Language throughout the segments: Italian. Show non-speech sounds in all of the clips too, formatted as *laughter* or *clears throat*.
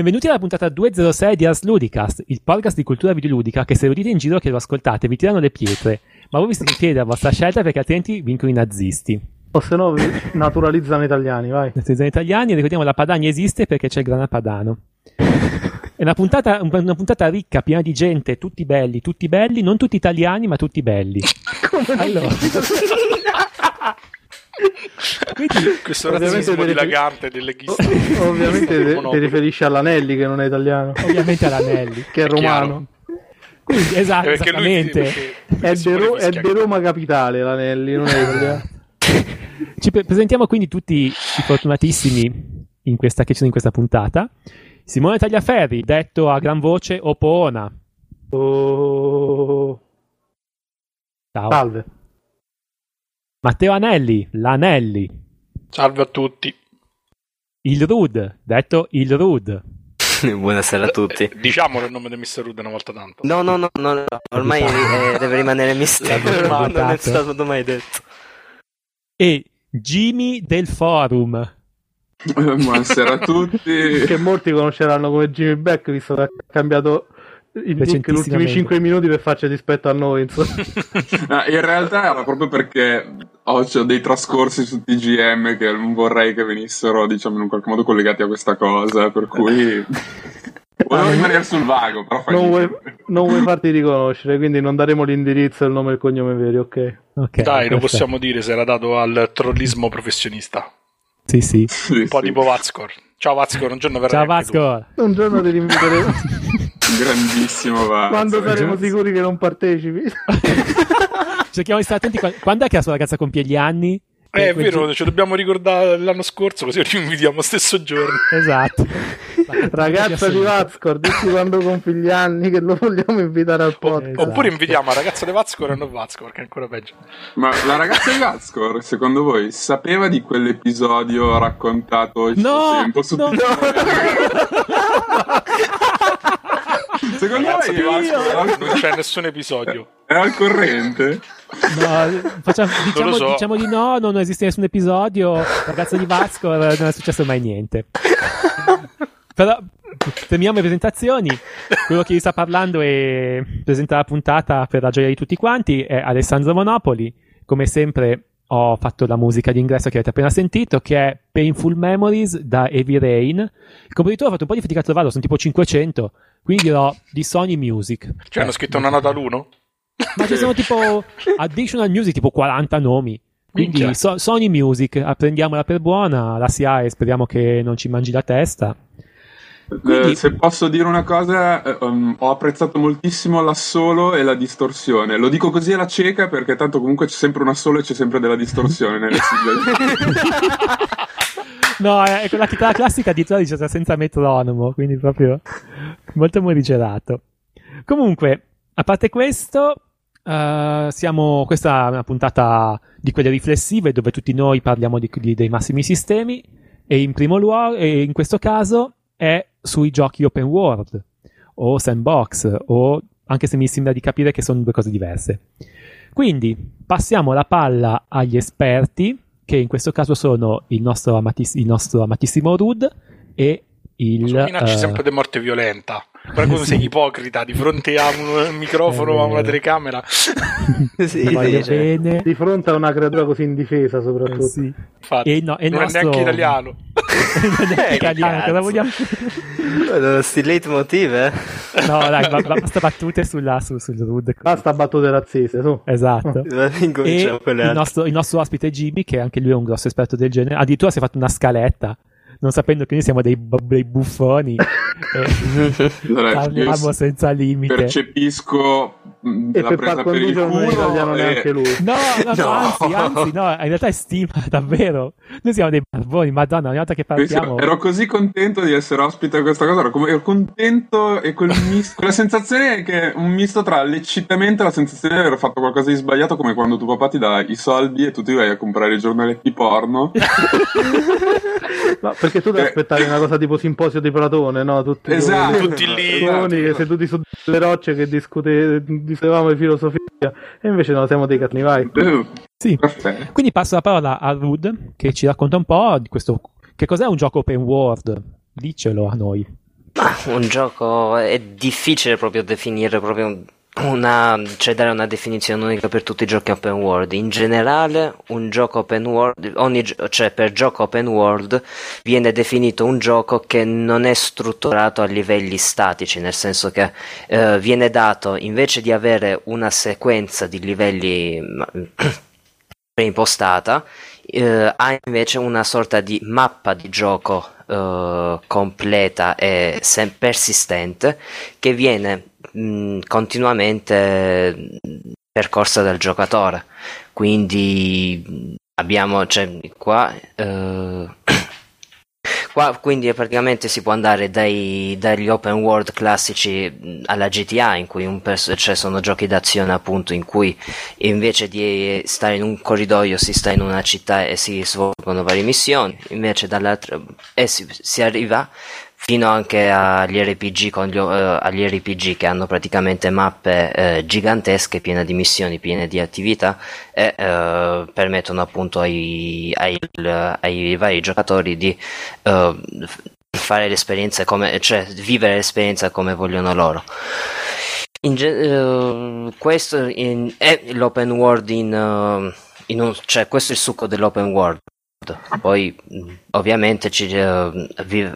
Benvenuti alla puntata 206 di Ars Ludicast, il podcast di cultura videoludica che se udite in giro che lo ascoltate vi tirano le pietre, ma voi vi siete piedi a vostra scelta perché altrimenti vincono i nazisti. O se no vi naturalizzano italiani, vai. Naturalizzano italiani, ricordiamo la Padania esiste perché c'è il grana padano. È una puntata, una puntata ricca, piena di gente, tutti belli, tutti belli, non tutti italiani, ma tutti belli. Come Allora. Quindi, *laughs* Questo Ovviamente razzismo dilagante del leghista. Ovviamente *laughs* ti- ti Monopoli. riferisci all'Anelli che non è italiano, ovviamente all'Anelli. che è, È romano. Quindi, esatto, Eh, perché lui- esattamente. perché È, di vuole Ro- è di Roma capitale l'Anelli, non è italiano. *laughs* Ci pre- presentiamo quindi tutti i fortunatissimi in questa, che ci sono in questa puntata. Simone Tagliaferri, detto a gran voce Opona. Oh, Ciao. salve. Matteo Anelli, l'Anelli. Salve a tutti. Il Rud, detto il Rud. *laughs* Buonasera a tutti. Eh, Diciamolo il nome di Mr. Rude una volta tanto. No, no, no, no, no, ormai eh, deve rimanere mistero, non è stato mai detto. E Jimmy del Forum. Eh, Buonasera a tutti. *laughs* Che molti conosceranno come Jimmy Beck, visto che ha cambiato il nick gli ultimi Recentissimamente. 5 minuti per farci rispetto a noi. Insomma. *laughs* Ah, In realtà era proprio perché ho c'ho dei trascorsi su TGM che non vorrei che venissero, diciamo, in un qualche modo collegati a questa cosa, per cui *laughs* volevo rimanere sul vago, però fai Non vuoi, non vuoi farti riconoscere, quindi non daremo l'indirizzo, il nome e il cognome veri, ok? Ok, Dai, lo possiamo dire se era dato al trollismo professionista. Sì, sì. Sì, Un po' sì. tipo Vazcor. Ciao Vazcor, un giorno verrai Ciao. Vasco. Un giorno ti rinviteremo *laughs* Grandissimo va. quando saremo sicuri che non partecipi. *laughs* Cerchiamo di stare attenti. qua- Quando è che la sua ragazza compie gli anni? Eh, è vero, gi- ci dobbiamo ricordare l'anno scorso, così ci invitiamo stesso giorno. Esatto. *laughs* Ragazza di Vazcor, dici quando compi gli anni che lo vogliamo invitare al podcast. Esatto. Oppure invitiamo la ragazza di Vazcor e non Vazcor, che è ancora peggio. Ma la ragazza di Vazcor, secondo voi, sapeva di quell'episodio raccontato il No, tempo su no, *laughs* Secondo di voi Vazcor non c'è nessun episodio. è al corrente? No, facciamo- diciamo, so. diciamo di no, non esiste nessun episodio. Ragazzo di Vasco, non è successo mai niente. Però terminiamo le presentazioni. Quello che vi sta parlando e presenta la puntata per la gioia di tutti quanti è Alessandro Monopoli. Come sempre ho fatto la musica di ingresso che avete appena sentito, che è Painful Memories da Heavy Rain. Il compositore ha fatto un po' di fatica a trovarlo, sono tipo 500, quindi dirò di Sony Music. Cioè, hanno scritto una nota all'uno? Ma ci sono tipo *laughs* additional music, tipo 40 nomi. Quindi. So- Sony Music, prendiamola per buona, la SIAE speriamo che non ci mangi la testa. Quindi- Eh, se posso dire una cosa, eh, um, ho apprezzato moltissimo l'assolo e la distorsione. Lo dico così alla cieca perché tanto comunque c'è sempre un assolo e c'è sempre della distorsione nelle sigle. *laughs* *laughs* No, è quella chitarra classica di dice senza metronomo, quindi proprio molto morigerato. Comunque, a parte questo, eh, siamo, questa è una puntata di quelle riflessive dove tutti noi parliamo di- di- dei massimi sistemi e in primo luogo, e in questo caso, è sui giochi open world o sandbox o anche se mi sembra di capire che sono due cose diverse. Quindi passiamo la palla agli esperti, che in questo caso sono il nostro, amatiss- il nostro amatissimo Rud e il... Minacci eh, sempre di morte violenta. Guarda *laughs* come sì. sei ipocrita di fronte a un microfono, È a una telecamera. *laughs* Sì, sì, bene. Di fronte a una creatura così indifesa, Eh, soprattutto. sì. Infatti, E no, e non nostro- è neanche italiano. *laughs* *laughs* non è Eh, italiano, cosa vogliamo... Sti leitmotiv, eh? No, *laughs* dai, ba- ba- basta battute sulla, su, sul Rud. Basta battute razziste, su. Esatto. E il nostro, il nostro ospite Jimmy, che anche lui è un grosso esperto del genere, addirittura si è fatto una scaletta, non sapendo che noi siamo dei, dei buffoni *laughs* Allora, parliamo io senza limite. percepisco mh, E la per presa per il condicio non è culo italiano e- neanche lui. No, no, no, *laughs* No. anzi, anzi, no, in realtà è stima, *laughs* davvero. Noi siamo dei barboni, madonna, ogni volta che partiamo... Ero così contento di essere ospite a questa cosa, ero, come- ero contento e quel mis- quella sensazione che è un misto tra l'eccitamento e la sensazione di aver fatto qualcosa di sbagliato, come quando tuo papà ti dà i soldi e tu ti vai a comprare i giornaletti porno. No, perché tu devi Eh. aspettare una cosa tipo simposio di Platone, no? Tutti Esatto. noi- Tutti lì. Platoni che seduti su delle rocce che discute, discutevamo di filosofia e invece no, siamo dei cattivi, vai. Eh, Sì. Perfetto. Quindi passo la parola a Rud, che ci racconta un po' di questo... Che cos'è un gioco open world? Dicelo a noi. Un gioco è difficile proprio definire proprio una, cioè dare una definizione unica per tutti i giochi open world. In generale, un gioco open world, ogni, cioè per gioco open world viene definito un gioco che non è strutturato a livelli statici, nel senso che eh, viene dato invece di avere una sequenza di livelli *clears throat* preimpostata, eh, ha invece una sorta di mappa di gioco eh, completa e sem- persistente che viene mh, continuamente percorsa dal giocatore. Quindi abbiamo cioè, qua. Eh, *clears throat* Qua quindi praticamente si può andare dai, dagli open world classici alla GTA, in cui cioè sono giochi d'azione appunto, in cui invece di stare in un corridoio si sta in una città e si svolgono varie missioni, invece dall'altra e si, si arriva fino anche agli RPG, gli, uh, agli RPG che hanno praticamente mappe uh, gigantesche piene di missioni, piene di attività e uh, permettono appunto ai, ai, ai, vari giocatori di fare l'esperienza come, cioè vivere l'esperienza come vogliono loro. In, questo in, è l'open world in, in un, cioè questo è il succo dell'open world poi ovviamente ci uh,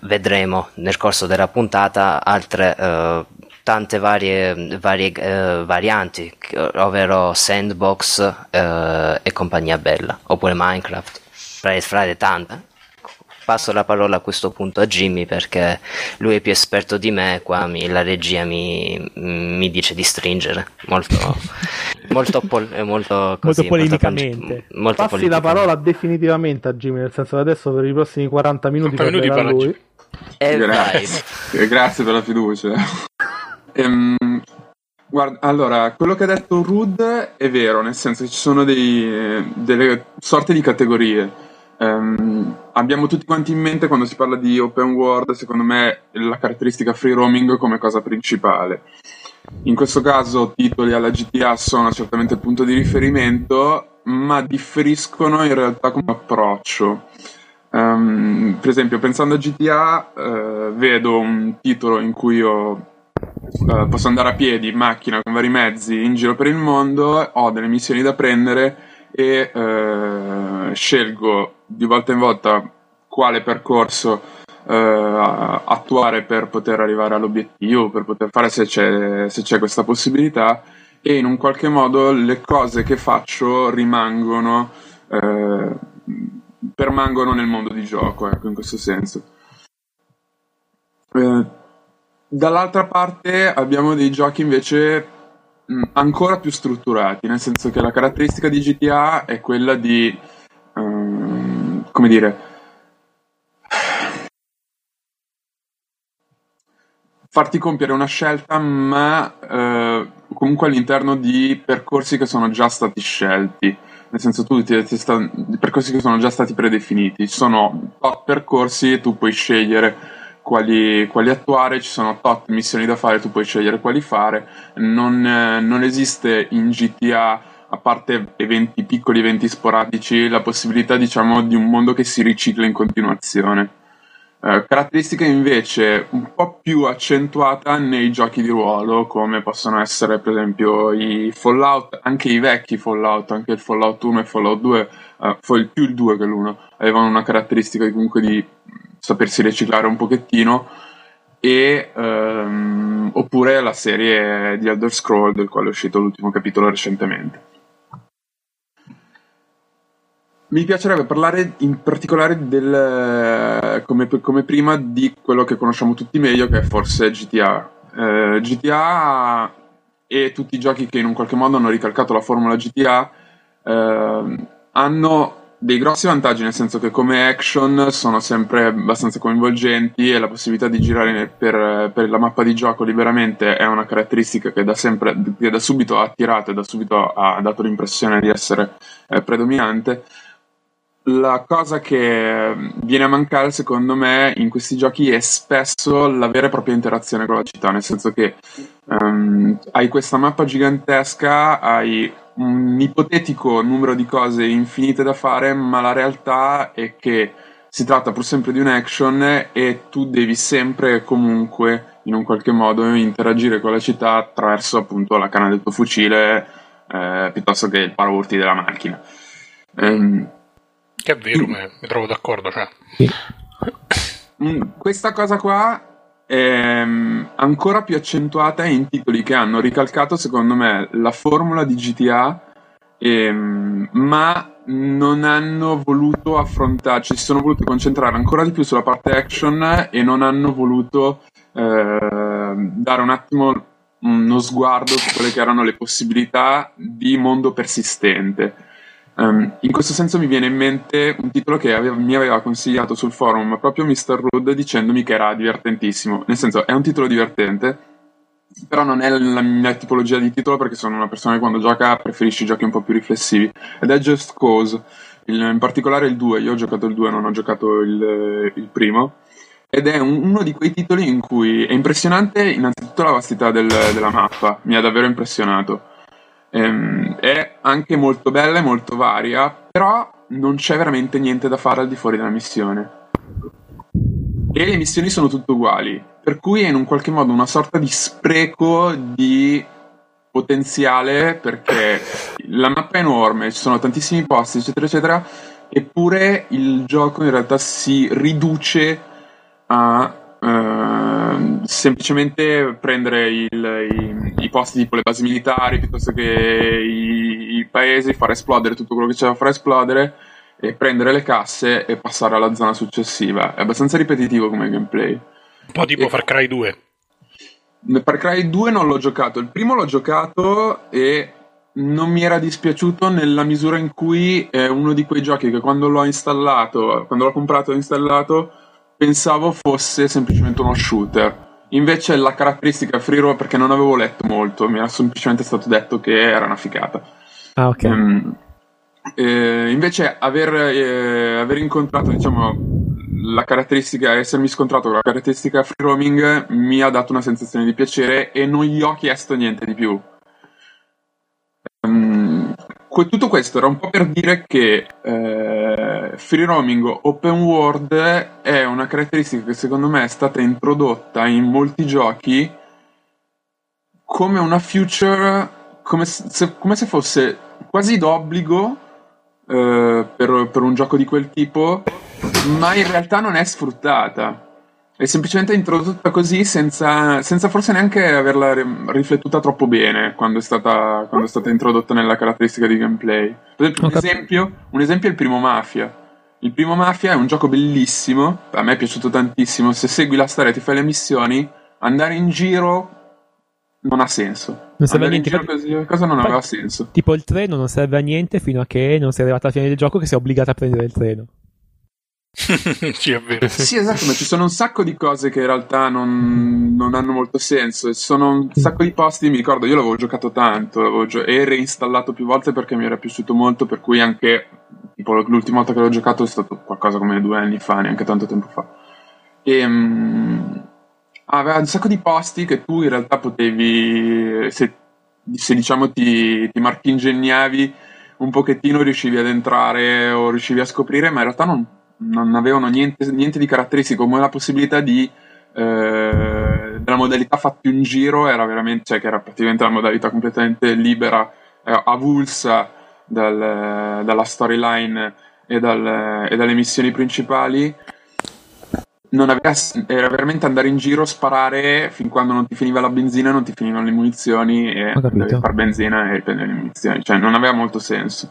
vedremo nel corso della puntata altre uh, tante varie, varie uh, varianti, ovvero Sandbox e compagnia bella, oppure Minecraft, fra le tante passo la parola a questo punto a Jimmy perché lui è più esperto di me, qua mi, la regia mi, mi, dice di stringere molto, molto, pol, molto, così, molto polemicamente. Molto Passi polemicamente. la parola definitivamente a Jimmy, nel senso che adesso per i prossimi 40 minuti 40 minuti parlerà lui. Eh, grazie. grazie per la fiducia. ehm, Guarda, allora, quello che ha detto Rud è vero, nel senso che ci sono dei, delle sorte di categorie. Um, abbiamo tutti quanti in mente quando si parla di open world, secondo me, la caratteristica free roaming come cosa principale. In questo caso titoli alla GTA sono certamente il punto di riferimento, ma differiscono in realtà come approccio. Um, per esempio, pensando a GTA, uh, vedo un titolo in cui io uh, posso andare a piedi, in macchina, con vari mezzi, in giro per il mondo, ho delle missioni da prendere e uh, scelgo di volta in volta quale percorso eh, attuare per poter arrivare all'obiettivo, per poter fare se c'è, se c'è questa possibilità e in un qualche modo le cose che faccio rimangono eh, permangono nel mondo di gioco, ecco, in questo senso. Eh, dall'altra parte abbiamo dei giochi invece mh, ancora più strutturati, nel senso che la caratteristica di GTA è quella di um, come dire, farti compiere una scelta, ma eh, comunque all'interno di percorsi che sono già stati scelti. Nel senso, tu ti, ti sta, percorsi che sono già stati predefiniti. Ci sono tot percorsi, tu puoi scegliere quali, quali, attuare, ci sono tot missioni da fare, tu puoi scegliere quali fare. Non, eh, non esiste in GTA a parte eventi, piccoli eventi sporadici, la possibilità, diciamo, di un mondo che si ricicla in continuazione. Eh, caratteristica invece un po' più accentuata nei giochi di ruolo, come possono essere per esempio i Fallout, anche i vecchi Fallout, anche il Fallout 1 e Fallout 2, eh, più il 2 che l'1, avevano una caratteristica comunque di sapersi riciclare un pochettino e ehm, oppure la serie di Elder Scroll del quale è uscito l'ultimo capitolo recentemente. Mi piacerebbe parlare in particolare del, come, come, prima di quello che conosciamo tutti meglio, che è forse GTA. Eh, GTA e tutti i giochi che in un qualche modo hanno ricalcato la formula GTA eh, hanno dei grossi vantaggi, nel senso che come action sono sempre abbastanza coinvolgenti e la possibilità di girare per, per la mappa di gioco liberamente è una caratteristica che da, sempre, che da subito ha attirato e da subito ha dato l'impressione di essere eh, predominante la cosa che viene a mancare secondo me in questi giochi è spesso la vera e propria interazione con la città, nel senso che um, hai questa mappa gigantesca, hai un ipotetico numero di cose infinite da fare, ma la realtà è che si tratta pur sempre di un action e tu devi sempre e comunque in un qualche modo interagire con la città attraverso appunto la canna del tuo fucile eh, piuttosto che il paraurti della macchina. Ehm, Che è vero, me- mi trovo d'accordo. Cioè. Mm, Questa cosa qua è mm, ancora più accentuata in titoli che hanno ricalcato, secondo me, la formula di GTA, ehm, ma non hanno voluto affrontare, cioè si sono voluti concentrare ancora di più sulla parte action e non hanno voluto ehm, dare un attimo uno sguardo su quelle che erano le possibilità di mondo persistente. Um, in questo senso mi viene in mente un titolo che aveva- mi aveva consigliato sul forum proprio Mr. Rudd dicendomi che era divertentissimo. Nel senso, è un titolo divertente, però non è la mia tipologia di titolo perché sono una persona che quando gioca preferisce giochi un po' più riflessivi. Ed è Just Cause, il- in particolare il 2. Io ho giocato il 2, non ho giocato il, il primo. Ed è un- uno di quei titoli in cui è impressionante innanzitutto la vastità del- della mappa, mi ha davvero impressionato. Ehm, è anche molto bella e molto varia, però non c'è veramente niente da fare al di fuori della missione. E le missioni sono tutte uguali, per cui è in un qualche modo una sorta di spreco di potenziale perché la mappa è enorme, ci sono tantissimi posti, eccetera, eccetera, eppure il gioco in realtà si riduce a ehm, semplicemente prendere il- i, i posti tipo le basi militari piuttosto che i paesi, far esplodere tutto quello che c'è da far esplodere e prendere le casse e passare alla zona successiva. È abbastanza ripetitivo come gameplay. Un po' tipo E- Far Cry 2. Far Cry 2 non l'ho giocato, il primo l'ho giocato e non mi era dispiaciuto nella misura in cui è uno di quei giochi che quando l'ho installato, quando l'ho comprato e installato, pensavo fosse semplicemente uno shooter. Invece la caratteristica free roam, perché non avevo letto molto, mi era semplicemente stato detto che era una ficata. Ah, ok. Ehm, eh, invece aver, eh, aver incontrato diciamo la caratteristica essermi scontrato con la caratteristica free roaming mi ha dato una sensazione di piacere e non gli ho chiesto niente di più que- tutto questo era un po' per dire che eh, free roaming open world è una caratteristica che secondo me è stata introdotta in molti giochi come una future, come se, come se fosse quasi d'obbligo eh, per, per un gioco di quel tipo, ma in realtà non è sfruttata. È semplicemente introdotta così senza, senza forse neanche averla ri- riflettuta troppo bene quando è, stata, quando è stata introdotta nella caratteristica di gameplay. Per esempio, Ho un esempio, un esempio è il primo Mafia. Il primo Mafia è un gioco bellissimo, a me è piaciuto tantissimo. Se segui la storia e ti fai le missioni, andare in giro non ha senso. Non serve a niente, infatti- cosa non infatti- aveva senso. Tipo il treno non serve a niente fino a che non sei arrivato alla fine del gioco che sei obbligato a prendere il treno. *laughs* sì, è vero. Sì, esatto, ma ci sono un sacco di cose che in realtà non, non hanno molto senso. E ci sono un sacco di posti, mi ricordo, io l'avevo giocato tanto l'avevo gio- e reinstallato più volte perché mi era piaciuto molto, per cui anche tipo, l'ultima volta che l'ho giocato è stato qualcosa come due anni fa, neanche tanto tempo fa. E, mm, aveva un sacco di posti che tu in realtà potevi, se, se diciamo ti, ti marchingegnavi un pochettino riuscivi ad entrare o riuscivi a scoprire, ma in realtà non, non avevano niente, niente di caratteristico, come la possibilità di eh, della modalità fatti un giro era veramente, cioè che era praticamente la modalità completamente libera, eh, avulsa dal- dalla storyline e, dal- e dalle missioni principali. Non aveva, era veramente andare in giro, sparare fin quando non ti finiva la benzina, non ti finivano le munizioni e dovevi fare benzina e riprendere le munizioni. Cioè, non aveva molto senso.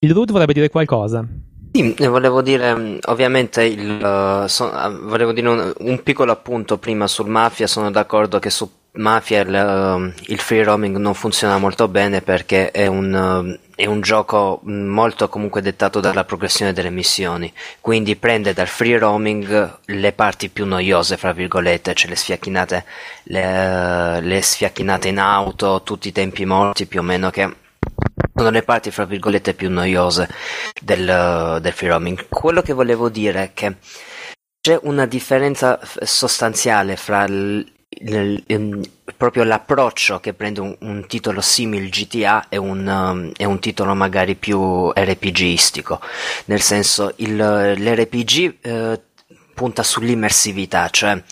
Il Root vorrebbe dire qualcosa. Sì, volevo dire, ovviamente, il, eh, so- eh, volevo dire un, un piccolo appunto prima sul Mafia, sono d'accordo che su Mafia il, eh, il free roaming non funziona molto bene perché è un, eh, è un gioco molto comunque dettato dalla progressione delle missioni, quindi prende dal free roaming le parti più noiose, fra virgolette, cioè le sfiacchinate, le, le sfiacchinate in auto, tutti i tempi morti più o meno che sono le parti fra virgolette più noiose del, del free roaming. Quello che volevo dire è che c'è una differenza sostanziale fra il, il- ehm, proprio l'approccio che prende un, un titolo simile GTA è un, um, è un titolo magari più RPGistico, nel senso il- l'RPG eh, punta sull'immersività, cioè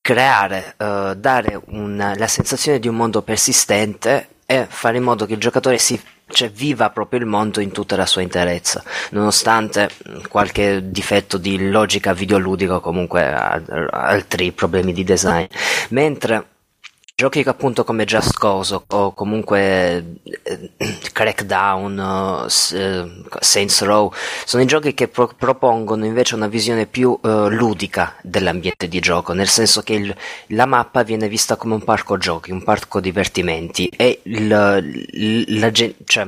creare, eh, dare una- la sensazione di un mondo persistente e fare in modo che il giocatore si cioè, viva proprio il mondo in tutta la sua interezza, nonostante qualche difetto di logica videoludica o comunque altri problemi di design. Mentre giochi che appunto come Just Cause o, comunque eh, *clears throat* Crackdown, S- eh, Saints Row, sono i giochi che pro- propongono invece una visione più eh, ludica dell'ambiente di gioco, nel senso che il- la mappa viene vista come un parco giochi, un parco divertimenti e il- la, ge- cioè,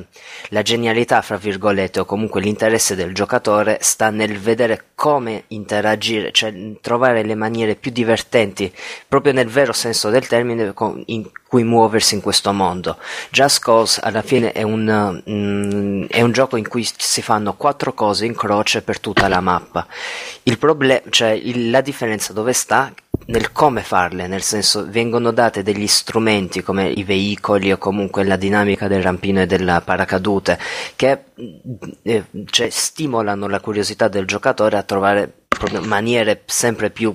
la genialità, fra virgolette, o comunque l'interesse del giocatore sta nel vedere come interagire, cioè trovare le maniere più divertenti, proprio nel vero senso del termine, in cui muoversi in questo mondo. Just Cause alla fine è un, mm, è un gioco in cui si fanno quattro cose in croce per tutta la mappa. Il problema, cioè il- la differenza dove sta? Nel come farle, nel senso vengono date degli strumenti come i veicoli o comunque la dinamica del rampino e della paracadute che eh, cioè, stimolano la curiosità del giocatore a trovare maniere sempre più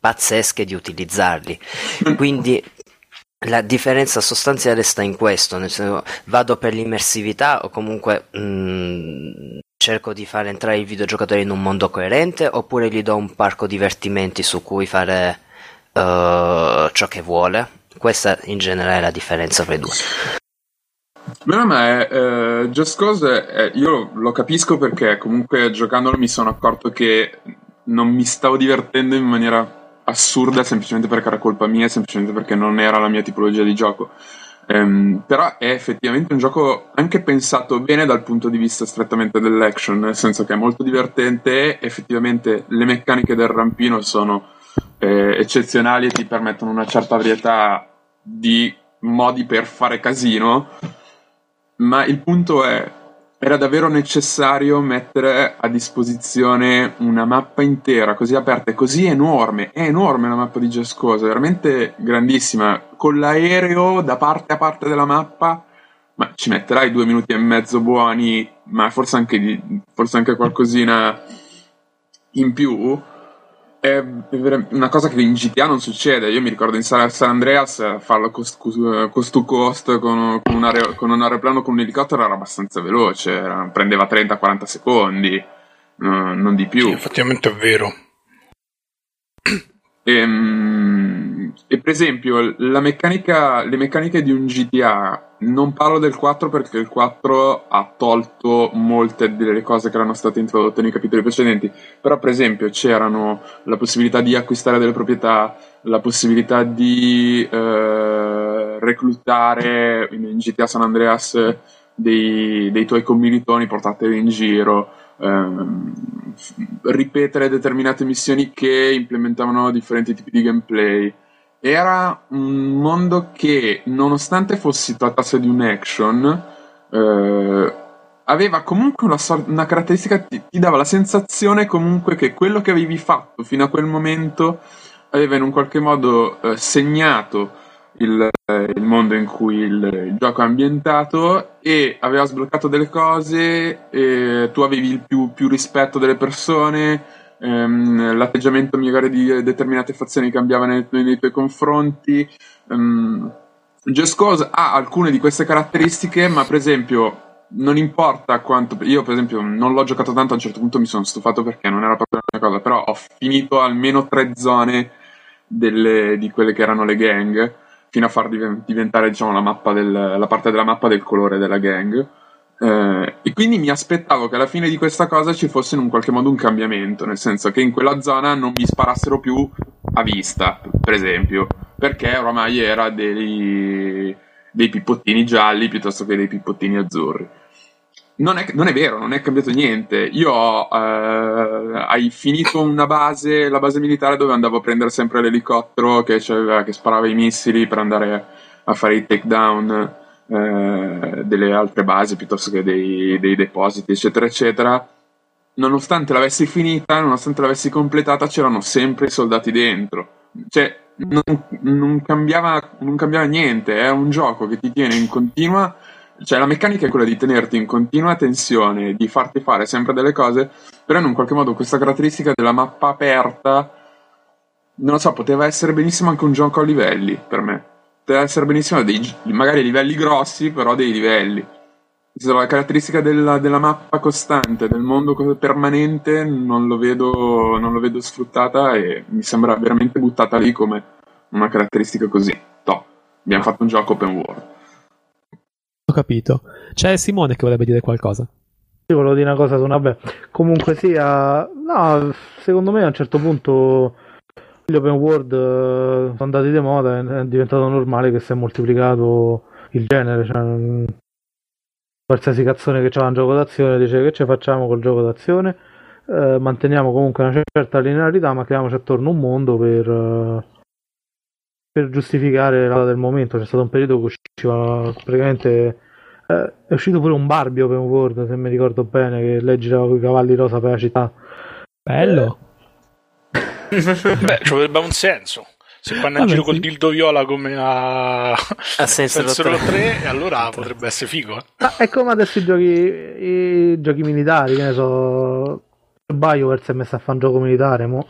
pazzesche di utilizzarli. *laughs* Quindi la differenza sostanziale sta in questo, nel senso vado per l'immersività o comunque mm, cerco di far entrare il videogiocatore in un mondo coerente oppure gli do un parco divertimenti su cui fare eh, ciò che vuole. Questa in generale è la differenza fra i due. Bene, ma eh, Just Cause, è- io lo capisco perché comunque giocandolo mi sono accorto che non mi stavo divertendo in maniera assurda semplicemente perché era colpa mia, semplicemente perché non era la mia tipologia di gioco. Ehm, però è effettivamente un gioco anche pensato bene dal punto di vista strettamente dell'action, nel senso che è molto divertente, effettivamente le meccaniche del rampino sono eh, eccezionali e ti permettono una certa varietà di modi per fare casino, ma il punto è, era davvero necessario mettere a disposizione una mappa intera, così aperta e così enorme, è enorme la mappa di Cause, veramente grandissima, con l'aereo da parte a parte della mappa, ma ci metterai due minuti e mezzo buoni, ma forse anche, forse anche qualcosina in più, è una cosa che in GTA non succede. Io mi ricordo in San Andreas eh, farlo cost, cost to cost con, con un aereo- con un aeroplano con un elicottero era abbastanza veloce, era- prendeva 30-40 secondi, no- non di più. Sì, effettivamente è vero. Ehm, E, per esempio, la meccanica, le meccaniche di un GTA, non parlo del 4 perché il 4 ha tolto molte delle cose che erano state introdotte nei capitoli precedenti, però per esempio c'erano la possibilità di acquistare delle proprietà, la possibilità di eh, reclutare in GTA San Andreas dei, dei tuoi commilitoni, portateli in giro, ehm, ripetere determinate missioni che implementavano differenti tipi di gameplay. Era un mondo che, nonostante fossi trattasse di un action, eh, aveva comunque una, sor- una caratteristica, ti, ti dava la sensazione comunque che quello che avevi fatto fino a quel momento aveva in un qualche modo eh, segnato il, eh, il mondo in cui il, il gioco è ambientato e aveva sbloccato delle cose, tu avevi il più, più rispetto delle persone, ehm, l'atteggiamento magari di determinate fazioni cambiava nei, nei tuoi confronti. ehm, Just Cause ha alcune di queste caratteristiche, ma per esempio non importa quanto io per esempio non l'ho giocato tanto a un certo punto mi sono stufato perché non era proprio la mia cosa però ho finito almeno tre zone delle- di quelle che erano le gang fino a far diven- diventare diciamo la del, la parte della mappa del colore della gang Eh, e quindi mi aspettavo che alla fine di questa cosa ci fosse in un qualche modo un cambiamento nel senso che in quella zona non mi sparassero più a vista per esempio perché oramai era dei, dei pippottini gialli piuttosto che dei pippottini azzurri non è, non è vero, non è cambiato niente. Io ho eh, hai finito una base, la base militare dove andavo a prendere sempre l'elicottero che, che sparava i missili per andare a fare i takedown eh, delle altre basi piuttosto che dei, dei depositi, eccetera, eccetera. Nonostante l'avessi finita, nonostante l'avessi completata, c'erano sempre i soldati dentro. Cioè, non, non cambiava, non cambiava niente, è un gioco che ti tiene in continua cioè la meccanica è quella di tenerti in continua tensione, di farti fare sempre delle cose, però in un qualche modo questa caratteristica della mappa aperta, non lo so, poteva essere benissimo anche un gioco a livelli per me. Poteva essere benissimo dei, magari livelli grossi, però dei livelli. La caratteristica della, della mappa costante, del mondo permanente, non lo, vedo, non lo vedo sfruttata e mi sembra veramente buttata lì come una caratteristica così. Top. Abbiamo fatto un gioco open world. Ho capito. C'è Simone che vorrebbe dire qualcosa. Io volevo dire una cosa su vabbè. Comunque sia, no, secondo me a un certo punto gli open world uh, sono andati di moda e è diventato normale che si è moltiplicato il genere. Cioè, qualsiasi cazzone che c'ha un gioco d'azione dice che ci facciamo col gioco d'azione. Uh, manteniamo comunque una certa linearità, ma creiamoci attorno un mondo per, uh, per giustificare la del momento. C'è stato un periodo che usciva praticamente. Eh, è uscito pure un Barbie Open World, se mi ricordo bene, che lei girava con i cavalli rosa per la città. Bello. Beh, ci avrebbe un senso. Se fanno in giro col dildo viola come a, a Sensor 3, allora potrebbe essere figo. Ah, è come adesso i giochi, i giochi militari, che ne so. BioWare si è messo a fare un gioco militare, mo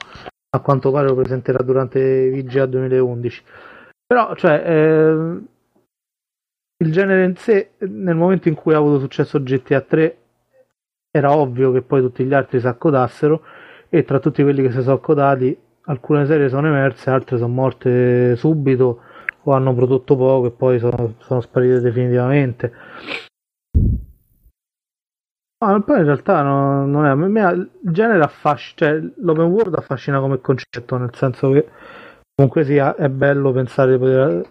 a quanto pare lo presenterà durante VGA 2011. Però, cioè, eh, il genere in sé, nel momento in cui ha avuto successo GTA 3, era ovvio che poi tutti gli altri si accodassero e tra tutti quelli che si sono accodati alcune serie sono emerse, altre sono morte subito o hanno prodotto poco e poi sono, sono sparite definitivamente. Ma poi in realtà no, non è. A me, il genere affascina, cioè l'open world affascina come concetto, nel senso che comunque sia è bello pensare di poter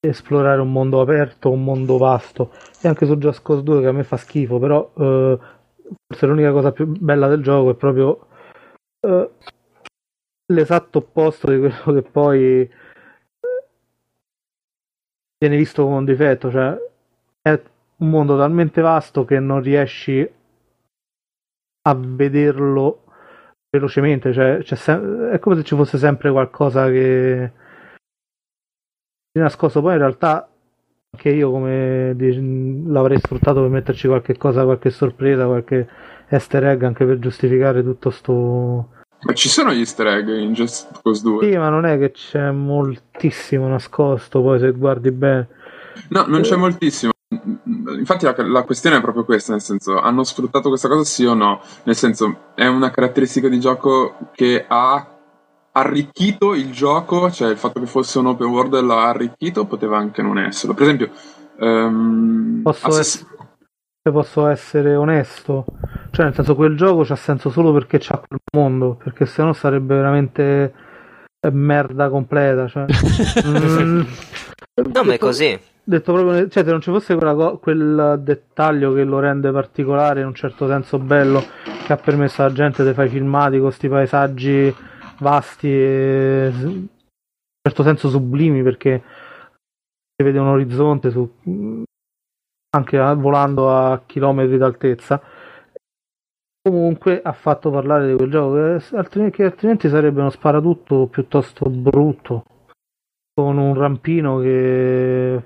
esplorare un mondo aperto, un mondo vasto. E anche su Just Cause 2 che a me fa schifo, però eh, forse l'unica cosa più bella del gioco è proprio eh, l'esatto opposto di quello che poi eh, viene visto come un difetto, cioè è un mondo talmente vasto che non riesci a vederlo velocemente, cioè sem- è come se ci fosse sempre qualcosa che di nascosto, poi in realtà anche io come l'avrei sfruttato per metterci qualche cosa, qualche sorpresa, qualche easter egg anche per giustificare tutto sto ma ci sono gli easter egg in Just Cause 2? Sì, ma non è che c'è moltissimo nascosto, poi se guardi bene. No, non c'è moltissimo. Infatti la, la, questione è proprio questa, nel senso, hanno sfruttato questa cosa sì o no? Nel senso, è una caratteristica di gioco che ha arricchito il gioco, cioè il fatto che fosse un open world l'ha arricchito, poteva anche non esserlo. Per esempio, um, Posso se posso essere onesto, cioè nel senso quel gioco c'ha senso solo perché c'ha quel mondo, perché sennò sarebbe veramente eh, merda completa. Cioè. mm, *laughs* no, ma è così. Detto proprio, cioè, se non ci fosse quella, quel dettaglio che lo rende particolare, in un certo senso bello, che ha permesso alla gente di fare filmati con questi paesaggi vasti e in un certo senso sublimi, perché si vede un orizzonte su anche volando a chilometri d'altezza. Comunque ha fatto parlare di quel gioco che altrimenti, che altrimenti sarebbe uno sparatutto piuttosto brutto. Con un rampino che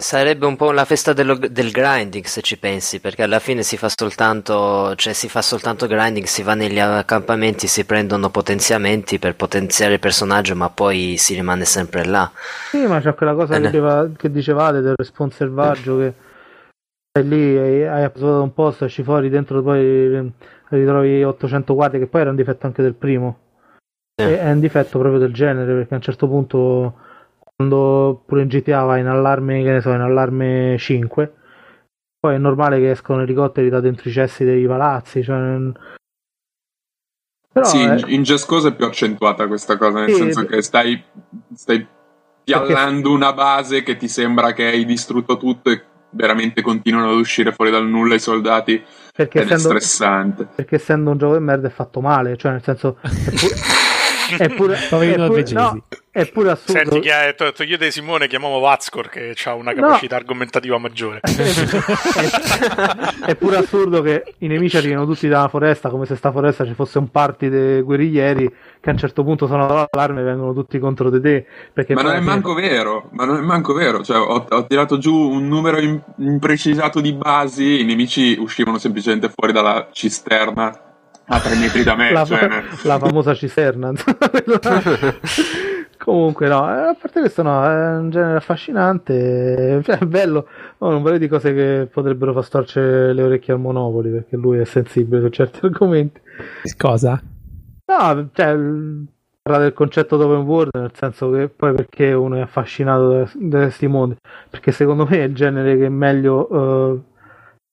Sarebbe un po' la festa dello, del grinding se ci pensi, perché alla fine si fa soltanto, cioè si fa soltanto grinding, si va negli accampamenti, si prendono potenziamenti per potenziare il personaggio, ma poi si rimane sempre là. Sì, ma c'è quella cosa eh, che, che, dicevate del respawn selvaggio che stai lì, hai approvato un posto, esci fuori, dentro poi ritrovi 800 quadri, che poi era un difetto anche del primo. Eh. È un difetto proprio del genere, perché a un certo punto, quando pure in GTA vai in allarme, che ne so, in allarme 5, poi è normale che escono elicotteri da dentro i cessi dei palazzi, cioè... Però sì, è... in Cause è più accentuata questa cosa, nel sì, senso che stai, stai piallando perché... una base che ti sembra che hai distrutto tutto e veramente continuano ad uscire fuori dal nulla i soldati perché ed essendo, è stressante. Perché essendo un gioco di merda è fatto male, cioè nel senso... *laughs* È pure, è pure, è pure no, è pure assurdo. Senti, chi è, to- togliete Simone, chiamiamo Vazcor che ha una capacità no. argomentativa maggiore. è pure assurdo che i nemici arrivino tutti dalla foresta come se sta foresta ci fosse un party dei guerriglieri che a un certo punto sono all'allarme e vengono tutti contro di te. ma non è manco vero, ma non è manco vero. Cioè, ho, ho tirato giù un numero imprecisato di basi, i nemici uscivano semplicemente fuori dalla cisterna a tre metri da me. La, cioè... la famosa cisterna. *laughs* Comunque, no, eh, a parte questo, no, è un genere affascinante. Cioè, è bello. No, non vorrei di cose che potrebbero far storcere le orecchie al Monopoli perché lui è sensibile su certi *laughs* argomenti. Cosa? No, cioè, parla del concetto di open world, nel senso che poi perché uno è affascinato da questi mondi? Perché secondo me è il genere che meglio uh,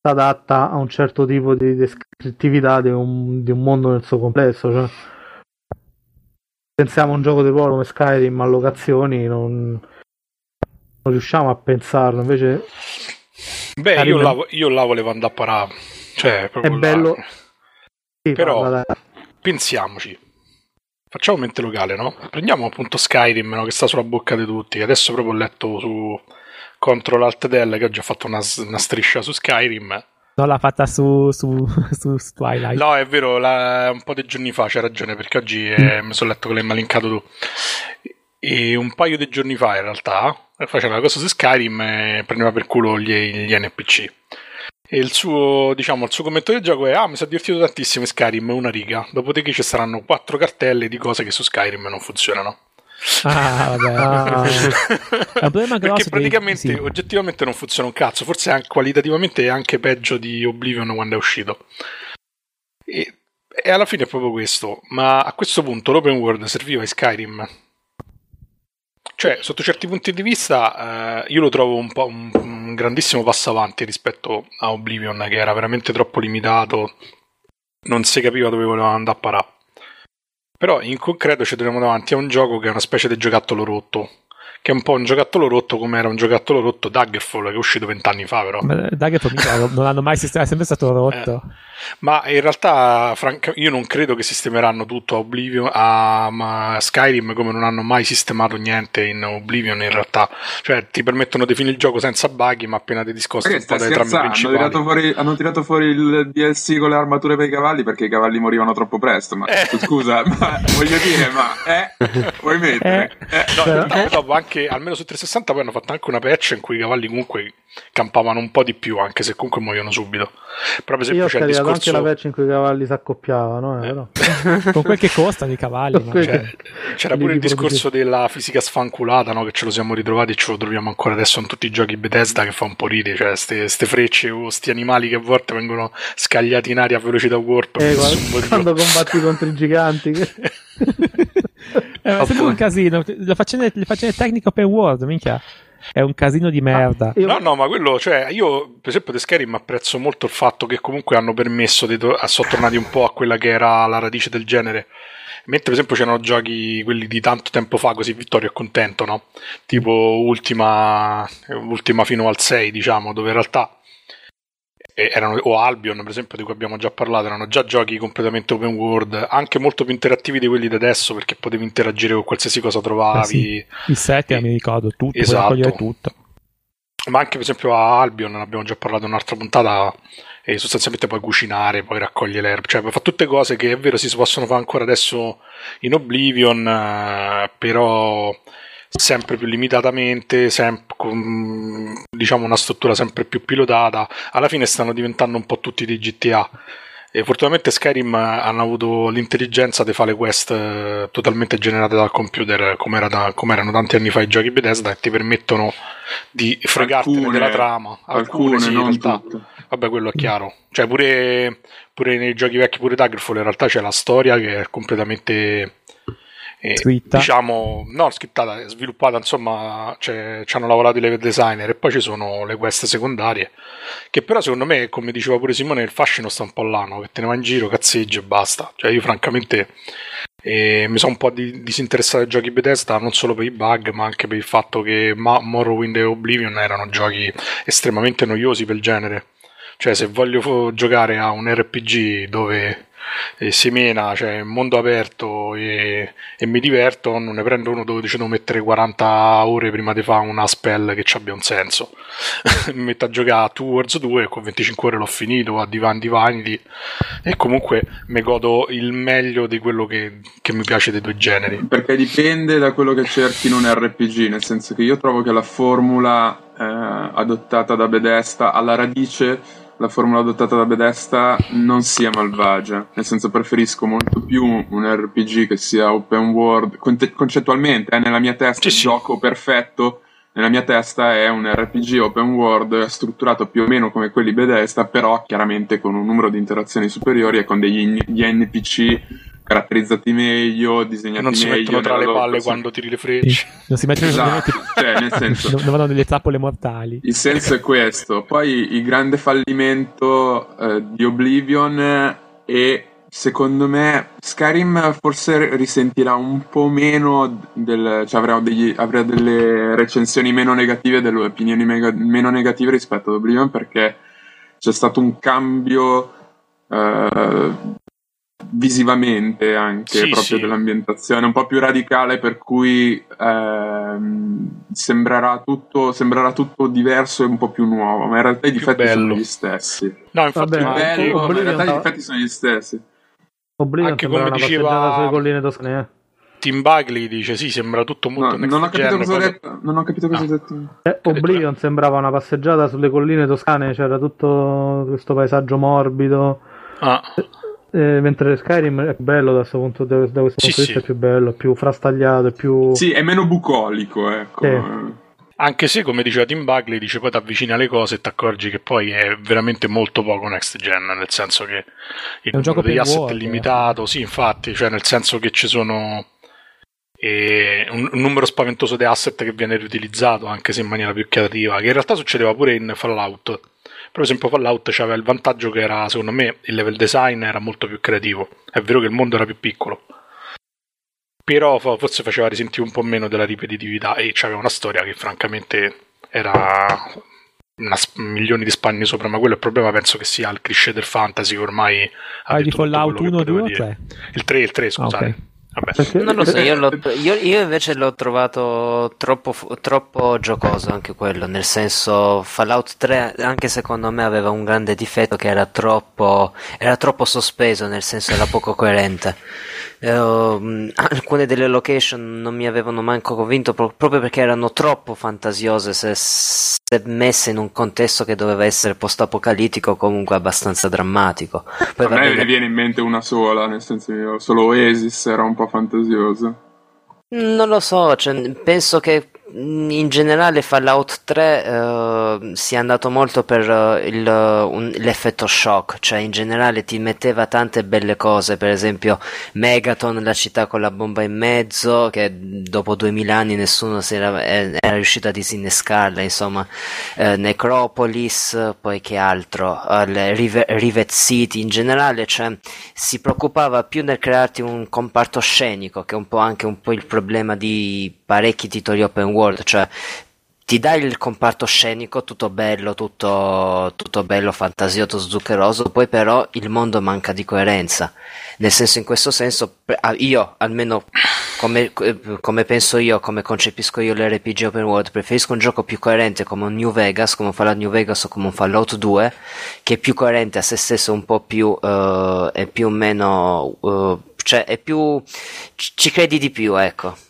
adatta a un certo tipo di descrittività di un, di un mondo nel suo complesso. Cioè pensiamo a un gioco di ruolo come Skyrim a locazioni, non, non riusciamo a pensarlo. Invece, beh, io, lavo, io là volevo andare a parare. Cioè, è bello. Sì, Però parla, pensiamoci. Facciamo mente locale, no? Prendiamo appunto Skyrim, no? che sta sulla bocca di tutti. Adesso proprio ho letto su Control Alt Del che ho già fatto una, una striscia su Skyrim No, l'ha fatta su, su, *laughs* su Twilight. No, è vero, la, un po' di giorni fa c'è ragione, perché oggi eh, mi sono letto che l'hai malincato tu. E un paio di giorni fa, in realtà, faceva la cosa su Skyrim e prendeva per culo gli, gli NPC. E il suo, diciamo, il suo commento del gioco è: Ah, mi sono divertito tantissimo Skyrim, una riga. Dopodiché ci saranno quattro cartelle di cose che su Skyrim non funzionano. Ah, vabbè. *laughs* Ah. è un problema grosso Perché praticamente, sì. oggettivamente non funziona un cazzo. Forse anche, qualitativamente è anche peggio di Oblivion quando è uscito. E, e, alla fine è proprio questo. Ma a questo punto l'open world serviva in Skyrim. Cioè, sotto certi punti di vista, eh, io lo trovo un, po' un, un grandissimo passo avanti rispetto a Oblivion, che era veramente troppo limitato. Non si capiva dove voleva andare a parare. Però in concreto ci troviamo davanti a un gioco che è una specie di giocattolo rotto che è un po' un giocattolo rotto come era un giocattolo rotto Daggerfall che è uscito vent'anni fa però Ma Daggerfall non hanno mai sistemato è sempre stato rotto eh. ma in realtà franca, io non credo che sistemeranno tutto a Oblivion a, Skyrim come non hanno mai sistemato niente in Oblivion in realtà cioè ti permettono di finire il gioco senza bughi ma appena ti discosti un po' dai trame principali hanno tirato, fuori, hanno tirato fuori il DLC con le armature per i cavalli perché i cavalli morivano troppo presto ma eh. scusa ma *laughs* voglio dire ma eh, vuoi mettere eh. Eh. no in realtà dopo anche anche, almeno su 360 poi hanno fatto anche una patch in cui i cavalli comunque campavano un po' di più, anche se comunque muoiono subito. Però per esempio Io c'è il discorso... anche la patch in cui i cavalli si accoppiavano, eh, eh. *laughs* con quel che costano i cavalli. Ma... Cioè, c'era pure il discorso della fisica sfanculata, no? che ce lo siamo ritrovati e ce lo troviamo ancora adesso in tutti i giochi Bethesda che fa un po' ridere, cioè ste, frecce o sti animali che a volte vengono scagliati in aria a velocità warp. Eh, quando, quando combatti contro i giganti. *laughs* è sempre un casino. Le faccende, le faccende tecniche open world, minchia. È un casino di merda. Ah, io... No, no, ma quello, cioè, io per esempio di Skyrim apprezzo molto il fatto che comunque hanno permesso di to- sono tornati un po' a quella che era la radice del genere. Mentre per esempio c'erano giochi, quelli di tanto tempo fa, così Vittorio è contento, no? Tipo Ultima, Ultima fino al 6, diciamo, dove in realtà erano, o Albion per esempio di cui abbiamo già parlato erano già giochi completamente open world anche molto più interattivi di quelli di adesso perché potevi interagire con qualsiasi cosa trovavi eh sì. il setting mi ricordo tutto esatto. tutto ma anche per esempio a Albion ne abbiamo già parlato in un'altra puntata e sostanzialmente puoi cucinare puoi raccogliere l'erba cioè fare tutte cose che è vero si possono fare ancora adesso in Oblivion eh, però sempre più limitatamente, sempre con diciamo una struttura sempre più pilotata. Alla fine stanno diventando un po' tutti dei GTA. E fortunatamente Skyrim hanno avuto l'intelligenza di fare le quest eh, totalmente generate dal computer, come, era da, come, erano tanti anni fa i giochi Bethesda, e ti permettono di fregartene alcune, della trama. Alcune, alcune sì, in realtà. Tutte. Vabbè, quello è chiaro. Cioè, pure, pure nei giochi vecchi, pure Daggerfall, in realtà c'è la storia che è completamente scritta. Diciamo, no, scrittata, sviluppata, insomma, cioè, ci hanno lavorato i level designer e poi ci sono le quest secondarie, che però secondo me, come diceva pure Simone, il fascino sta un po' là, no? che te ne va in giro, cazzeggi e basta. Cioè io francamente eh, mi sono un po' di, disinteressato ai giochi Bethesda, non solo per i bug, ma anche per il fatto che Morrowind e Oblivion erano giochi estremamente noiosi per il genere. Cioè se voglio giocare a un RPG dove e semena, cioè mondo aperto e, e, mi diverto, non ne prendo uno dove ci devo mettere 40 ore prima di fare una spell che ci abbia un senso. *laughs* mi metto a giocare a Two Wars 2 e con 25 ore l'ho finito, a Divine Divinity e comunque mi godo il meglio di quello che, che mi piace dei due generi. Perché dipende da quello che cerchi in un RPG, nel senso che io trovo che la formula eh, adottata da Bethesda alla radice la formula adottata da Bethesda non sia malvagia, nel senso preferisco molto più un RPG che sia open world, concettualmente, eh, nella mia testa il gioco perfetto, nella mia testa è un RPG open world strutturato più o meno come quelli Bethesda, però chiaramente con un numero di interazioni superiori e con degli NPC caratterizzati meglio, disegnati non meglio. Non si mettono tra le palle quando tiri le frecce. Non si mettono esatto. *laughs* cioè, nel *laughs* senso, non vanno delle trappole mortali. Il senso è questo. Poi il grande fallimento eh, di Oblivion e secondo me Skyrim forse risentirà un po' meno del, cioè avrà, degli, avrà delle recensioni meno negative, delle opinioni mega, meno negative rispetto ad Oblivion perché c'è stato un cambio Uh, visivamente anche sì, proprio sì. dell'ambientazione un po' più radicale per cui ehm, sembrerà, tutto, sembrerà tutto diverso e un po' più nuovo ma in realtà i difetti bello. sono gli stessi no infatti Vabbè, bello, ma in realtà i difetti sono gli stessi Oblivion anche come una diceva sulle colline toscane eh. Tim Bagley dice sì sembra tutto molto no, non, ho capito cosa detto, non ho capito cosa ha no. detto eh, Oblivion sembrava una passeggiata sulle colline toscane c'era tutto questo paesaggio morbido ah eh, mentre Skyrim è bello da questo punto, da, da questo sì, punto di vista, è più bello, più frastagliato, più... Sì, è meno bucolico, ecco. Sì. Anche se, come diceva Tim Bugley, dice poi ti avvicini alle cose e ti accorgi che poi è veramente molto poco next gen, nel senso che il è un gioco degli asset è limitato, eh. sì, infatti, cioè nel senso che ci sono e un, un, numero spaventoso di asset che viene riutilizzato anche se in maniera più creativa, che in realtà succedeva pure in Fallout per esempio Fallout aveva il vantaggio che era, secondo me, il level design era molto più creativo. È vero che il mondo era più piccolo. Però forse faceva risentire un po' meno della ripetitività e c'aveva una storia che francamente era una, milioni di spanni sopra, ma quello è il problema penso che sia il cliché del fantasy che ormai ha ah, di Fallout 1, 2 o 3? Il 3, il 3, scusate. Ah, okay. Vabbè. Non lo so, io, *laughs* io, io, invece l'ho trovato troppo, troppo, giocoso anche quello, nel senso Fallout 3 anche secondo me aveva un grande difetto che era troppo, era troppo sospeso, nel senso era poco coerente. *laughs* Uh, alcune delle location non mi avevano manco convinto pro- proprio perché erano troppo fantasiose se, se, messe in un contesto che doveva essere post-apocalittico o comunque abbastanza drammatico. Poi, A me bene... ne viene in mente una sola, nel senso che solo Oasis era un po' fantasioso. Non lo so, cioè, penso che in generale Fallout 3 uh, sia andato molto per uh, il, un, l'effetto shock, cioè in generale ti metteva tante belle cose, per esempio Megaton, la città con la bomba in mezzo, che dopo 2000 anni nessuno era, era, riuscito a disinnescarla, insomma, uh, Necropolis, poi che altro, Rivet, Rivet City, in generale cioè, si preoccupava più nel crearti un comparto scenico, che è un po' anche un po' il problema di parecchi titoli open world, cioè ti dai il comparto scenico tutto bello, tutto, tutto bello, fantasioso, zuccheroso, poi però il mondo manca di coerenza. Nel senso, in questo senso, io almeno come, come penso io, come concepisco io l'RPG open world, preferisco un gioco più coerente come un New Vegas, come un Fallout New Vegas o come un Fallout 2, che è più coerente a se stesso, un po' più uh, e più o meno, uh, cioè è più ci credi di più, ecco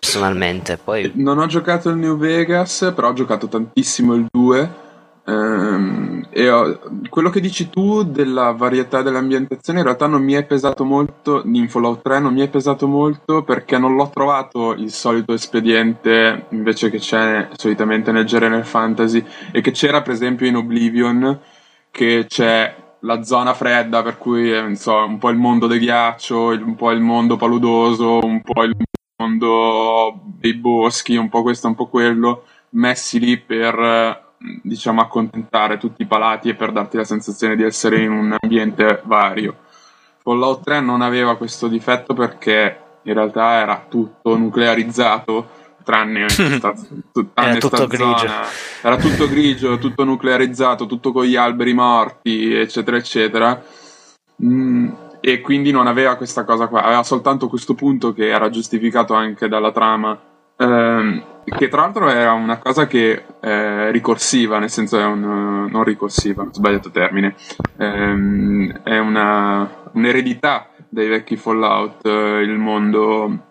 personalmente. Poi... Non ho giocato il New Vegas, però ho giocato tantissimo il 2. Ehm, e ho, quello che dici tu della varietà dell'ambientazione in realtà non mi è pesato molto in Fallout 3 non mi è pesato molto perché non l'ho trovato il solito espediente invece che c'è solitamente nel genere fantasy e che c'era per esempio in Oblivion che c'è la zona fredda per cui eh, so, un po' il mondo del ghiaccio un po' il mondo paludoso un po' il mondo dei boschi, un po' questo, un po' quello, messi lì per diciamo accontentare tutti i palati e per darti la sensazione di essere in un ambiente vario. Fallout 3 non aveva questo difetto perché in realtà era tutto nuclearizzato tranne, *laughs* sta, tranne era tutto grigio. Zona. Era tutto grigio, tutto nuclearizzato, tutto con gli alberi morti, eccetera, eccetera. Mm, e quindi non aveva questa cosa qua, aveva soltanto questo punto che era giustificato anche dalla trama, ehm, che tra l'altro era una cosa che è ricorsiva, nel senso è un, non ricorsiva, sbagliato termine, ehm, è una, un'eredità dei vecchi Fallout, eh, il mondo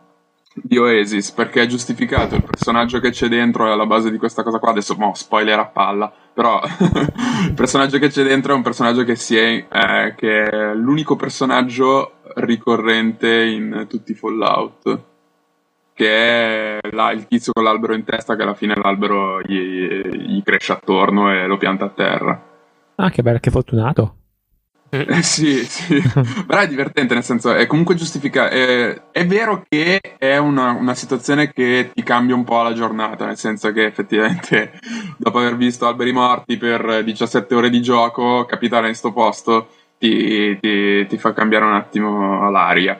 di Oasis perché è giustificato il personaggio che c'è dentro è alla base di questa cosa qua. Adesso mo spoiler a palla però *laughs* il personaggio che c'è dentro è un personaggio che, si è, eh, che è l'unico personaggio ricorrente in tutti i Fallout che è là, il tizio con l'albero in testa che alla fine l'albero gli, gli cresce attorno e lo pianta a terra. Ah che bello che fortunato eh, sì, sì, *laughs* però è divertente, nel senso è comunque giustificato. È, è, vero che è una, una, situazione che ti cambia un po' la giornata, nel senso che effettivamente *laughs* dopo aver visto alberi morti per 17 ore di gioco, capitare in sto posto ti, ti, ti fa cambiare un attimo l'aria.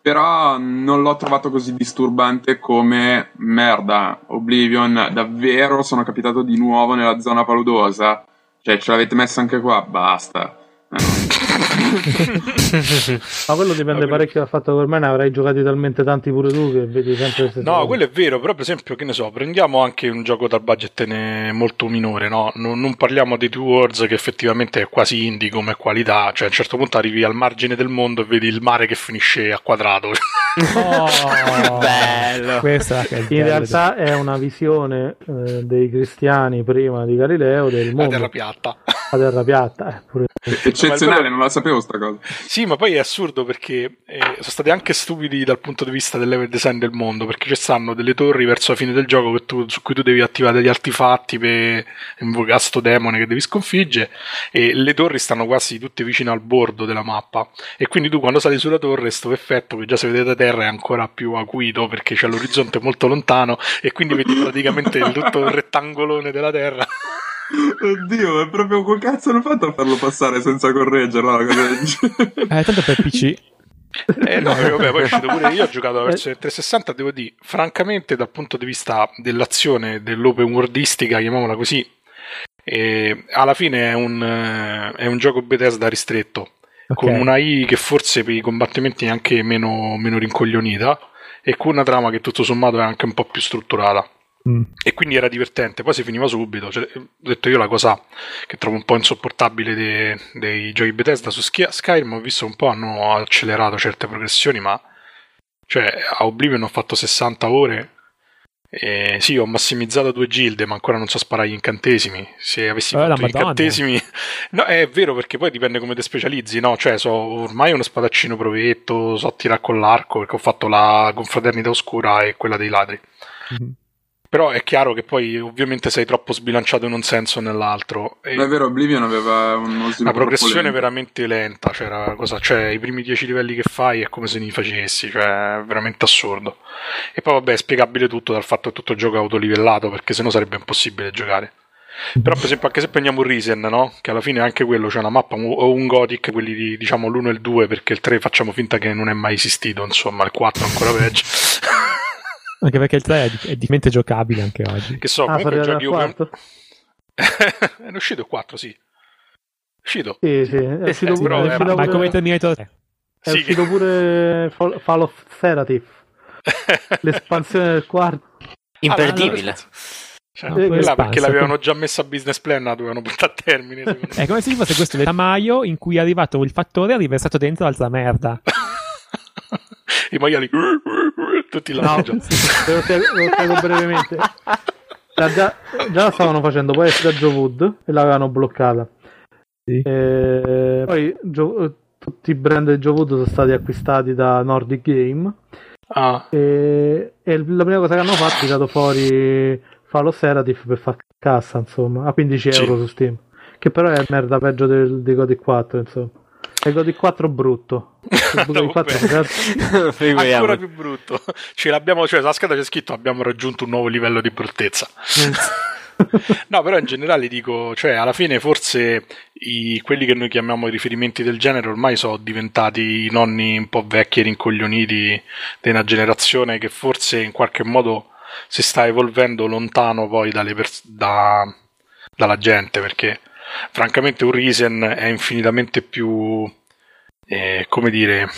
Però non l'ho trovato così disturbante come merda. Oblivion, davvero sono capitato di nuovo nella zona paludosa. Cioè, ce l'avete messa anche qua? Basta Um, *laughs* ma quello dipende no, parecchio dal fatto che ormai ne avrai giocati talmente tanti pure tu che vedi sempre No, cose. quello è vero, però per esempio, che ne so, prendiamo anche un gioco dal budget molto minore, no? Non, non, parliamo di Two Worlds che effettivamente è quasi indie come qualità, cioè a un certo punto arrivi al margine del mondo e vedi il mare che finisce a quadrato. *laughs* Oh, bello! Questa in bello. realtà è una visione eh, dei cristiani prima di Galileo del mondo. La terra piatta. La terra piatta, eh, pure Eccezionale, non la sapevo sta cosa. Sì, ma poi è assurdo perché eh, sono stati anche stupidi dal punto di vista del level design del mondo, perché ci stanno delle torri verso la fine del gioco tu, su cui tu devi attivare degli artefatti per invocare sto demone che devi sconfiggere e le torri stanno quasi tutte vicino al bordo della mappa e quindi tu quando sali sulla torre questo effetto che già si vede da terra è ancora più acuito perché c'è l'orizzonte molto lontano e quindi vedi praticamente tutto il rettangolone della terra. Oddio, è proprio quel cazzo hanno fatto a farlo passare senza correggerlo? eh, tanto per PC. Eh, no, vabbè, poi è uscito pure io ho giocato la versione 360 devo dire francamente dal punto di vista dell'azione dell'open worldistica chiamiamola così eh, alla fine è un, eh, è un gioco Bethesda ristretto okay. con una I che forse per i combattimenti è anche meno, meno rincoglionita e con una trama che tutto sommato è anche un po' più strutturata Mm. E quindi era divertente, poi si finiva subito. Cioè, ho detto io la cosa che trovo un po' insopportabile dei, dei giochi Bethesda su Skyrim, ho visto un po' hanno accelerato certe progressioni, ma cioè a Oblivion ho fatto 60 ore. E sì, ho massimizzato due gilde, ma ancora non so sparare gli incantesimi. Se avessi eh, fatto gli incantesimi, *laughs* no, è vero perché poi dipende come ti specializzi, no? Cioè, so ormai uno spadaccino provetto, so tirare con l'arco perché ho fatto la confraternita oscura e quella dei ladri. Mm-hmm. Però è chiaro che poi ovviamente sei troppo sbilanciato in un senso o nell'altro. E è vero, Oblivion aveva. Una progressione veramente lenta, cioè, cosa, cioè, i primi dieci livelli che fai è come se li facessi, cioè è veramente assurdo. E poi vabbè è spiegabile tutto dal fatto che tutto il gioco è autolivellato, perché sennò sarebbe impossibile giocare. Però per esempio anche se prendiamo un Risen, no? Che alla fine anche quello c'è una mappa o un Gothic, quelli di diciamo l'1 e il 2, perché il 3 facciamo finta che non è mai esistito, insomma, il 4 ancora peggio. Anche perché il 3 è, è differente giocabile anche oggi. Che so, ah, comunque giochi open... *laughs* è uscito il 4, sì. È uscito. Sì, sì, è uscito pure, però, è uscito ma, pure... come Terminator 3. È sì. uscito pure Fall, Fall of Serative. *laughs* L'espansione del quarto. Imperdibile. Ah, cioè, no, quella perché l'avevano già messa a business plan, la dovevano portare a termine. *laughs* è come se fosse questo del tamaio in cui è arrivato il fattore e ha riversato dentro altra merda. I maiali tutti la no, sì, sì, lo spiego brevemente. Già, già, la stavano facendo, poi è uscita Joe Wood e l'avevano bloccata. Sì. E poi Joe, tutti i brand di Joe Wood sono stati acquistati da Nordic Game. Ah. E, e, la prima cosa che hanno fatto è tirato fuori Fallo Seratif per fare cassa, insomma, a 15 euro su Steam. Che però è merda peggio del, di Godi 4, insomma. E Godi 4 brutto. no, 4 *laughs* ancora più brutto. Ce l'abbiamo, cioè, la scheda c'è scritto abbiamo raggiunto un nuovo livello di bruttezza. *laughs* no, però in generale dico, cioè, alla fine forse i, quelli che noi chiamiamo i riferimenti del genere ormai sono diventati i nonni un po' vecchi e rincoglioniti di una generazione che forse in qualche modo si sta evolvendo lontano poi pers- da, dalla gente, perché francamente un Risen è infinitamente più eh, come dire,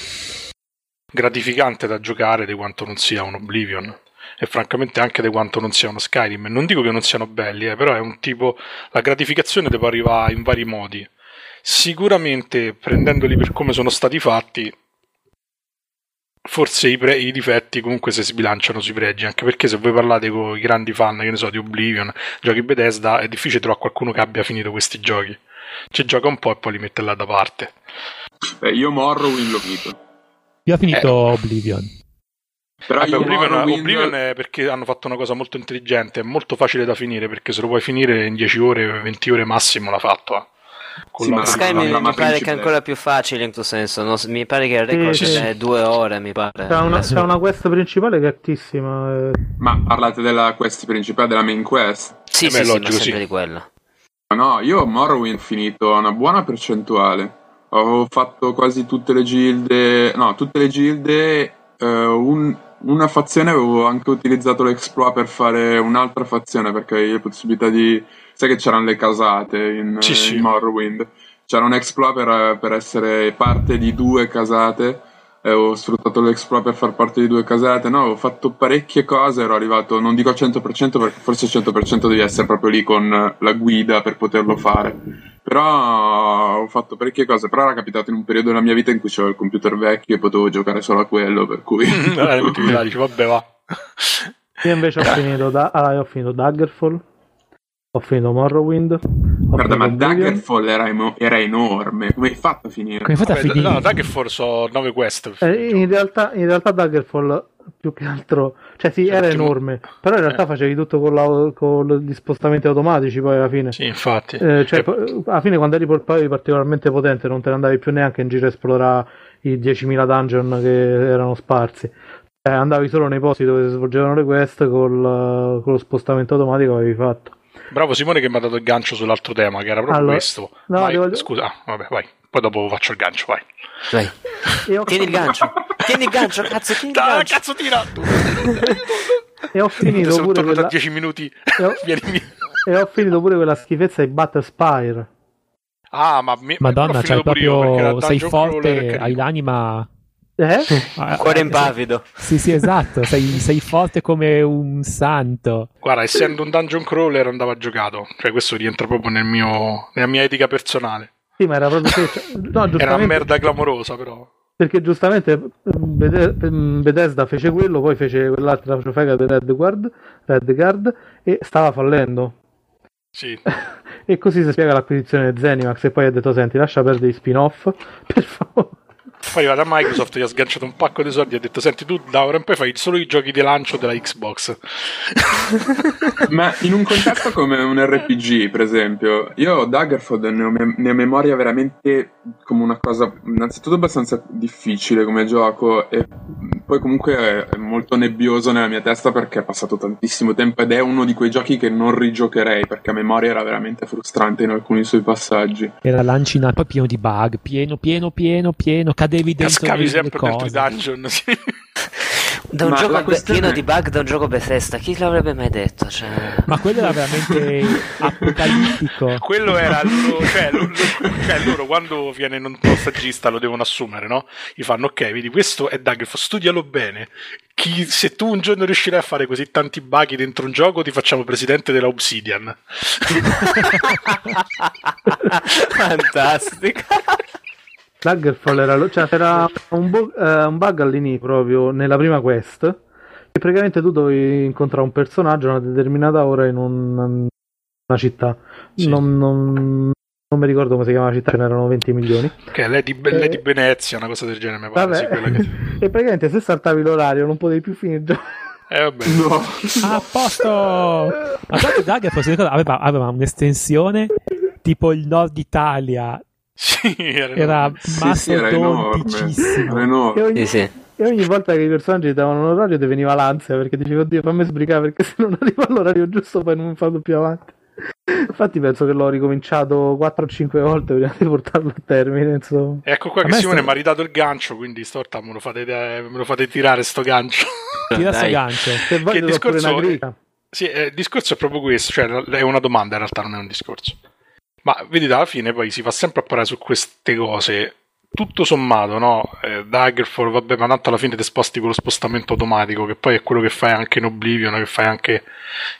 gratificante da giocare di quanto non sia un Oblivion e francamente anche di quanto non sia uno Skyrim. Non dico che non siano belli, eh, però è un tipo. La gratificazione deve arrivare in vari modi. Sicuramente prendendoli per come sono stati fatti, forse i, pre- i difetti comunque si sbilanciano sui pregi. Anche perché se voi parlate con i grandi fan, che ne so, di Oblivion, giochi Bethesda, è difficile trovare qualcuno che abbia finito questi giochi. Ci gioca un po' e poi li mette là da parte. Beh, io Morrowind l'ho finito. Io ho finito eh. Oblivion. Però Vabbè, Oblivion, Morrowind... Oblivion è perché hanno fatto una cosa molto intelligente, è molto facile da finire perché se lo puoi finire in 10 ore, 20 ore massimo l'ha fatto. Eh. Sì, ma Sky mi, mi pare che è ancora più facile in questo senso. No? Mi pare che il record sì, sì. è due ore. Mi pare. C'è una, c'è una quest principale che è altissima. Eh. Ma parlate della quest principale, della main quest? Sì, eh beh, sì, logico, sì, ma sempre di quella. No, io ho Morrowind ho finito una buona percentuale. Ho fatto quasi tutte le gilde. No, tutte le gilde. Uh, un, una fazione avevo anche utilizzato l'exploit per fare un'altra fazione perché avevi la possibilità di. Sai che c'erano le casate in, sì, sì. in Morrowind. C'era un exploit per, per essere parte di due casate ho sfruttato l'exploit per far parte di due casate, no, ho fatto parecchie cose, ero arrivato, non dico al 100% perché forse al 100% devi essere proprio lì con la guida per poterlo fare, però ho fatto parecchie cose, però era capitato in un periodo della mia vita in cui c'avevo il computer vecchio e potevo giocare solo a quello, per cui... *laughs* vabbè va. Io invece ho *laughs* finito, da- ah, ho finito Daggerfall ho finito Morrowind. Ho Guarda, ma Daggerfall era, emo- era, enorme. Come hai fatto a finire? Come hai fatto a finire? No, Daggerfall sono 9 quest. Eh, in, realtà, in realtà Daggerfall più che altro, cioè sì, cioè, era enorme, però in realtà eh. facevi tutto con, la, con, gli spostamenti automatici poi alla fine. Sì, infatti. Eh, cioè, e... alla fine quando eri particolarmente potente non te ne andavi più neanche in giro a esplorare i 10.000 dungeon che erano sparsi. Eh, andavi solo nei posti dove si svolgevano le quest col, con lo spostamento automatico avevi fatto. Bravo Simone che mi ha dato il gancio sull'altro tema, che era proprio allora, questo. No, vai, devo... Scusa, ah, vabbè, vai. Poi dopo faccio il gancio, vai. Vai. Io... Tieni il gancio. tieni il gancio, *laughs* cazzo, tieni il gancio. cazzo, tira. *laughs* e ho finito Sono pure quella... 10 minuti. E ho... *laughs* e ho finito pure quella schifezza di Battle Spire. Ah, ma mi... Madonna, c'hai proprio sei forte, hai l'anima eh? Cuore impavido. Sì, sì, esatto. Sei, sei, forte come un santo. Guarda, essendo un dungeon crawler andava giocato. Cioè, questo rientra proprio nel mio, nella mia etica personale. Sì, ma era proprio. No, era una merda clamorosa, però. Perché giustamente Bethesda fece quello, poi fece quell'altra ciofega di Redguard, Redguard e stava fallendo. Sì. *laughs* e così si spiega l'acquisizione di Zenimax e poi ha detto senti lascia perdere gli spin-off *laughs* per favore poi è arrivata Microsoft, gli ha sganciato un pacco di soldi e ha detto: Senti, tu da ora in poi fai solo i giochi di lancio della Xbox. *laughs* Ma in un contesto come un RPG, per esempio, io Daggerford ne ho, mem- ne ho memoria veramente come una cosa, innanzitutto abbastanza difficile come gioco e poi comunque è molto nebbioso nella mia testa perché è passato tantissimo tempo ed è uno di quei giochi che non rigiocherei perché a memoria era veramente frustrante in alcuni suoi passaggi. Era lancinato poi pieno di bug, pieno, pieno, pieno, pieno, cadevi dentro Cascavi sempre dentro i dungeon, sì. *laughs* Da un Ma gioco questione... pieno di bug da un gioco Bethesda, chi l'avrebbe mai detto? Cioè... Ma quello era veramente *laughs* apocalittico. quello era loro, cioè, loro, cioè, loro quando viene un saggista lo devono assumere, no? Gli fanno ok, vedi, questo è Daggerfall, studialo bene. Chi, se tu un giorno riuscirai a fare così tanti bug dentro un gioco, ti facciamo presidente della Obsidian. *laughs* Fantastico. Daggerfall era, cioè, era un, bu- eh, un, bug all'inizio proprio nella prima quest che praticamente tu dovevi incontrare un personaggio a una determinata ora in un, una città sì. non, non, non, mi ricordo come si chiama la città, ce n'erano 20 milioni. Che è Lady, e... Lady Venezia, una cosa del genere, mi pare. Sì, che... *laughs* e praticamente se saltavi l'orario non potevi più finire il gioco. *laughs* Eh, vabbè. No. A posto! Ma tanto Daggerfall aveva, aveva un'estensione tipo il nord Italia sì, era, era mastodonticissimo. Era enorme. E ogni, sì, sì. e ogni volta che i personaggi davano un orario ti veniva l'ansia perché dicevo, oddio, fammi sbrigare perché se non arrivo all'orario giusto poi non mi vado più avanti. Infatti penso che l'ho ricominciato 4 o 5 volte prima di portarlo a termine. Insomma. Ecco qua che Simone sta... mi ha ridato il gancio, quindi storta me lo fate, me lo fate tirare sto gancio. *laughs* Tira sto gancio. Se voglio che discorso, sì, eh, il discorso è proprio questo, cioè è una domanda in realtà, non è un discorso. Ma vedete, alla fine poi si fa sempre a parlare su queste cose tutto sommato, no? Eh, Daggerfall, vabbè, ma tanto alla fine ti sposti con lo spostamento automatico, che poi è quello che fai anche in Oblivion, che fai anche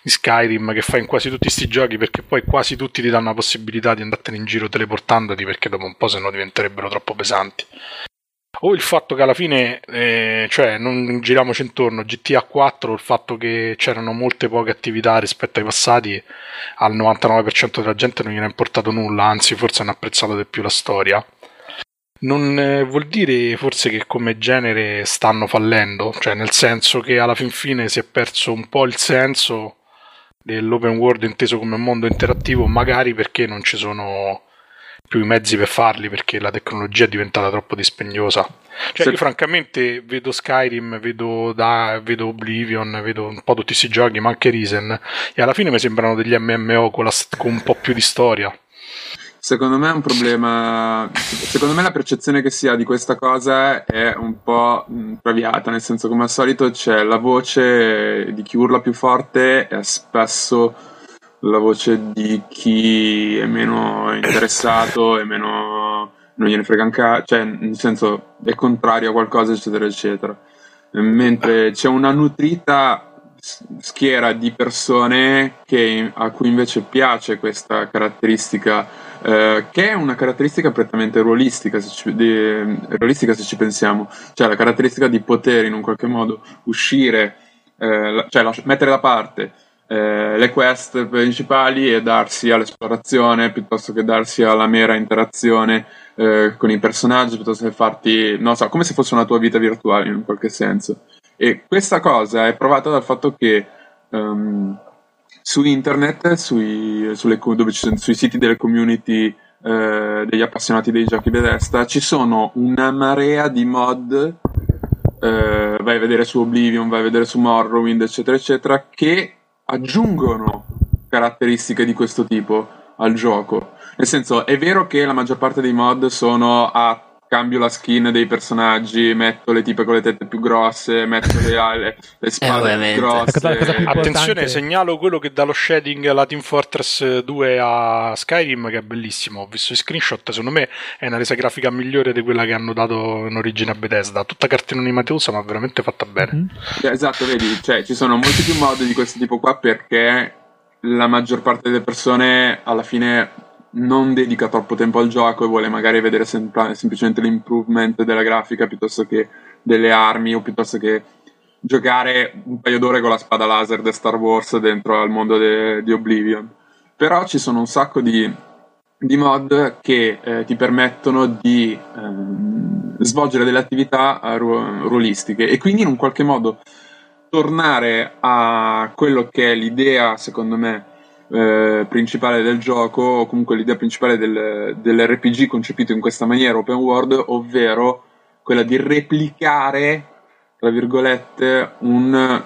in Skyrim, che fai in quasi tutti questi giochi, perché poi quasi tutti ti danno la possibilità di andartene in giro teleportandoti, perché dopo un po' se no diventerebbero troppo pesanti. O il fatto che alla fine, eh, cioè, non giriamoci intorno, GTA 4, il fatto che c'erano molte poche attività rispetto ai passati, al 99% della gente non gliene ha importato nulla, anzi forse hanno apprezzato di più la storia. Non eh, vuol dire forse che come genere stanno fallendo, cioè nel senso che alla fin fine si è perso un po' il senso dell'open world inteso come mondo interattivo, magari perché non ci sono più i mezzi per farli, perché la tecnologia è diventata troppo dispendiosa. Cioè, Se... io francamente vedo Skyrim, vedo, da, vedo Oblivion, vedo un po' tutti questi giochi, ma anche Risen, e alla fine mi sembrano degli MMO con, la, con un po' più di storia. Secondo me è un problema. Secondo me la percezione che si ha di questa cosa è un po' traviata, nel senso, come al solito, c'è la voce di chi urla più forte e spesso la voce di chi è meno interessato e meno. non gliene frega anche. cioè, nel senso, è contrario a qualcosa, eccetera, eccetera. Mentre c'è una nutrita schiera di persone che, a cui invece piace questa caratteristica eh, che è una caratteristica prettamente ruolistica se, ci, di, ruolistica se ci pensiamo, cioè la caratteristica di poter in un qualche modo uscire, eh, cioè lascia, mettere da parte eh, le quest principali e darsi all'esplorazione piuttosto che darsi alla mera interazione eh, con i personaggi, piuttosto che farti, non so, come se fosse una tua vita virtuale in qualche senso. E questa cosa è provata dal fatto che um, su internet, sui, sulle, sono, sui siti delle community eh, degli appassionati dei giochi Bethesda, ci sono una marea di mod, eh, vai a vedere su Oblivion, vai a vedere su Morrowind, eccetera, eccetera, che aggiungono caratteristiche di questo tipo al gioco. Nel senso, è vero che la maggior parte dei mod sono a cambio la skin dei personaggi, metto le tipe con le tette più grosse, metto le, le, le spade eh, più grosse. La cosa, la Attenzione, segnalo quello che dà lo shading alla Team Fortress 2 a Skyrim, che è bellissimo. Ho visto i screenshot, secondo me è una resa grafica migliore di quella che hanno dato in origine a Bethesda. Tutta cartina animatosa, ma veramente fatta bene. Mm-hmm. Eh, esatto, vedi, cioè, ci sono molti più modi di questo tipo qua perché la maggior parte delle persone alla fine non dedica troppo tempo al gioco e vuole magari vedere sem- semplicemente l'improvement della grafica piuttosto che delle armi o piuttosto che giocare un paio d'ore con la spada laser di Star Wars dentro al mondo de- di Oblivion. Però ci sono un sacco di, di mod che eh, ti permettono di eh, svolgere delle attività eh, ru- ruolistiche e quindi in un qualche modo tornare a quello che è l'idea, secondo me, eh, principale del gioco, o comunque l'idea principale del, dell'RPG concepito in questa maniera open world, ovvero quella di replicare, tra virgolette, un,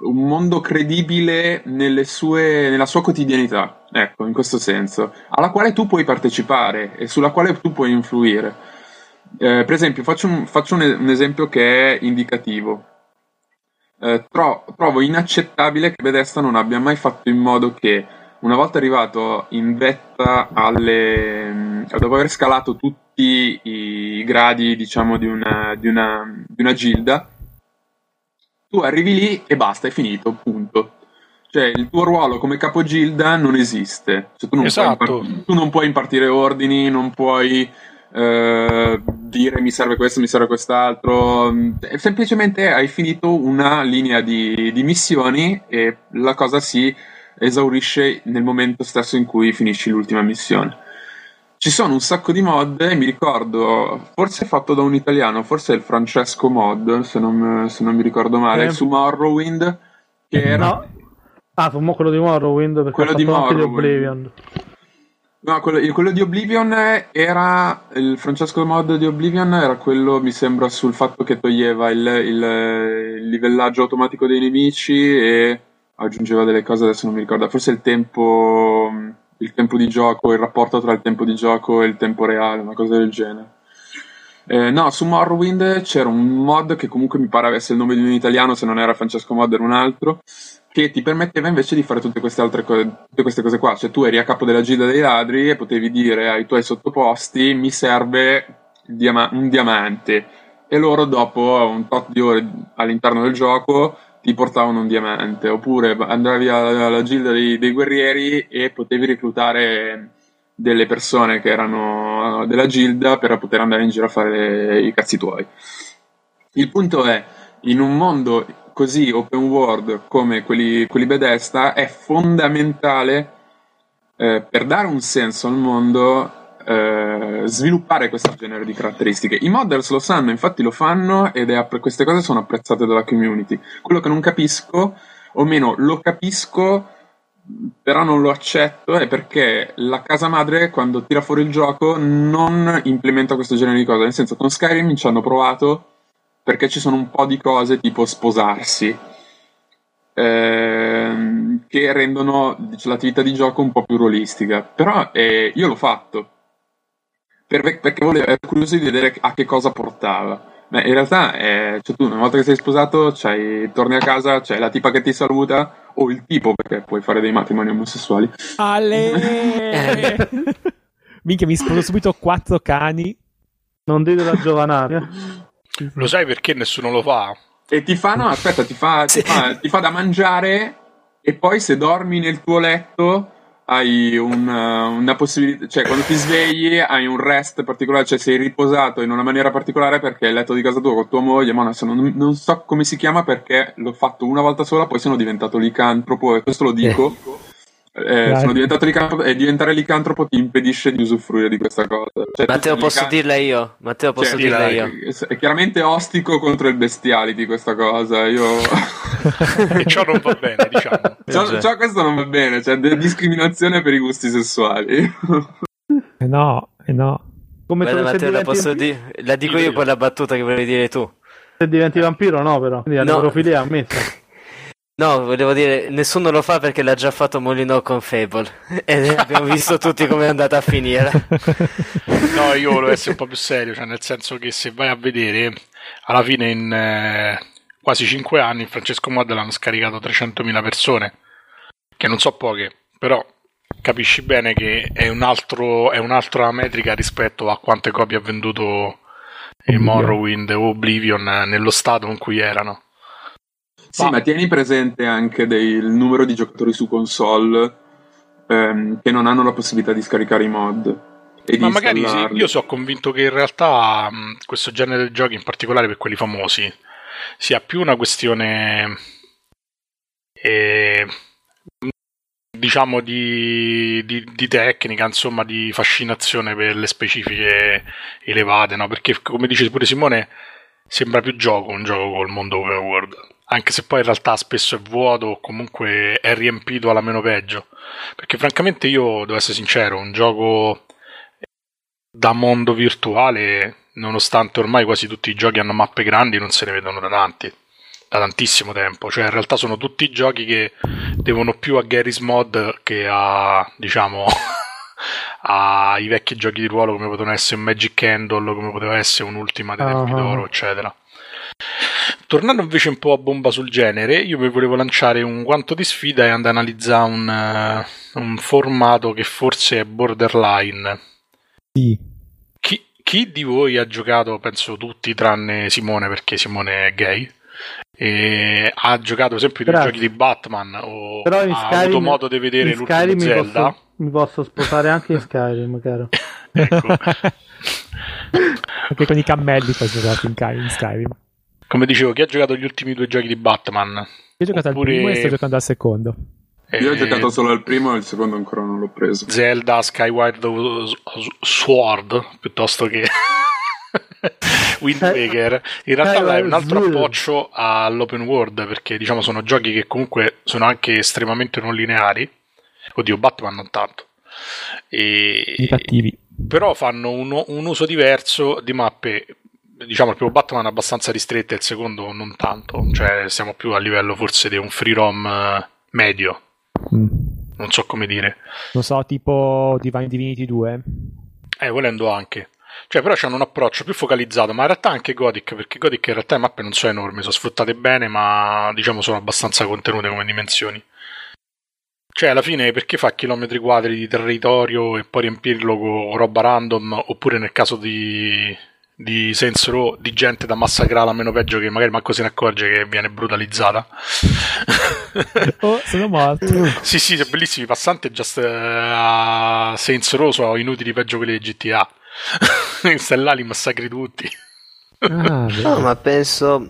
un mondo credibile sue, nella sua quotidianità, ecco, in questo senso, alla quale tu puoi partecipare e sulla quale tu puoi influire. Eh, per esempio, faccio, un, faccio un, un esempio che è indicativo eh, tro- trovo inaccettabile che Bethesda non abbia mai fatto in modo che una volta arrivato in vetta alle, dopo aver scalato tutti i gradi diciamo di una, di una, di una gilda tu arrivi lì e basta, è finito, punto cioè il tuo ruolo come capogilda non esiste cioè, tu, non esatto. impart- tu non puoi impartire ordini non puoi eh, dire mi serve questo, mi serve quest'altro. Semplicemente hai finito una linea di, di missioni e la cosa si esaurisce nel momento stesso in cui finisci l'ultima missione. Ci sono un sacco di mod mi ricordo, forse fatto da un italiano, forse è il Francesco Mod, se non, se non mi ricordo male, eh. su Morrowind, che era... No. Ah, quello di Morrowind, quello di Morrowind. Di Oblivion. No, quello, quello, di Oblivion era il Francesco Mod di Oblivion era quello, mi sembra, sul fatto che toglieva il, il, il, livellaggio automatico dei nemici e aggiungeva delle cose, adesso non mi ricordo, forse il tempo, il tempo di gioco, il rapporto tra il tempo di gioco e il tempo reale, una cosa del genere. Eh, no, su Morrowind c'era un mod che comunque mi pare avesse il nome di un italiano, se non era Francesco Mod era un altro, che ti permetteva invece di fare tutte queste altre cose, tutte queste cose qua. Cioè, tu eri a capo della gilda dei ladri e potevi dire ai tuoi sottoposti: mi serve diama- un diamante e loro dopo un tot di ore all'interno del gioco ti portavano un diamante oppure andavi alla, alla gilda dei, dei guerrieri e potevi reclutare delle persone che erano della gilda per poter andare in giro a fare i cazzi tuoi. Il punto è, in un mondo così open world come quelli, quelli Bethesda, è fondamentale eh, per dare un senso al mondo eh, sviluppare questo genere di caratteristiche. I modders lo sanno, infatti lo fanno ed è, queste cose sono apprezzate dalla community. Quello che non capisco, o meno lo capisco, però non lo accetto, è perché la casa madre quando tira fuori il gioco non implementa questo genere di cose. Nel senso, con Skyrim ci hanno provato perché ci sono un po' di cose tipo sposarsi. Ehm, che rendono l'attività di gioco un po' più ruolistica. Però eh, io l'ho fatto per, perché volevo, ero curioso di vedere a che cosa portava. Beh, in realtà, eh, cioè tu una volta che sei sposato, torni a casa, c'è la tipa che ti saluta, o il tipo, perché puoi fare dei matrimoni omosessuali. Ale! *laughs* Minchia, mi sposo subito quattro cani. Non dite la giovanata. Lo sai perché nessuno lo fa? E ti fa, no, aspetta, ti fa, ti, fa, ti fa da mangiare e poi se dormi nel tuo letto hai un, una possibilità, cioè quando ti svegli hai un rest particolare, cioè sei riposato in una maniera particolare perché hai letto di casa tua con tua moglie, ma adesso non, non, so come si chiama perché l'ho fatto una volta sola, poi sono diventato licantropo e questo lo dico. Eh. *laughs* Eh, sono diventato licantropo e diventare licantropo ti impedisce di usufruire di questa cosa. Cioè, Matteo, posso lican... dirla io? Matteo, posso cioè, dirla io? È chiaramente ostico contro il bestiality questa cosa. Io... *laughs* e ciò non va bene, diciamo. *laughs* Ciò, ciò questo non va bene, cioè discriminazione per i gusti sessuali. *laughs* eh no, eh no. Come Bene, Matteo, la posso dire? La dico io poi la battuta che volevi dire tu. Se diventi vampiro no, però. Quindi la no. necrofilia ammessa. No, volevo dire, nessuno lo fa perché l'ha già fatto Molino con Fable *laughs* e abbiamo visto tutti come è andata a finire. no, io volevo essere un po' più serio, cioè nel senso che se vai a vedere, alla fine in eh, quasi 5 anni Francesco Mod l'hanno scaricato 300.000 persone, che non so poche, però capisci bene che è, un altro, è un'altra metrica rispetto a quante copie ha venduto Morrowind o Oblivion nello stato in cui erano. Sì, ma... ma tieni presente anche dei, il numero di giocatori su console ehm, che non hanno la possibilità di scaricare i mod. ma magari sì, io sono convinto che in realtà mh, questo genere di giochi, in particolare per quelli famosi, sia più una questione. Eh, diciamo di, di, di, tecnica, insomma, di fascinazione per le specifiche elevate, no? Perché, come dice pure Simone, sembra più gioco un gioco col mondo open world anche se poi in realtà spesso è vuoto o comunque è riempito alla meno peggio. Perché francamente io, devo essere sincero, un gioco da mondo virtuale, nonostante ormai quasi tutti i giochi hanno mappe grandi, non se ne vedono da tanti, da tantissimo tempo. Cioè in realtà sono tutti giochi che devono più a Garry's Mod che a, diciamo... *laughs* ai vecchi giochi di ruolo come potevano essere un Magic Candle, come poteva essere un Ultima dei Tempi uh-huh. d'Oro, eccetera. Tornando invece un po' a bomba sul genere, io vi volevo lanciare un guanto di sfida e andare ad analizzare un, uh, un formato che forse è borderline. Sì. Chi, chi, di voi ha giocato, penso tutti, tranne Simone, perché Simone è gay, e ha giocato per esempio i giochi di Batman o Però in ha Skyrim, avuto modo di vedere l'ultimo Skyrim Zelda? Mi posso, mi posso sposare anche in Skyrim, caro. *laughs* ecco. *laughs* anche con i cammelli poi giocato in Skyrim. Come dicevo, chi ha giocato gli ultimi due giochi di Batman? Io ho giocato Oppure... al primo e sto giocando al secondo. Eh, Io ho giocato solo al primo e il secondo ancora non l'ho preso. Zelda Skyward Sword piuttosto che *laughs* Wind Waker. In realtà è un altro approccio all'open world perché diciamo sono giochi che comunque sono anche estremamente non lineari. Oddio, Batman non tanto. E... I cattivi. Però fanno un, un uso diverso di mappe diciamo il primo Batman è abbastanza ristretto e il secondo non tanto, cioè siamo più a livello forse di un free roam eh, medio. Mm. Non so come dire. Non so, tipo Divine Divinity 2. Eh, volendo anche. Cioè, però hanno un approccio più focalizzato, ma in realtà anche Gothic, perché Gothic in realtà le mappe non sono enormi, sono sfruttate bene, ma diciamo sono abbastanza contenute come dimensioni. Cioè, alla fine, perché fa chilometri quadri di territorio e poi riempirlo con roba random, oppure nel caso di di Saints Row di gente da massacrare a meno peggio che magari manco se ne accorge che viene brutalizzata. Oh sono morto. *laughs* Sì sì sono bellissimi. Passanti just uh, a Saints Row sono inutili peggio quelli di GTA *laughs* stai là li massacri tutti. Ah, no ma penso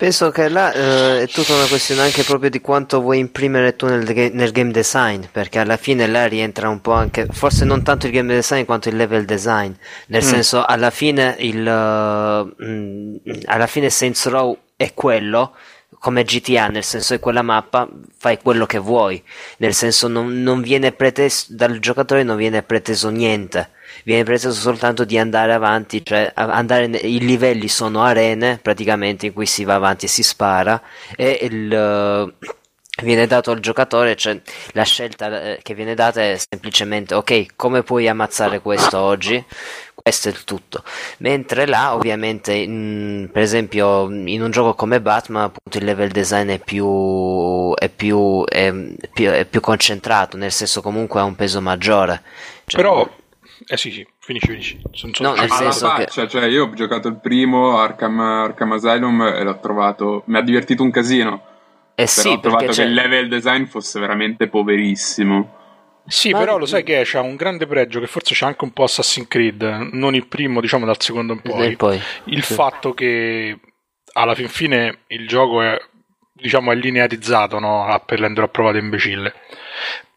Penso che là eh, è tutta una questione anche proprio di quanto vuoi imprimere tu nel, nel, game design, perché alla fine là rientra un po' anche, forse non tanto il game design quanto il level design, nel mm. senso alla fine il, uh, mh, alla fine Saints Row è quello, come GTA, nel senso che quella mappa fai quello che vuoi, nel senso non, non viene preteso, dal giocatore non viene preteso niente viene preso soltanto di andare avanti, cioè andare, i livelli sono arene praticamente in cui si va avanti e si spara e il viene dato al giocatore, cioè la scelta eh, che viene data è semplicemente ok, come puoi ammazzare questo oggi? Questo è il tutto. Mentre là, ovviamente, in, per esempio, in un gioco come Batman, appunto, il level design è più, è più, è, più, è più concentrato, nel senso comunque ha un peso maggiore. Cioè, Però eh sì, sì, finisci, finisci. Sono, sono no, nel senso faccia, che... cioè io ho giocato il primo Arkham, Arkham Asylum e l'ho trovato, mi ha divertito un casino. Eh sì, ho trovato che il level design fosse veramente poverissimo. Sì, Ma... però lo sai che c'ha un grande pregio che forse c'è anche un po' Assassin's Creed, non il primo, diciamo dal secondo in poi. poi. Il sì. fatto che alla fin fine il gioco è diciamo è linearizzato, no? per renderlo a prova imbecille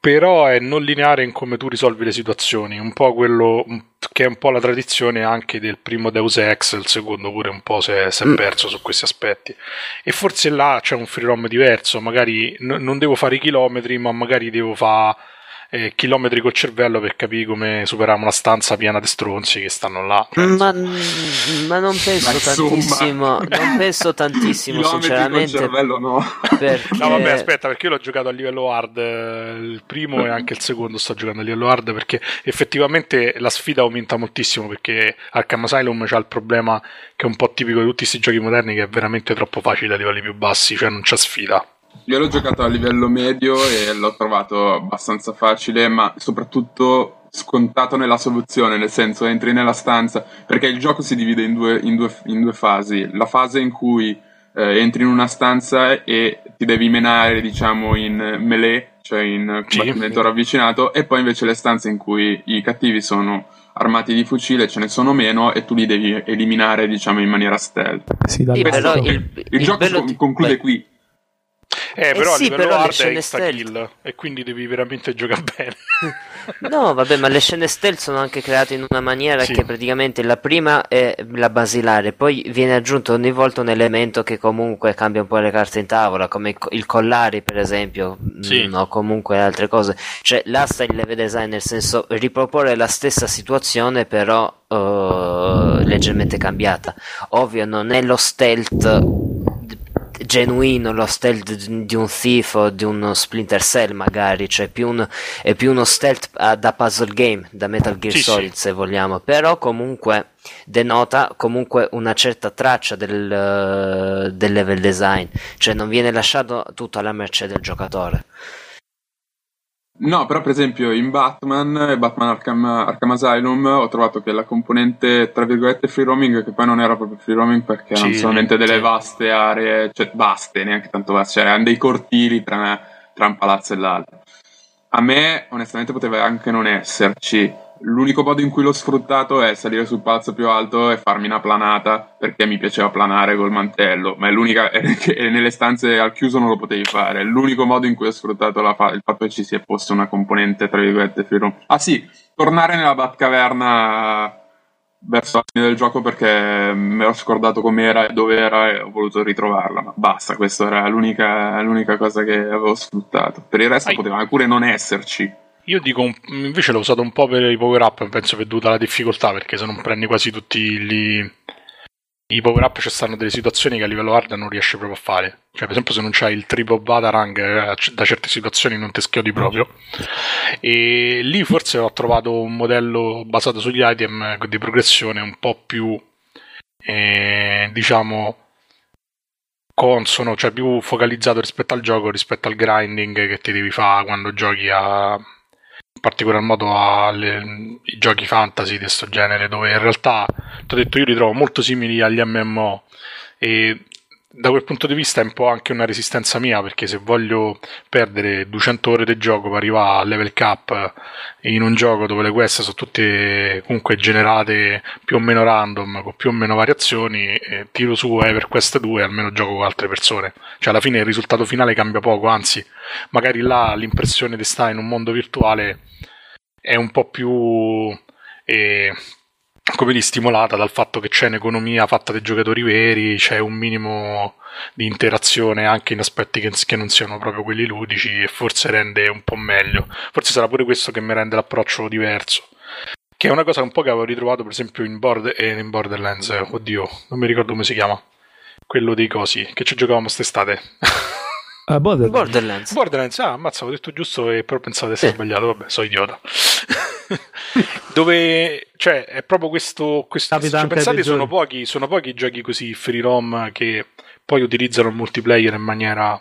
però è non lineare in come tu risolvi le situazioni, un po' quello che è un po' la tradizione anche del primo Deus Ex, il secondo pure un po' si è, si è mm. perso su questi aspetti. E forse là c'è un free roam diverso, magari n- non devo fare i chilometri, ma magari devo fare eh, chilometri col cervello per capire come superare una stanza piena di stronzi che stanno là. Ma, ma non penso ma tantissimo, non penso tantissimo sinceramente. Cervello no. Perché... No vabbè aspetta perché io l'ho giocato a livello hard, il primo e anche il secondo sto giocando a livello hard perché effettivamente la sfida aumenta moltissimo perché Arkham Asylum c'ha il problema che è un po' tipico di tutti questi giochi moderni che è veramente troppo facile a livelli più bassi, cioè non c'è sfida. Io l'ho giocato a livello medio e l'ho trovato abbastanza facile, ma soprattutto scontato nella soluzione, nel senso entri nella stanza, perché il gioco si divide in due, in due, in due fasi. La fase in cui eh, entri in una stanza e ti devi menare, diciamo, in melee, cioè in combattimento sì. ravvicinato, e poi invece le stanze in cui i cattivi sono armati di fucile, ce ne sono meno e tu li devi eliminare, diciamo, in maniera stealth. Sì, però il, il, il gioco ti... conclude qui eh, eh, però sì, a livello però hard è insta-kill e quindi devi veramente giocare bene. *laughs* no, vabbè, ma le scene stealth sono anche create in una maniera sì. che praticamente la prima è la basilare, poi viene aggiunto ogni volta un elemento che comunque cambia un po' le carte in tavola, come il collari per esempio, sì. Mm, o comunque altre cose. Cioè, là sta il level design, nel senso riproporre la stessa situazione però uh, leggermente cambiata. Ovvio, non è lo stealth genuino lo stealth di un Thief o di uno Splinter Cell magari, cioè più un, è più uno stealth uh, da puzzle game, da Metal Gear sì, Solid sì. se vogliamo, però comunque denota comunque una certa traccia del, uh, del level design, cioè non viene lasciato tutto alla merce del giocatore. No, però per esempio in Batman, Batman Arkham, Arkham Asylum, ho trovato che la componente, tra virgolette, free roaming, che poi non era proprio free roaming perché erano solamente delle vaste aree, cioè vaste, neanche tanto vaste, cioè erano dei cortili tra, tra un palazzo e l'altro. A me, onestamente, poteva anche non esserci L'unico modo in cui l'ho sfruttato è salire sul palazzo più alto e farmi una planata perché mi piaceva planare col mantello, ma è l'unica *laughs* e nelle stanze al chiuso non lo potevi fare. È l'unico modo in cui ho sfruttato fa- il fatto che ci sia posto una componente tra virgolette free roam. Ah sì, tornare nella Batcaverna verso la fine del gioco perché mi ero scordato com'era e dove era e ho voluto ritrovarla, ma basta, questa era l'unica, l'unica cosa che avevo sfruttato. Per il resto Ai. poteva pure non esserci. Io dico, invece l'ho usato un po' per i power up, penso per dovuta alla difficoltà, perché se non prendi quasi tutti gli, i power up ci stanno delle situazioni che a livello hard non riesci proprio a fare. Cioè, per esempio, se non c'hai il triple batarang eh, da certe situazioni non ti schiodi proprio. E lì forse ho trovato un modello basato sugli item di progressione un po' più, eh, diciamo, consono, cioè più focalizzato rispetto al gioco, rispetto al grinding che ti devi fare quando giochi a particolar modo ai giochi fantasy di questo genere, dove in realtà, ti ho detto, io li trovo molto simili agli MMO e da quel punto di vista è un po' anche una resistenza mia perché se voglio perdere 200 ore di gioco per arrivare a level cap in un gioco dove le quest sono tutte comunque generate più o meno random con più o meno variazioni eh, tiro su EverQuest 2 e almeno gioco con altre persone. Cioè alla fine il risultato finale cambia poco anzi magari là l'impressione di stare in un mondo virtuale è un po' più eh, come dire, stimolata dal fatto che c'è un'economia fatta dai giocatori veri, c'è un minimo di interazione anche in aspetti che, che, non siano proprio quelli ludici e forse rende un po' meglio. Forse sarà pure questo che mi rende l'approccio diverso. Che è una cosa un po' che avevo ritrovato per esempio in, Board, eh, in Borderlands, oddio, non mi ricordo come si chiama. Quello dei cosi, che ci giocavamo quest'estate. Uh, *laughs* Borderlands. Borderlands. Borderlands, ah, ammazza, ho detto giusto e però pensavo di essere sì. sbagliato, vabbè, sono idiota. *laughs* *laughs* Dove, cioè, è proprio questo, questo se ci pensate sono pochi, sono pochi i giochi così free rom che poi utilizzano il multiplayer in maniera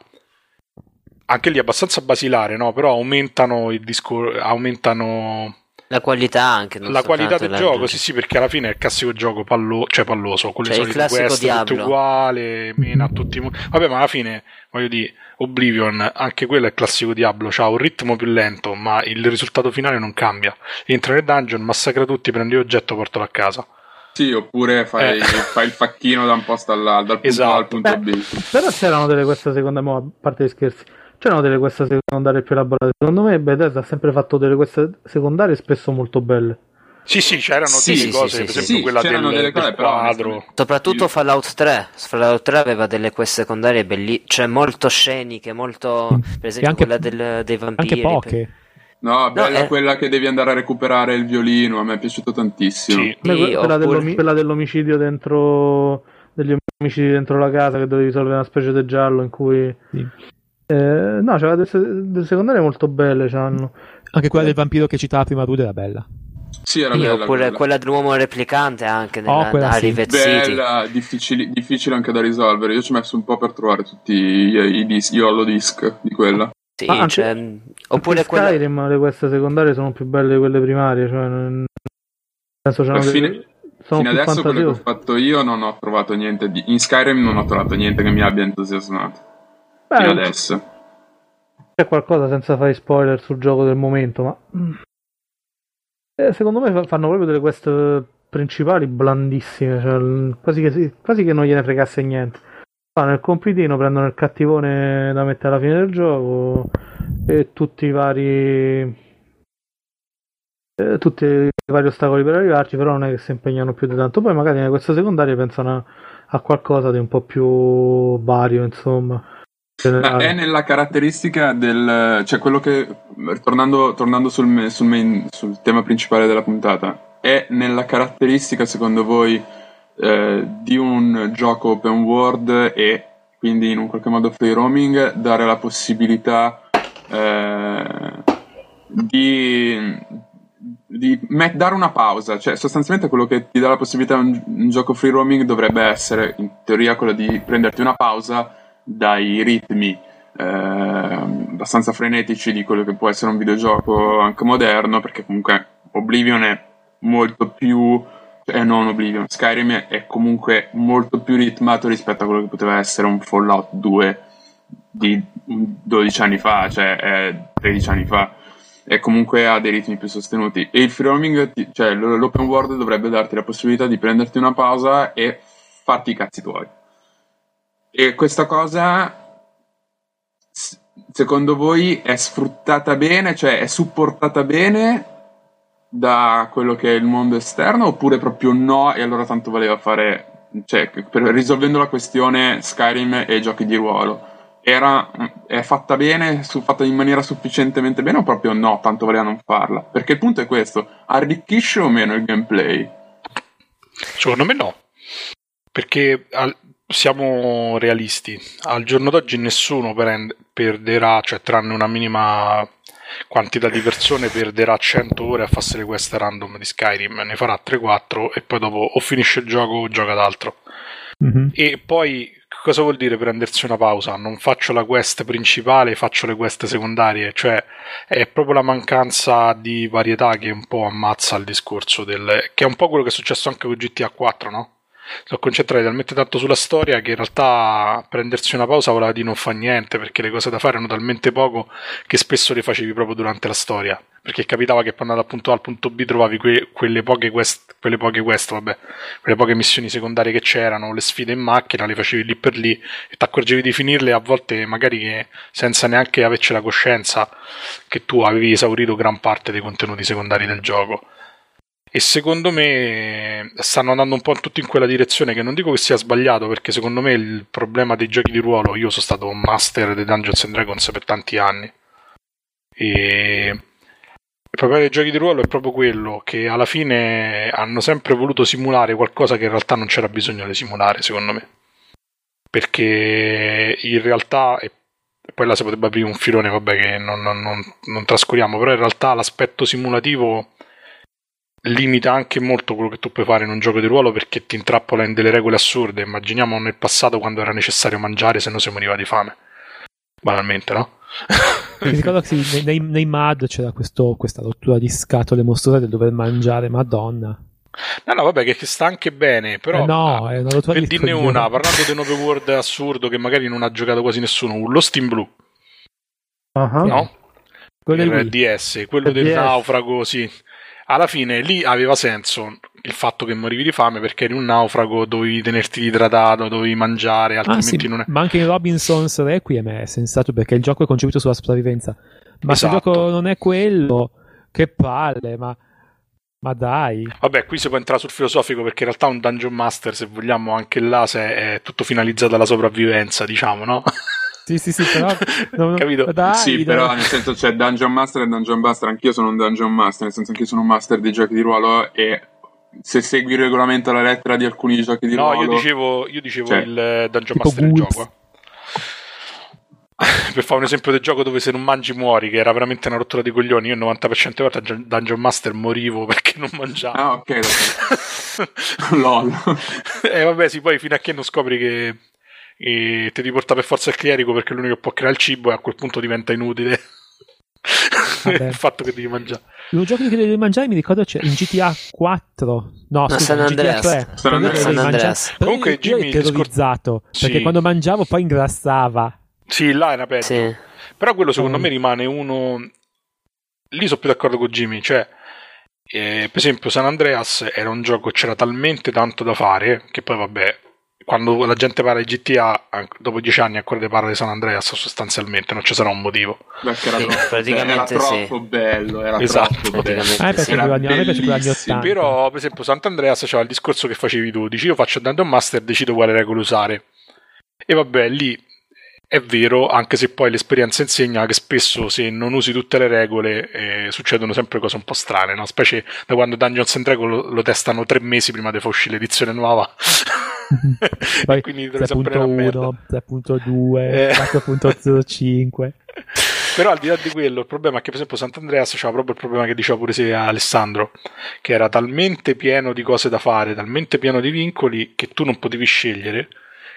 anche lì abbastanza basilare, no? Però aumentano il discorso, aumentano la qualità anche. la qualità del gioco, sì, sì, perché alla fine è il classico gioco pallo- cioè palloso, con le cioè solite quest, tutto uguale, mena a tutti Vabbè, ma alla fine, voglio dire, Oblivion, anche quello è classico Diablo, ha un ritmo più lento, ma il risultato finale non cambia. Entra nel dungeon, massacra tutti, prendi l'oggetto, portalo a casa. Sì, oppure fai, eh. *laughs* fai, il facchino da un posto all'altro, dal punto esatto. A al punto Beh, B. Però c'erano delle queste seconde, mo, a parte gli scherzi, c'erano delle queste secondarie più elaborate. Secondo me Bethesda ha sempre fatto delle queste secondarie spesso molto belle. Sì, sì, c'erano sì, delle cose, sì, per esempio sì, quella del, delle cose, del quadro. Soprattutto Fallout 3. Fallout 3 aveva delle queste secondarie bellissime, cioè molto sceniche, molto... Per esempio anche, quella del, dei vampiri. Anche poche. No, bella no, eh. quella che devi andare a recuperare il violino, a me è piaciuto tantissimo. Sì. quella, oppure... dell'om- quella, dell'omicidio dentro degli omicidi dentro la casa che dovevi risolvere una specie di giallo in cui sì. Eh, no, c'era delle, delle secondarie molto belle. C'hanno. Anche quella del vampiro che citava prima tu era bella. Sì, era bella. Oppure quella. quella dell'uomo replicante anche nella, oh, quella sì. Bella, difficile, difficile, anche da risolvere. Io ci ho messo un po' per trovare tutti i, i, dis, gli hollow disc di quella. Sì, ah, anche, cioè, oppure quella... Skyrim le queste secondarie sono più belle di quelle primarie. Cioè, non... Penso c'hanno fine, delle... fino adesso quello che ho fatto io non ho trovato niente di... In Skyrim non ho trovato niente che mi abbia entusiasmato. Beh, fino adesso. C'è qualcosa senza fare spoiler sul gioco del momento, ma. Eh, secondo me fanno proprio delle quest principali blandissime, cioè, quasi, che, quasi che non gliene fregasse niente. Fanno il compitino, prendono il cattivone da mettere alla fine del gioco e tutti i vari. Eh, tutti i vari ostacoli per arrivarci, però non è che si impegnano più di tanto. Poi magari nelle queste secondarie pensano a, a qualcosa di un po' più vario, insomma. Ma è nella caratteristica del. cioè quello che. Tornando, tornando sul, sul, main, sul, tema principale della puntata, è nella caratteristica, secondo voi, eh, di un gioco open world e quindi in un qualche modo free roaming, dare la possibilità eh, di, di met- dare una pausa, cioè sostanzialmente quello che ti dà la possibilità un, un gioco free roaming dovrebbe essere in teoria quello di prenderti una pausa dai ritmi eh, abbastanza frenetici di quello che può essere un videogioco anche moderno, perché comunque Oblivion è molto più eh, non Oblivion, Skyrim è comunque molto più ritmato rispetto a quello che poteva essere un Fallout 2 di 12 anni fa, cioè eh, 13 anni fa. E comunque ha dei ritmi più sostenuti. E il free roaming, cioè l'open world dovrebbe darti la possibilità di prenderti una pausa e farti i cazzi tuoi e questa cosa, secondo voi, è sfruttata bene, cioè è supportata bene da quello che è il mondo esterno, oppure proprio no, e allora tanto valeva fare, cioè, per, risolvendo la questione Skyrim e giochi di ruolo. Era, è fatta bene, su, fatta in maniera sufficientemente bene o proprio no, tanto valeva non farla? Perché il punto è questo, arricchisce o meno il gameplay? Secondo me no, perché siamo realisti. Al giorno d'oggi nessuno perderà, cioè tranne una minima quantità di persone, perderà 100 ore a farsi le quest random di Skyrim. Ne farà 3-4 e poi dopo o finisce il gioco o gioca ad altro. Mm-hmm. E poi cosa vuol dire prendersi una pausa? Non faccio la quest principale, faccio le quest secondarie, cioè è proprio la mancanza di varietà che un po' ammazza il discorso del... che è un po' quello che è successo anche con GTA 4, no? Sono concentrati talmente tanto sulla storia che in realtà prendersi una pausa voleva di non fa niente perché le cose da fare erano talmente poco che spesso le facevi proprio durante la storia. Perché capitava che per andare dal punto A al punto B trovavi que- quelle poche quest, quelle poche quest, vabbè, quelle poche missioni secondarie che c'erano, le sfide in macchina, le facevi lì per lì e ti accorgevi di finirle a volte magari che, senza neanche averci la coscienza che tu avevi esaurito gran parte dei contenuti secondari del gioco e secondo me stanno andando un po' tutti in quella direzione che non dico che sia sbagliato perché secondo me il problema dei giochi di ruolo io sono stato un master dei Dungeons and Dragons per tanti anni. E il problema dei giochi di ruolo è proprio quello che alla fine hanno sempre voluto simulare qualcosa che in realtà non c'era bisogno di simulare secondo me. Perché in realtà e poi là si potrebbe aprire un filone vabbè che non, non, non, non trascuriamo però in realtà l'aspetto simulativo limita anche molto quello che tu puoi fare in un gioco di ruolo perché ti intrappola in delle regole assurde. Immaginiamo nel passato quando era necessario mangiare se no si moriva di fame. Banalmente, no? Mi ricordo che sì, *laughs* nei, nei, MAD c'era questo, questa rottura di scatole mostruose del dover mangiare, madonna. No, no, vabbè, che, che sta anche bene, però... Eh no, è una rottura per di dirne una, parlando di un open world assurdo che magari non ha giocato quasi nessuno, un Lost in Blue. Uh-huh. No? Quello del DS, quello del DS. naufrago, sì alla fine lì aveva senso il fatto che morivi di fame perché eri un naufrago, dovevi tenerti idratato, dovevi mangiare, altrimenti ah, sì, non è... Ma anche in Robinson's Requiem è sensato perché il gioco è concepito sulla sopravvivenza. Ma esatto. se il esatto. gioco non è quello, che palle, ma... Ma dai. Vabbè, qui si può entrare sul filosofico perché in realtà un Dungeon Master, se vogliamo, anche là è tutto finalizzato alla sopravvivenza, diciamo, no? *laughs* Sì, sì, sì, però... *laughs* Non, Capito? Dai, sì, dai. però nel senso c'è Dungeon Master e Dungeon Master, anch'io sono un Dungeon Master, nel senso anch'io sono un master di giochi di ruolo e se segui il regolamento alla lettera di alcuni giochi di no, ruolo... No, io dicevo, io dicevo cioè, il Dungeon Master del gioco. *laughs* Per fare un esempio del gioco dove se non mangi muori, che era veramente una rottura di coglioni, io il 90% delle volte a Dungeon Master morivo *laughs* perché non mangiavo. Ah, ok. LOL. e eh, vabbè, sì, poi fino a che non scopri che e ti riporta per forza il clierico perché è l'unico che può creare il cibo e a quel punto diventa inutile *laughs* il fatto che devi mangiare. Un gioco che devi mangiare mi ricordo c'è in GTA 4, no, no scusa, San Andreas. GTA 3. San Andreas. San Andreas. Comunque Jimmy io terrorizzato discor- perché sì. quando mangiavo poi ingrassava. Sì, là è una peggio. Sì. Però quello secondo mm. me rimane uno lì sono più d'accordo con Jimmy, cioè eh, per esempio San Andreas era un gioco c'era talmente tanto da fare che poi vabbè quando la gente parla di GTA, dopo dieci anni ancora ti parla di San Andreas sostanzialmente, non ci sarà un motivo. Perché era, sì, troppo, praticamente era troppo bello, era esatto. troppo bello. Ah, perché era bellissimo. Però, per esempio, Sant'Andreas c'era il discorso che facevi tu, dici io faccio Dungeon Master e decido quale regole usare. E vabbè, lì è vero, anche se poi l'esperienza insegna che spesso se non usi tutte le regole eh, succedono sempre cose un po' strane, no? specie da quando Dungeons and Dragons lo, lo testano tre mesi prima di far uscire l'edizione nuova. *laughs* Poi quindi 3.1, 3.2, eh. 4.05. *laughs* Però al di là di quello, il problema è che per esempio Sant'Andreas c'era proprio il problema che diceva pure se Alessandro, che era talmente pieno di cose da fare, talmente pieno di vincoli che tu non potevi scegliere,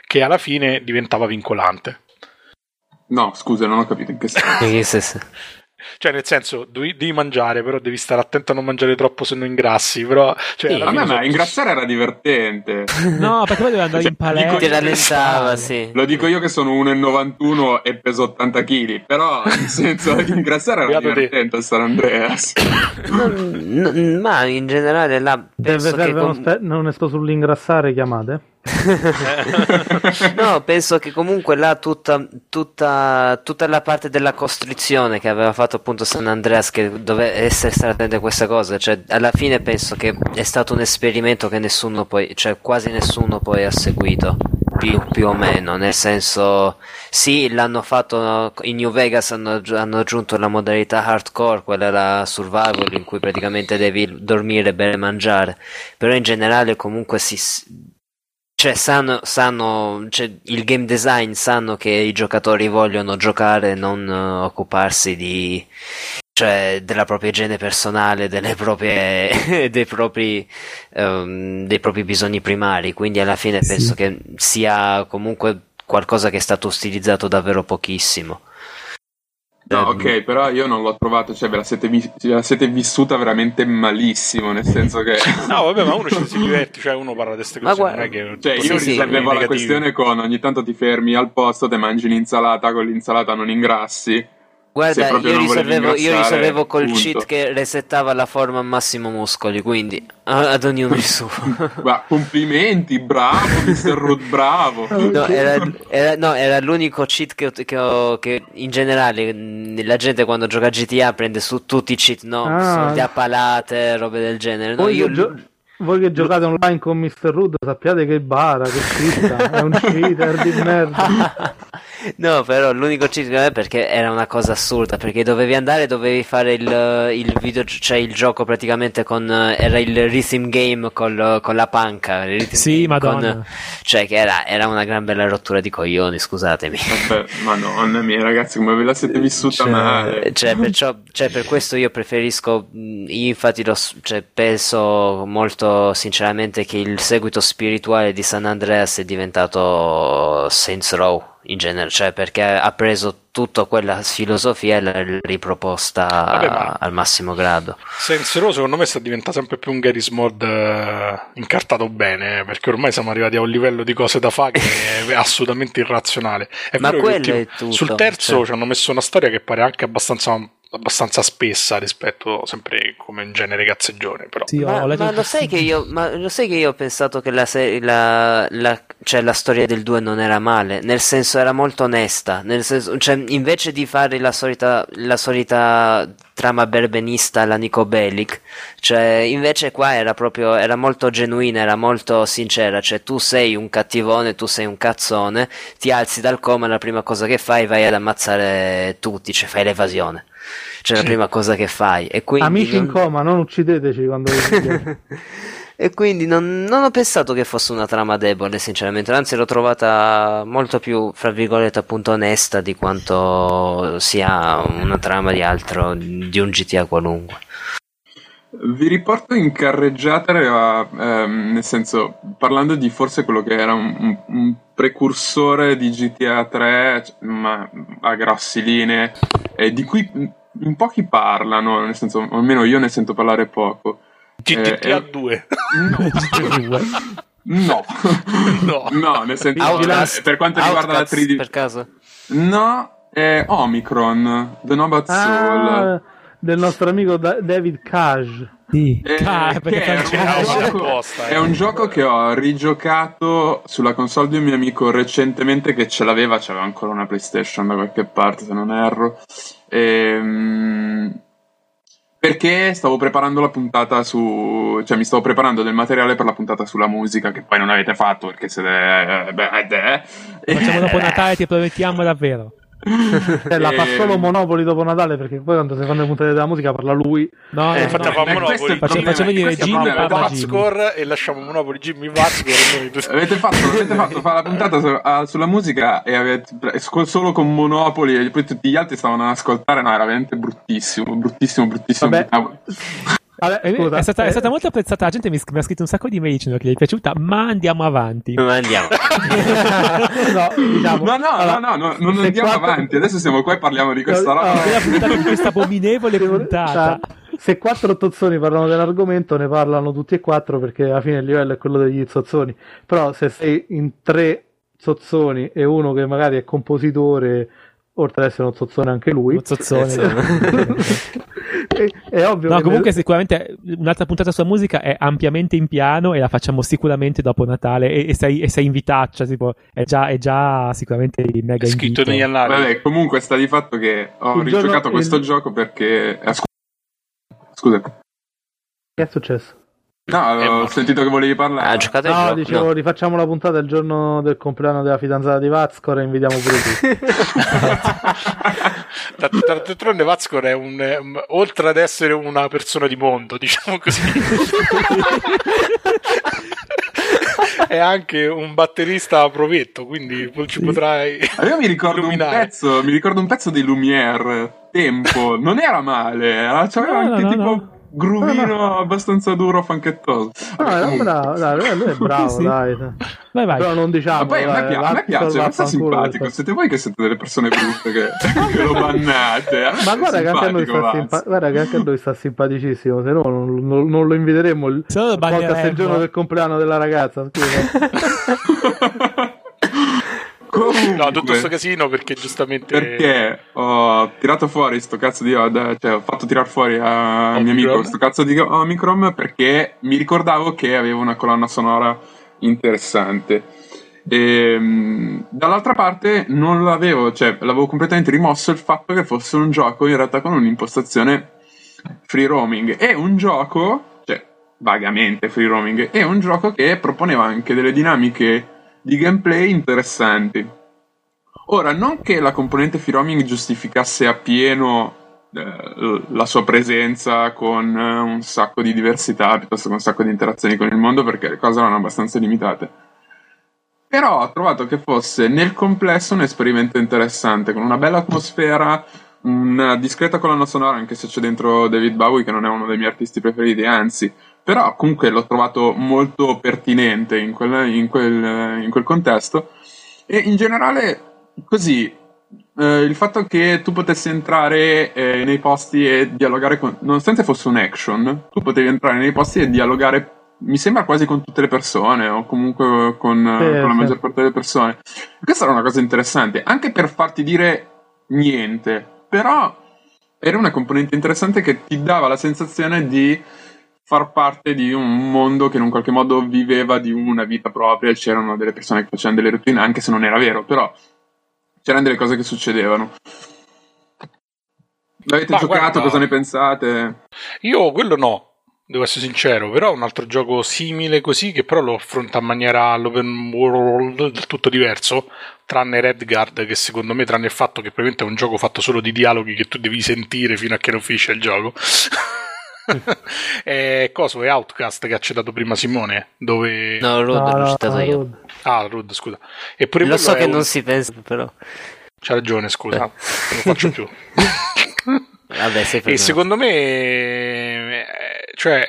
che alla fine diventava vincolante. No, scusa, non ho capito in che senso. Cioè, nel senso, devi, mangiare, però devi stare attento a non mangiare troppo se non ingrassi. Però, cioè, sì, vabbè, ma ingrassare era divertente. *laughs* no, perché poi devi andare cioè, in palestra. Ti rallentava, sì. Lo dico io che sono 1,91 e peso 80 kg. Però, nel senso, *laughs* ingrassare era divertente a San Andreas. no, *coughs* ma in generale, là. Penso Deve, che spe- non ne sto sull'ingrassare, chiamate. *laughs* no, penso che comunque là tutta, tutta, tutta, la parte della costrizione che aveva fatto appunto San Andreas, che doveva essere stata attento a questa cosa, cioè alla fine penso che è stato un esperimento che nessuno poi, cioè quasi nessuno poi ha seguito. Più, più, o meno, nel senso, sì, l'hanno fatto in New Vegas, hanno, hanno, aggiunto la modalità hardcore, quella la survival, in cui praticamente devi dormire, bere e mangiare, però in generale comunque si cioè, sanno, sanno cioè, il game design sanno che i giocatori vogliono giocare e non uh, occuparsi di, cioè della propria igiene personale, proprie, *laughs* dei, propri, um, dei, propri, bisogni primari, quindi alla fine sì. penso che sia comunque qualcosa che è stato utilizzato davvero pochissimo. No, ehm, ok, però io non l'ho trovato, cioè ve la siete, vi- la siete vissuta veramente malissimo, nel senso che... *laughs* no, vabbè, ma uno ci si diverte, cioè uno parla di queste cose, guarda... non è che... Cioè, io sì, risolvevo sì, la questione con ogni tanto ti fermi al posto, te mangi l'insalata, con l'insalata non ingrassi, Guarda, io risolvevo, io risolvevo col punto. cheat che resettava la forma a massimo muscoli, quindi ad ognuno il suo. *laughs* Ma complimenti, bravo, Mr. Root, bravo. *laughs* No era, era, no, era, l'unico cheat che, che, ho, che, in generale la gente quando gioca a GTA prende su tutti i cheat, no? Ah. Soldi a palate, robe del genere. No, io, gio- voi che giocate online con Mr. Root sappiate che bara, che scritta, è un cheater di merda. *laughs* No, però l'unico cheat è perché era una cosa assurda, perché dovevi andare, dovevi fare il, il video, cioè il gioco praticamente con, era il rhythm game col, con la panca. Sì, madonna. Con, cioè che era, era, una gran bella rottura di coglioni, scusatemi. Vabbè, madonna mia ragazzi, come ve la siete vissuta cioè, male. Cioè, perciò, cioè, per questo io preferisco, io infatti lo, cioè, penso molto sinceramente che il seguito spirituale di San Andreas è diventato Saints Row in genere, cioè perché ha preso tutta quella filosofia e l'ha riproposta Vabbè, al massimo grado. Saints Row secondo me sta diventando sempre più un Garry's Mod uh, incartato bene, eh, perché ormai siamo arrivati a un livello di cose da fare che è *laughs* assolutamente irrazionale. È Ma quello è tutto. Sul terzo cioè... ci hanno messo una storia che pare anche abbastanza abbastanza spessa rispetto sempre come in genere cazzeggione però. Sì, ma, ma, lo sai che io, ma lo sai che io ho pensato che la, la, la, cioè la storia del 2 non era male nel senso era molto onesta nel senso, cioè, invece di fare la solita, la solita trama berbenista alla Nico Bellic cioè invece qua era proprio era molto genuina era molto sincera cioè tu sei un cattivone tu sei un cazzone ti alzi dal coma la prima cosa che fai vai ad ammazzare tutti cioè fai l'evasione cioè, sì. la prima cosa che fai. E quindi Amici non... in coma, non uccideteci quando vi *laughs* E quindi non, non, ho pensato che fosse una trama debole, sinceramente, anzi l'ho trovata molto più, fra virgolette, appunto onesta di quanto sia una trama di altro, di un GTA qualunque. Vi riporto in carreggiata, ehm, nel senso, parlando di forse quello che era un, un, un precursore di GTA 3, ma a grossi linee, eh, di cui in pochi parlano, nel senso, almeno io ne sento parlare poco. GTA 2. No. *laughs* *laughs* no. no. nel senso, Outlast, per quanto riguarda Outcast, la 3D. Per caso? No, è Omicron, The Nobat ah, Soul. Del nostro amico David Cage. Sì. Eh, Cage, è, un gioco, è un gioco che ho rigiocato sulla console di un mio amico recentemente che ce l'aveva, c'aveva ancora una PlayStation da qualche parte se non erro. Ehm, perché stavo preparando la puntata su. cioè mi stavo preparando del materiale per la puntata sulla musica, che poi non avete fatto perché siete. Eh, beh, eh. Facciamo dopo Natale, ti promettiamo davvero. Eh, la fa solo Monopoli dopo Natale perché poi quando si fanno le puntate della musica parla lui. No, eh, infatti no, fa Monopoli. Facciamo, facciamo venire Jimmy Vatscore e lasciamo Monopoli Jimmy Vatscore. avete fatto, avete fatto fare la puntata su, uh, sulla musica e avete solo con Monopoli e poi tutti gli altri stavano ad ascoltare. No, era veramente bruttissimo, bruttissimo, bruttissimo. Vabbè. Vabbè, eh, è, stata, è, stata, molto apprezzata. La gente mi, mi ha scritto un sacco di mail dicendo che gli è piaciuta, ma andiamo avanti. Ma andiamo. *laughs* no, diciamo, no, no, allora, no, no, non andiamo quattro... avanti. Adesso siamo qua e parliamo di questa roba. No, di questa abominevole *laughs* puntata. Se quattro tozzoni parlano dell'argomento, ne parlano tutti e quattro perché alla fine il livello è quello degli zozzoni. Però se sei in tre zozzoni e uno che magari è compositore oltre ad essere uno zozzone anche lui. Uno zozzone. È, ovvio. No, comunque ne... sicuramente un'altra puntata sulla musica è ampiamente in piano e la facciamo sicuramente dopo Natale e, e, sei, e sei in vitaccia, tipo, è, già, è già sicuramente mega scritto negli annali. Vabbè, comunque sta di fatto che ho il rigiocato giorno, questo il... gioco perché... Eh, scusa. Che è successo? No, eh, ho sentito che volevi parlare. Ha giocato no, dicevo, no. rifacciamo la puntata il giorno del compleanno della fidanzata di Vazcor e invitiamo pure tu. *laughs* *laughs* D'altronde Vazcor è un, um, oltre ad essere una persona di mondo, diciamo così. *laughs* è anche un batterista a provetto, quindi ci potrai. Io mi ricordo, un pezzo, mi ricordo un pezzo di Lumière, Tempo, non era male, c'aveva no, anche no, tipo. No groovino no, no. abbastanza duro, fanchettoso. No, è bravo, dai, lui è bravo, sì. dai. Vai, vai. Però non diciamo. Ma poi a me, piace, a me piace, ma sta simpatico. Siete voi che siete delle persone brutte che, *laughs* *laughs* che lo bannate. Ma guarda che, anche a noi sta simpa- guarda che anche a noi sta simpaticissimo, se no non, non, non lo inviteremmo il podcast il giorno del compleanno della ragazza. Scusa. *laughs* Comunque, no, tutto questo casino perché giustamente. Perché ho tirato fuori sto cazzo di Oda, cioè ho fatto tirare fuori a mio amico sto cazzo di Omicron perché mi ricordavo che aveva una colonna sonora interessante. E, ehm, dall'altra parte non l'avevo, cioè l'avevo completamente rimosso il fatto che fosse un gioco in realtà con un'impostazione free roaming. È un gioco, cioè vagamente free roaming, è un gioco che proponeva anche delle dinamiche di gameplay interessanti. Ora, non che la componente free roaming giustificasse appieno eh, la sua presenza con eh, un sacco di diversità piuttosto che un sacco di interazioni con il mondo, perché le cose erano abbastanza limitate. Però ho trovato che fosse nel complesso un esperimento interessante, con una bella atmosfera, una discreta colonna sonora, anche se c'è dentro David Bowie, che non è uno dei miei artisti preferiti, anzi, però comunque l'ho trovato molto pertinente in quel, in quel, in quel contesto. E in generale così eh, il fatto che tu potessi entrare eh, nei posti e dialogare con nonostante fosse un action tu potevi entrare nei posti e dialogare mi sembra quasi con tutte le persone o comunque con, sì, con la maggior parte delle persone. Questa era una cosa interessante anche per farti dire niente. Però era una componente interessante che ti dava la sensazione di far parte di un mondo che in un qualche modo viveva di una vita propria e c'erano delle persone che facevano delle routine, anche se non era vero, però c'erano delle cose che succedevano. L'avete Ma giocato? Guarda, cosa ne pensate? Io quello no, devo essere sincero, però un altro gioco simile così che però lo affronta in maniera all'open world del tutto diverso, tranne Redguard che secondo me, tranne il fatto che probabilmente è un gioco fatto solo di dialoghi che tu devi sentire fino a che non finisce il gioco. *laughs* è *laughs* coso è Outcast che ha citato prima Simone dove no Rod no, l'ho citato no, io. Rod. ah Rod scusa. Eppure lo so che un... non si pensa però. C'ha ragione scusa non lo faccio più. *laughs* Vabbè, e secondo me cioè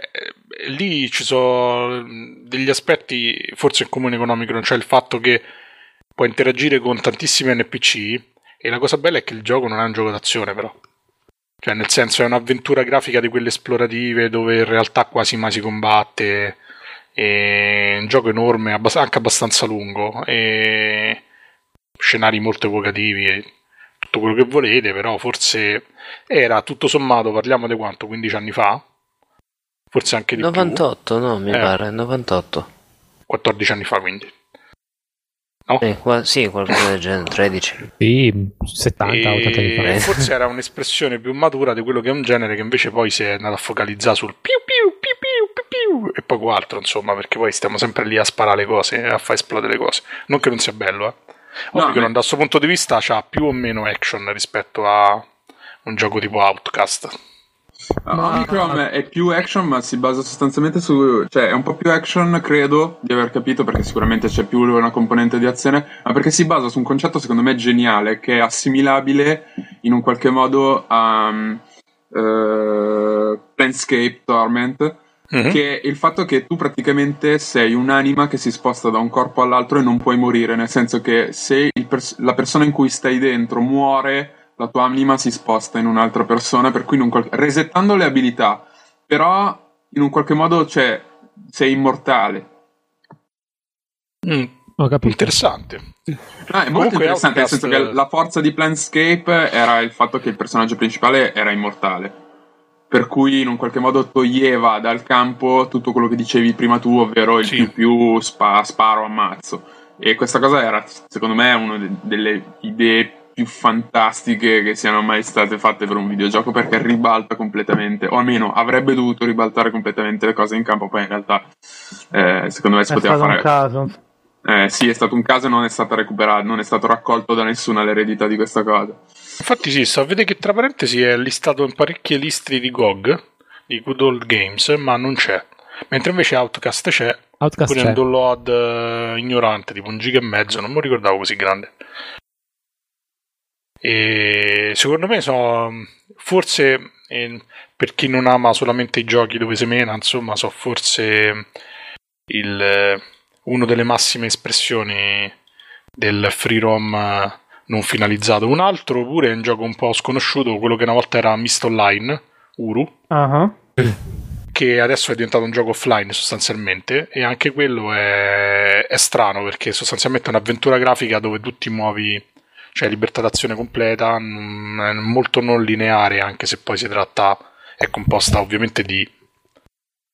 lì ci sono degli aspetti forse in comune economico cioè il fatto che puoi interagire con tantissimi NPC e la cosa bella è che il gioco non è un gioco d'azione però cioè, nel senso, è un'avventura grafica di quelle esplorative dove in realtà quasi mai si combatte. È un gioco enorme, anche abbastanza lungo. E scenari molto evocativi. Tutto quello che volete, però forse era tutto sommato, parliamo di quanto? 15 anni fa? Forse anche di 98, più. no, mi eh, pare, 98. 14 anni fa, quindi. No? Eh, qua, sì, qualcosa del genere, 13. Sì, 70, e 80 anni fa. Forse era un'espressione più matura di quello che è un genere che invece poi si è andato a focalizzare sul piu piu piu piu piu, piu e poco altro, insomma, perché poi stiamo sempre lì a sparare le cose e a far esplodere le cose. Non che non sia bello, eh. Ovvio no, che ma... da questo punto di vista ha più o meno action rispetto a un gioco tipo Outcast. Ma... Omicron è più action, ma si basa sostanzialmente su. cioè è un po' più action, credo, di aver capito, perché sicuramente c'è più una componente di azione, ma perché si basa su un concetto secondo me geniale, che è assimilabile in un qualche modo a um, uh, Planescape Torment. Mm-hmm. Che è il fatto che tu praticamente sei un'anima che si sposta da un corpo all'altro e non puoi morire, nel senso che se pers- la persona in cui stai dentro muore, la tua anima si sposta in un'altra persona, per cui qual- resettando le abilità, però in un qualche modo cioè, sei immortale. Mm, ho capito. Interessante. No, è molto interessante, nel senso che la forza di Planscape era il fatto che il personaggio principale era immortale. Per cui in un qualche modo toglieva dal campo tutto quello che dicevi prima tu, ovvero il sì. più più spa, sparo, ammazzo. E questa cosa era, secondo me, una de- delle idee più fantastiche che siano mai state fatte per un videogioco perché ribalta completamente, o almeno avrebbe dovuto ribaltare completamente le cose in campo, poi in realtà eh, secondo me si è poteva fare... Un caso. Eh, sì, è stato un caso e non è stato recuperato, non è stato raccolto da nessuno l'eredità di questa cosa. Infatti sì, so, vede che tra parentesi è listato in parecchie liste di GOG, di Good Old Games, ma non c'è. Mentre invece Outcast c'è Outcast Pure c'è. un download uh, ignorante, tipo un giga e mezzo, non mi ricordavo così grande. E secondo me so, forse eh, per chi non ama solamente i giochi dove si mena, insomma, so forse il, uno delle massime espressioni del free rom non finalizzato. Un altro pure è un gioco un po' sconosciuto, quello che una volta era Mist Online, Uru. Uh-huh che adesso è diventato un gioco offline sostanzialmente e anche quello è, è strano perché sostanzialmente è un'avventura grafica dove tu ti muovi, cioè libertà d'azione completa, molto non lineare anche se poi si tratta, è composta ovviamente di,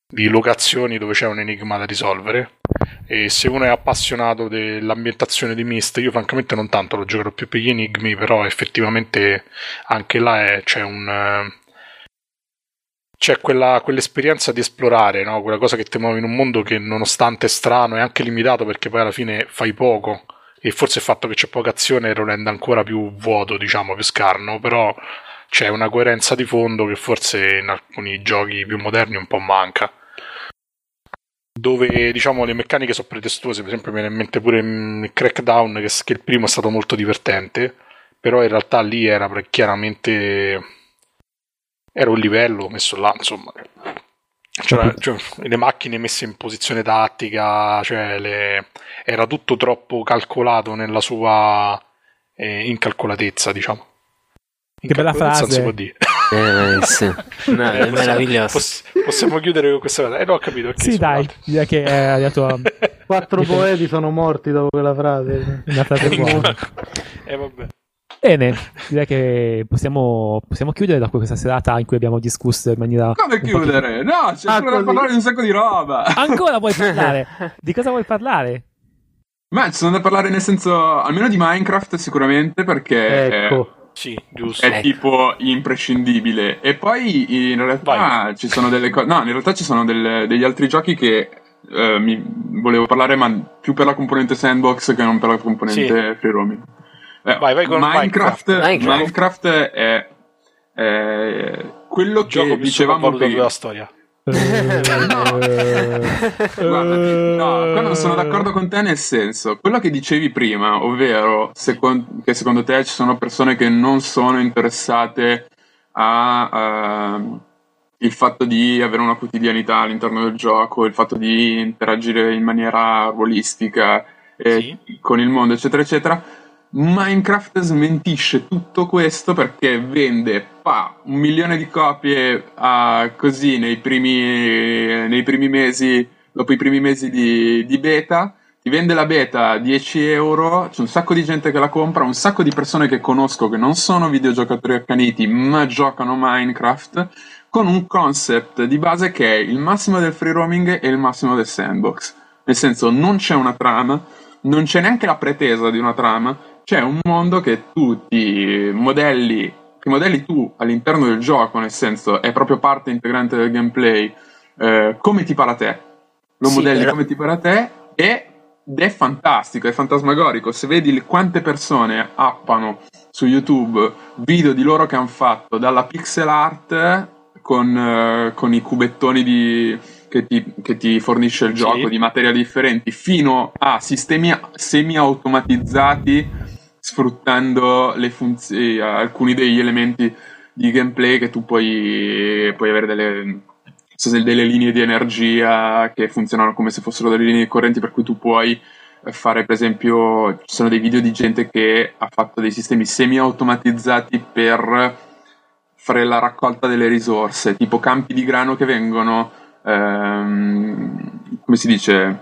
di locazioni dove c'è un enigma da risolvere e se uno è appassionato dell'ambientazione di Myst, io francamente non tanto lo giocherò più per gli enigmi, però effettivamente anche là è, c'è un c'è quella, quell'esperienza di esplorare, no? quella cosa che ti muove in un mondo che nonostante è strano è anche limitato perché poi alla fine fai poco e forse il fatto che c'è poca azione lo rende ancora più vuoto, diciamo, più scarno, però c'è una coerenza di fondo che forse in alcuni giochi più moderni un po' manca. Dove diciamo le meccaniche sono pretestuose, per esempio mi viene in mente pure Crackdown, che, che il primo è stato molto divertente, però in realtà lì era chiaramente era un livello messo là, insomma. Cioè, cioè, le macchine messe in posizione tattica, cioè le... era tutto troppo calcolato nella sua eh, incalcolatezza, diciamo. Che bella frase. si può dire. Eh, sì. *laughs* no, è meraviglioso. Poss- possiamo chiudere con questa cosa? Eh, no, ho capito. Okay, sì, dai, direi che è la tua... *laughs* Quattro poeti sono morti dopo quella frase. Una frase *laughs* buona. eh, vabbè. Bene, direi che possiamo, possiamo, chiudere da questa serata in cui abbiamo discusso in maniera. Come chiudere? Più... No, c'è ah, ancora da parlare di un sacco di roba. Ancora vuoi *laughs* parlare? di cosa vuoi parlare? Ma ci sono da parlare nel senso, almeno di Minecraft sicuramente, perché. Ecco. È... Sì, giusto. È tipo imprescindibile. E poi in realtà Vai. ci sono delle cose. No, in realtà ci sono delle, degli altri giochi che eh, mi volevo parlare, ma più per la componente sandbox che non per la componente sì. free roaming. Eh, vai, vai con Minecraft. Minecraft, Minecraft è, è, quello che dicevamo prima. della storia. *laughs* Guarda, no, qua non sono d'accordo con te nel senso, quello che dicevi prima, ovvero secondo, che secondo te ci sono persone che non sono interessate a uh, il fatto di avere una quotidianità all'interno del gioco, il fatto di interagire in maniera ruolistica sì. con il mondo, eccetera, eccetera Minecraft smentisce tutto questo perché vende pa, un milione di copie uh, così nei primi, nei primi, mesi, dopo i primi mesi di, di, beta. Ti vende la beta a 10 euro, c'è un sacco di gente che la compra, un sacco di persone che conosco che non sono videogiocatori accaniti ma giocano Minecraft con un concept di base che è il massimo del free roaming e il massimo del sandbox. Nel senso, non c'è una trama, non c'è neanche la pretesa di una trama, c'è un mondo che tu ti modelli, che modelli tu all'interno del gioco, nel senso è proprio parte integrante del gameplay, eh, come ti pare a te. Lo sì, modelli però... come ti pare a te e, ed è fantastico, è fantasmagorico. Se vedi quante persone appano su YouTube video di loro che hanno fatto dalla pixel art con, uh, con i cubettoni di, che, ti, che, ti, fornisce il gioco sì. di materiali differenti fino a sistemi semi-automatizzati sfruttando funzioni, alcuni degli elementi di gameplay che tu puoi, puoi avere delle, delle linee di energia che funzionano come se fossero delle linee di correnti per cui tu puoi fare per esempio ci sono dei video di gente che ha fatto dei sistemi semi automatizzati per fare la raccolta delle risorse tipo campi di grano che vengono ehm, come si dice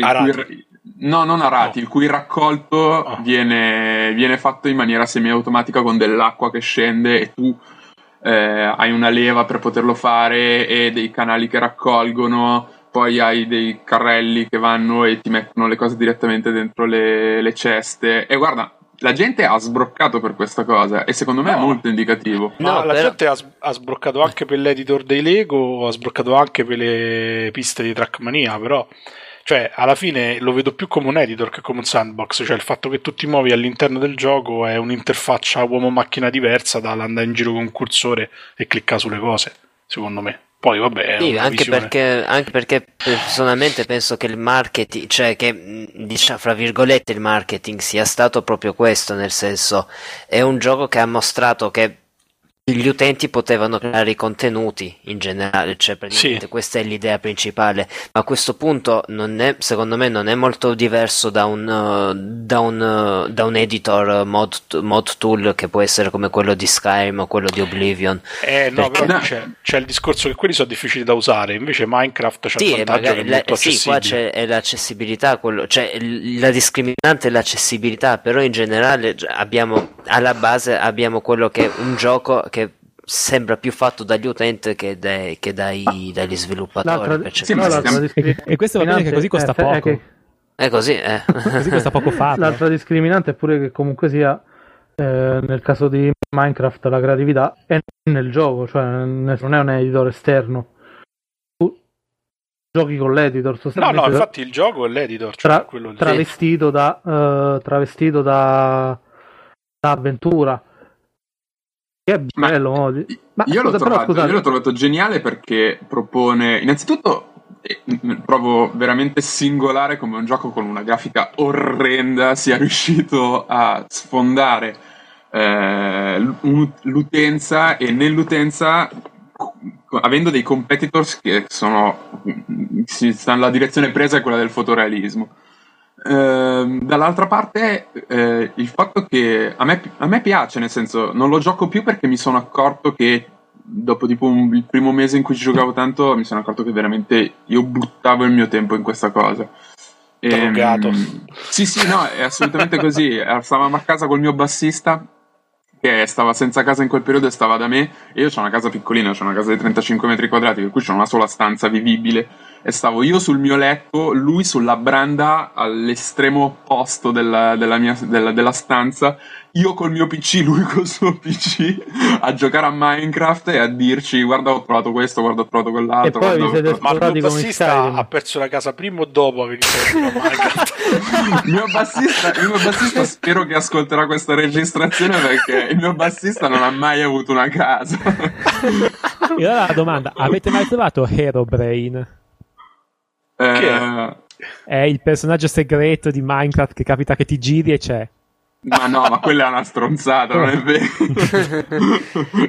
Arati. No, non arati, no. il cui raccolto oh. viene, viene, fatto in maniera semiautomatica con dell'acqua che scende e tu eh, hai una leva per poterlo fare e dei canali che raccolgono, poi hai dei carrelli che vanno e ti mettono le cose direttamente dentro le, le ceste. E guarda, la gente ha sbroccato per questa cosa e secondo me no. è molto indicativo. No, no la però... gente ha, ha, sbroccato anche per l'editor dei Lego, ha sbroccato anche per le piste di Trackmania, però cioè, alla fine lo vedo più come un editor che come un sandbox, cioè il fatto che tu ti muovi all'interno del gioco è un'interfaccia uomo-macchina diversa dall'andare in giro con un cursore e cliccare sulle cose, secondo me. Poi vabbè, sì, anche perché, anche perché, personalmente penso che il marketing, cioè che diciamo fra virgolette il marketing sia stato proprio questo, nel senso è un gioco che ha mostrato che gli utenti potevano creare i contenuti in generale, cioè praticamente sì. questa è l'idea principale, ma a questo punto è, secondo me non è molto diverso da un, uh, da un, uh, da un editor mod, mod, tool che può essere come quello di Skyrim o quello di Oblivion. Eh no, Perché... però c'è, c'è, il discorso che quelli sono difficili da usare, invece Minecraft c'è sì, il vantaggio che è molto la, Sì, qua c'è l'accessibilità, quello, cioè la discriminante è l'accessibilità, però in generale abbiamo alla base abbiamo quello che è un gioco che sembra più fatto dagli utenti che, dai, che dai, dagli sviluppatori. Sì, e, *laughs* e, questo va bene che così costa poco. È, che... è così, eh. *laughs* così costa poco *laughs* farlo. L'altra discriminante è pure che comunque sia eh, nel caso di Minecraft la creatività è nel gioco, cioè non è un editor esterno. Tu giochi con l'editor No, no, infatti il gioco è l'editor. Cioè tra, travestito, da, uh, travestito da, da avventura che bello, ma, ma io, l'ho trovato, io, l'ho trovato, geniale perché propone, innanzitutto, eh, trovo veramente singolare come un gioco con una grafica orrenda sia riuscito a sfondare eh, l'utenza e nell'utenza avendo dei competitors che sono stanno la direzione presa è quella del fotorealismo Ehm, dall'altra parte, eh, il fatto che a me, a me, piace, nel senso, non lo gioco più perché mi sono accorto che dopo tipo un, il primo mese in cui ci giocavo tanto, mi sono accorto che veramente io buttavo il mio tempo in questa cosa. E, um, sì, sì, no, è assolutamente così. *laughs* Stavamo a casa col mio bassista che stava senza casa in quel periodo e stava da me e io ho una casa piccolina, ho una casa di 35 metri quadrati per cui c'è una sola stanza vivibile. E stavo io sul mio letto, lui sulla branda all'estremo opposto della, della, mia, della, della stanza, io col mio PC, lui col suo PC, a giocare a Minecraft e a dirci guarda ho trovato questo, guarda ho trovato quell'altro. E poi siete Ma il mio bassista ha perso la casa prima o dopo aver iniziato a Minecraft? *laughs* il, mio bassista, il mio bassista spero che ascolterà questa registrazione perché il mio bassista non ha mai avuto una casa. e allora la domanda, avete mai trovato Hero Brain? Eh, è il personaggio segreto di Minecraft che capita che ti giri e c'è. Ma no, ma quella è una stronzata, non è vero?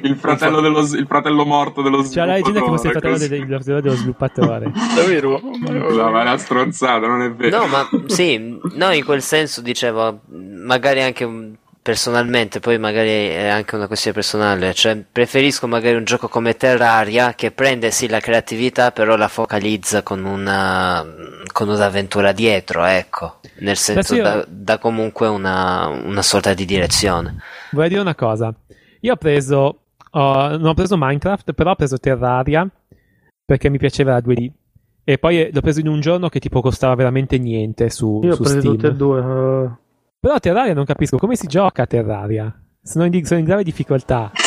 il, fratello dello, il fratello morto dello sviluppatore. C'è la leggenda che fosse il fratello dello, dello sviluppatore. Davvero? No, ma è una stronzata, non è vero? No, ma sì, no, in quel senso dicevo, magari anche personalmente, poi magari è anche una questione personale, cioè preferisco magari un gioco come Terraria che prende sì la creatività però la focalizza con una con un'avventura dietro, ecco, nel senso io... da, da, comunque una, una sorta di direzione. Vorrei dire una cosa, io ho preso, uh, non ho preso Minecraft, però ho preso Terraria perché mi piaceva la 2D. E poi l'ho preso in un giorno che tipo costava veramente niente su, Io su ho preso Steam. tutte e due. Uh... Però a Terraria non capisco come si gioca a Terraria. Sono in, sono in grave difficoltà. *laughs*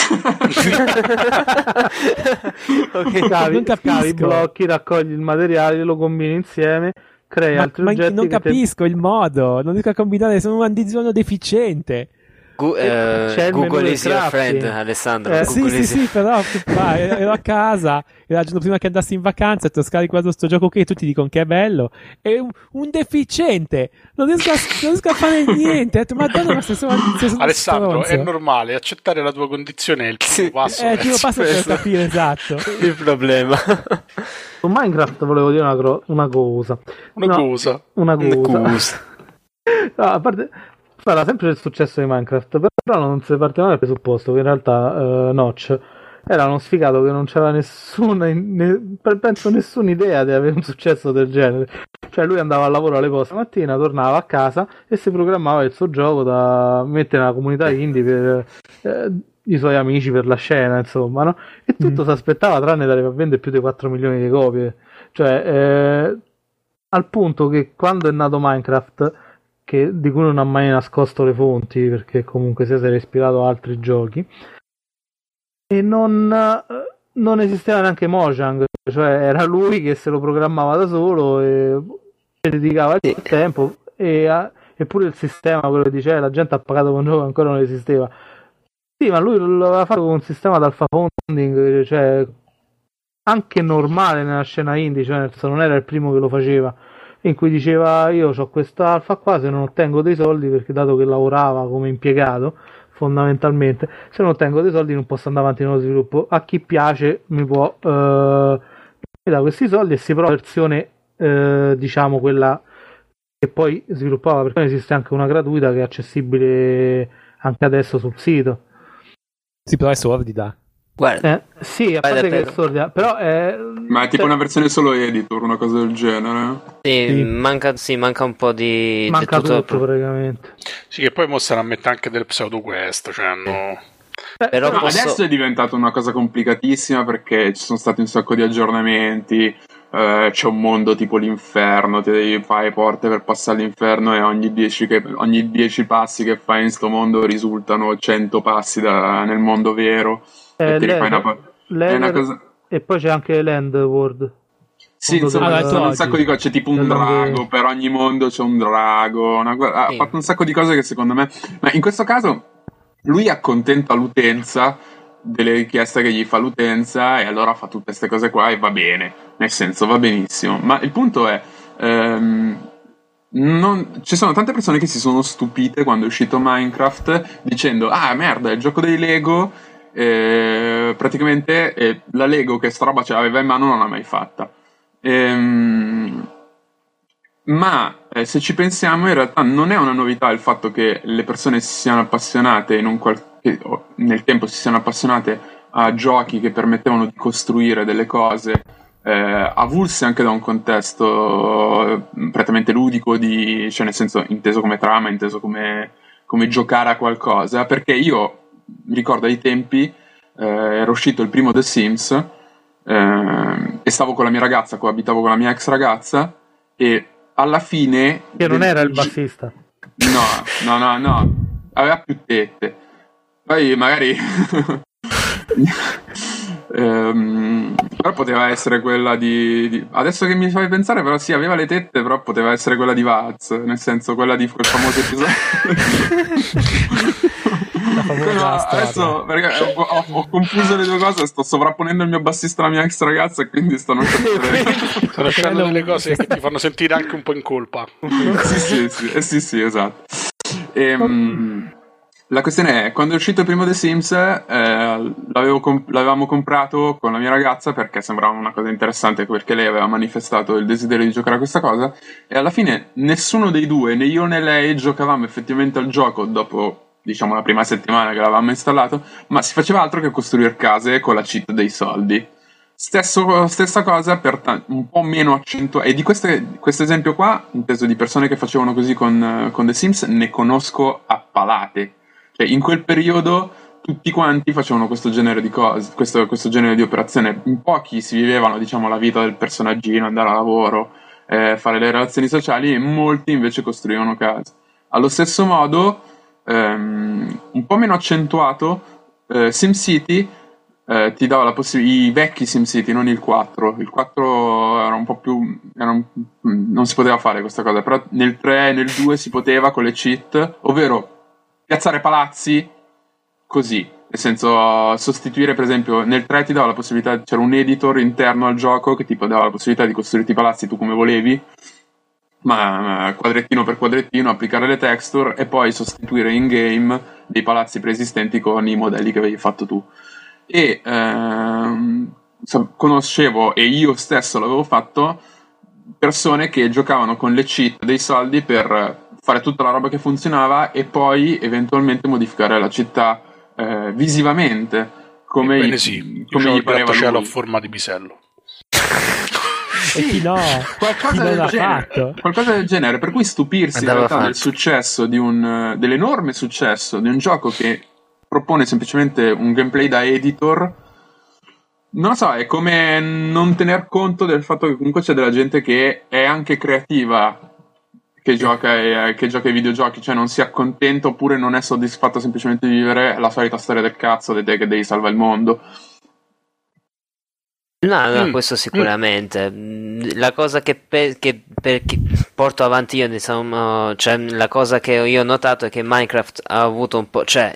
okay, cavi, non capisco. i blocchi, raccogli il materiale, lo combini insieme, crei ma, altri ma oggetti. Non capisco te... il modo, non riesco a combinare, sono un sono deficiente. Gu- eh, Google is your friend, Alessandro. Eh, sì, sì, sì, però va, ero a casa, era il giorno prima che andassi in vacanza, ti ho scaricato questo gioco qui e tutti dicono che è bello. È un, un deficiente, non riesco, a, non riesco, a, fare *laughs* niente. Ho detto, Madonna, ma se sono, se sono Alessandro, stronzo. è normale, accettare la tua condizione è il primo passo. È il primo passo per capire, esatto. il problema. Su Minecraft volevo dire una, cosa. Una cosa. Una cosa. Una cosa. *laughs* No, a parte, parla sempre del successo di Minecraft, però non si partiva dal presupposto che in realtà uh, Notch era uno sfigato che non c'era nessuna, ne, penso nessuna idea di avere un successo del genere. Cioè lui andava al lavoro alle poste la mattina, tornava a casa e si programmava il suo gioco da mettere nella comunità indie per eh, i suoi amici per la scena, insomma, no? E tutto mm. si aspettava tranne di arrivare a vendere più di 4 milioni di copie. Cioè, eh, al punto che quando è nato Minecraft che, di cui non ha mai nascosto le fonti perché comunque si era ispirato a altri giochi. E non, non esisteva neanche Mojang cioè era lui che se lo programmava da solo e dedicava il tempo e, eppure il sistema quello che diceva la gente ha pagato con gioco ancora non esisteva. Sì ma lui l'aveva fatto con un sistema d'alpha founding cioè anche normale nella scena indie, cioè non era il primo che lo faceva, in cui diceva io ho questa alfa qua, se non ottengo dei soldi, perché dato che lavorava come impiegato, fondamentalmente, se non ottengo dei soldi non posso andare avanti nello sviluppo. A chi piace mi può eh, mi dà questi soldi e si prova la versione, eh, diciamo, quella che poi sviluppava, perché esiste anche una gratuita che è accessibile anche adesso sul sito. Sì, però è sordida. Guarda, eh, sì, a parte che è sordida, però è... Ma è tipo cioè... una versione solo editor, una cosa del genere. Sì, sì. Manca, sì manca, un po' di... Manca tutto, tutto praticamente. Sì, che poi mostrano a mettere anche del pseudo questo, cioè hanno... Eh, però posso... adesso è diventata una cosa complicatissima perché ci sono stati un sacco di aggiornamenti eh, c'è un mondo tipo l'inferno, ti devi fare porte per passare all'inferno e ogni 10 passi che fai in sto mondo risultano 100 passi da, nel mondo vero. Eh, e, una, una cosa... e poi c'è anche Land World. Sì, insomma, ci sono un sacco di cose. C'è tipo un drago, per ogni mondo c'è un drago. Una... Ha sì. fatto un sacco di cose che secondo me. Ma in questo caso lui accontenta l'utenza delle richieste che gli fa l'utenza e allora fa tutte queste cose qua e va bene, nel senso va benissimo. Ma il punto è, ehm, non, ci sono tante persone che si sono stupite quando è uscito Minecraft dicendo ah merda, il gioco dei Lego, eh, praticamente eh, la Lego che sta roba ce l'aveva in mano non l'ha mai fatta. Ehm, ma eh, se ci pensiamo in realtà non è una novità il fatto che le persone si siano appassionate qualche che nel tempo si siano appassionate a giochi che permettevano di costruire delle cose eh, avulse anche da un contesto eh, prettamente ludico, di, cioè nel senso inteso come trama, inteso come, come giocare a qualcosa, perché io ricordo ai tempi eh, era uscito il primo The Sims eh, e stavo con la mia ragazza, coabitavo con la mia ex ragazza e alla fine... Che non era il bassista. No, no, no, no, aveva più tette. Poi magari... *laughs* ehm, però poteva essere quella di, di, Adesso che mi fai pensare, però sì, aveva le tette, però poteva essere quella di Vaz, nel senso quella di quel famoso episodio. *laughs* no, adesso perché ho, ho, ho, confuso le due cose, sto sovrapponendo il mio bassista alla mia ex ragazza e quindi stanno *laughs* sto lasciando delle cose che ti fanno sentire anche un po' in colpa. sì, sì, sì, eh, sì, sì, esatto. E, ehm, la questione è, quando è uscito il primo The Sims, eh, comp- l'avevamo comprato con la mia ragazza perché sembrava una cosa interessante, perché lei aveva manifestato il desiderio di giocare a questa cosa, e alla fine nessuno dei due, né io né lei, giocavamo effettivamente al gioco dopo, diciamo, la prima settimana che l'avevamo installato, ma si faceva altro che costruire case con la cheat dei soldi. Stesso, stessa cosa per t- un po' meno accentuato. E di questo esempio qua, inteso di persone che facevano così con, con The Sims, ne conosco a palate cioè, in quel periodo tutti quanti facevano questo genere di cose, questo, questo genere di operazione. In pochi si vivevano, diciamo, la vita del personaggino, andare a lavoro, eh, fare le relazioni sociali, e molti invece costruivano case. Allo stesso modo, ehm, un po' meno accentuato, eh, SimCity eh, ti dava la possibilità, i vecchi SimCity, non il 4. Il 4 era un po' più. Un, non si poteva fare questa cosa, però nel 3 e nel 2 si poteva con le cheat, ovvero piazzare palazzi così. Nel senso, sostituire, per esempio, nel 3 ti dava la possibilità, c'era un editor interno al gioco che ti dava la possibilità di costruirti i palazzi tu come volevi, ma quadrettino per quadrettino, applicare le texture e poi sostituire in game dei palazzi preesistenti con i modelli che avevi fatto tu. E ehm, conoscevo, e io stesso l'avevo fatto, persone che giocavano con le cheat dei soldi per fare tutta la roba che funzionava e poi eventualmente modificare la città eh, visivamente come, Ebbene sì, come gli pareva cielo a forma di bisello sì, no, qualcosa, del genere, qualcosa, del genere, per cui stupirsi in realtà del successo di un, dell'enorme successo di un gioco che propone semplicemente un gameplay da editor non lo so, è come non tener conto del fatto che comunque c'è della gente che è anche creativa che gioca, che gioca ai videogiochi, cioè non si accontenta oppure non è soddisfatto semplicemente di vivere la solita storia del cazzo di te che devi salvare il mondo. No, no mm. questo sicuramente. Mm. La cosa che, pe- che, che, porto avanti io, diciamo, cioè la cosa che io ho notato è che Minecraft ha avuto un po', cioè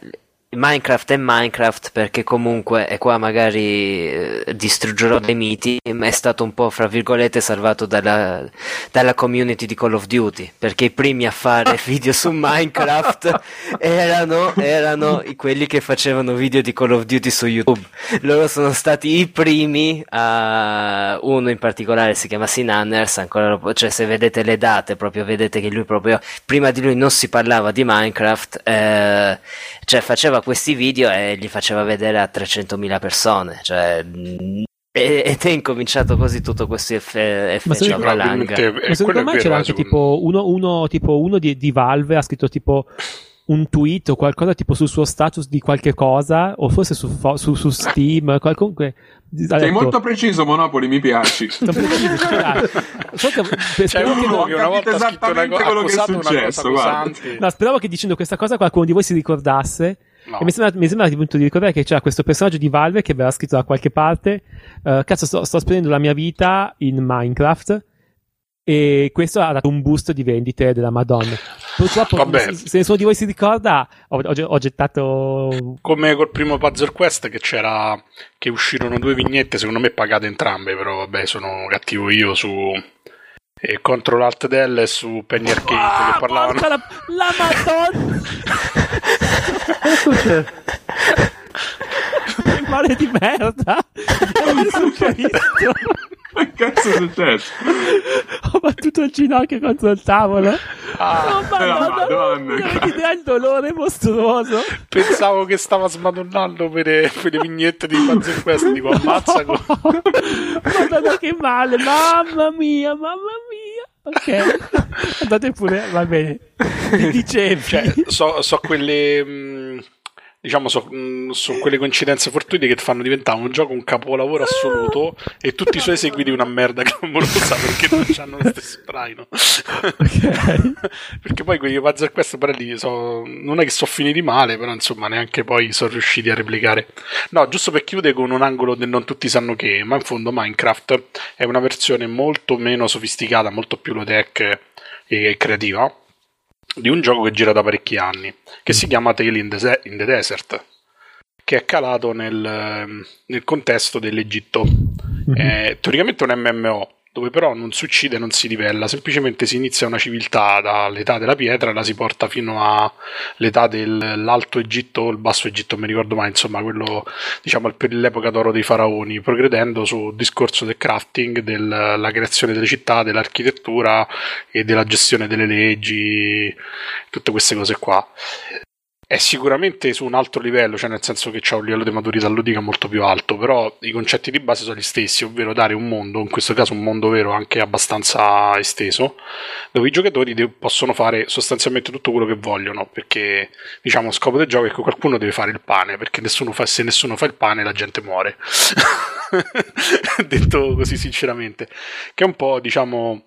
Minecraft è Minecraft perché comunque, e qua magari eh, distruggerò dei miti, ma è stato un po' fra virgolette salvato dalla, dalla, community di Call of Duty perché i primi a fare *laughs* video su Minecraft erano, erano quelli che facevano video di Call of Duty su YouTube. Loro sono stati i primi a uno in particolare si chiama Sinanners, ancora cioè se vedete le date proprio vedete che lui proprio prima di lui non si parlava di Minecraft, eh, cioè faceva faceva questi video e li faceva vedere a 300.000 persone, cioè ed è incominciato così tutto questo effetto ma secondo, valanga. ma secondo me c'era anche tipo uno, uno, tipo uno di, di, Valve ha scritto tipo un tweet o qualcosa tipo sul suo status di qualche cosa o forse su, su, su Steam comunque sei detto, molto preciso Monopoli mi piaci. *laughs* Sono preciso so che, cioè uno che una volta esattamente una, quello che è successo no, speravo che dicendo questa cosa qualcuno di voi si ricordasse No. E mi sembra, mi sembra appunto di ricordare che c'era questo personaggio di Valve che aveva scritto da qualche parte: uh, Cazzo, sto, sto spendendo la mia vita in Minecraft. E questo ha dato un boost di vendite della Madonna. Purtroppo, Vabbè. se nessuno di voi si ricorda, ho, ho, ho, gettato. Come col primo Puzzle Quest, che c'era. che uscirono due vignette, secondo me pagate entrambe, però vabbè, sono cattivo io su. E Control Alt Del e su Penny Arcade ah, che parlavano. La, la Madonna! Cosa Che male di merda! Che cazzo è successo? Ho battuto il ginocchio contro il tavolo. Ah, oh, madonna, madonna. idea il dolore mostruoso. Pensavo che stava smadonnando per le, per le vignette di Panzer Quest. Dico, ammazza. No. Madonna, *laughs* che male. Mamma mia, mamma mia. Ok, andate pure, va bene. *laughs* Dicevi. Cioè, so, so quelle. Mh, mm, diciamo, sono mm, so quelle coincidenze fortuite che ti fanno diventare un gioco un capolavoro assoluto e tutti i suoi seguiti una merda clamorosa perché non hanno lo stesso traino. Okay. *laughs* perché poi quei puzzle quest però lì so, non è che sono finiti male, però insomma neanche poi sono riusciti a replicare. No, giusto per chiudere con un angolo del non tutti sanno che, ma in fondo Minecraft è una versione molto meno sofisticata, molto più low tech e creativa di un gioco che gira da parecchi anni, che si chiama Tale in the, in the Desert, che è calato nel, nel contesto dell'Egitto. Mm-hmm. È teoricamente un MMO, dove però non si uccide, non si livella, semplicemente si inizia una civiltà dall'età della pietra e la si porta fino all'età dell'Alto Egitto o il Basso Egitto, non mi ricordo mai, insomma, quello diciamo per l'epoca d'oro dei faraoni, progredendo sul discorso del crafting, della creazione delle città, dell'architettura e della gestione delle leggi, tutte queste cose qua è sicuramente su un altro livello, cioè nel senso che c'è un livello di maturità ludica molto più alto, però i concetti di base sono gli stessi, ovvero dare un mondo, in questo caso un mondo vero anche abbastanza esteso, dove i giocatori de- possono fare sostanzialmente tutto quello che vogliono, perché diciamo scopo del gioco è che qualcuno deve fare il pane, perché nessuno fa, se nessuno fa il pane la gente muore. *laughs* Detto così sinceramente, che è un po' diciamo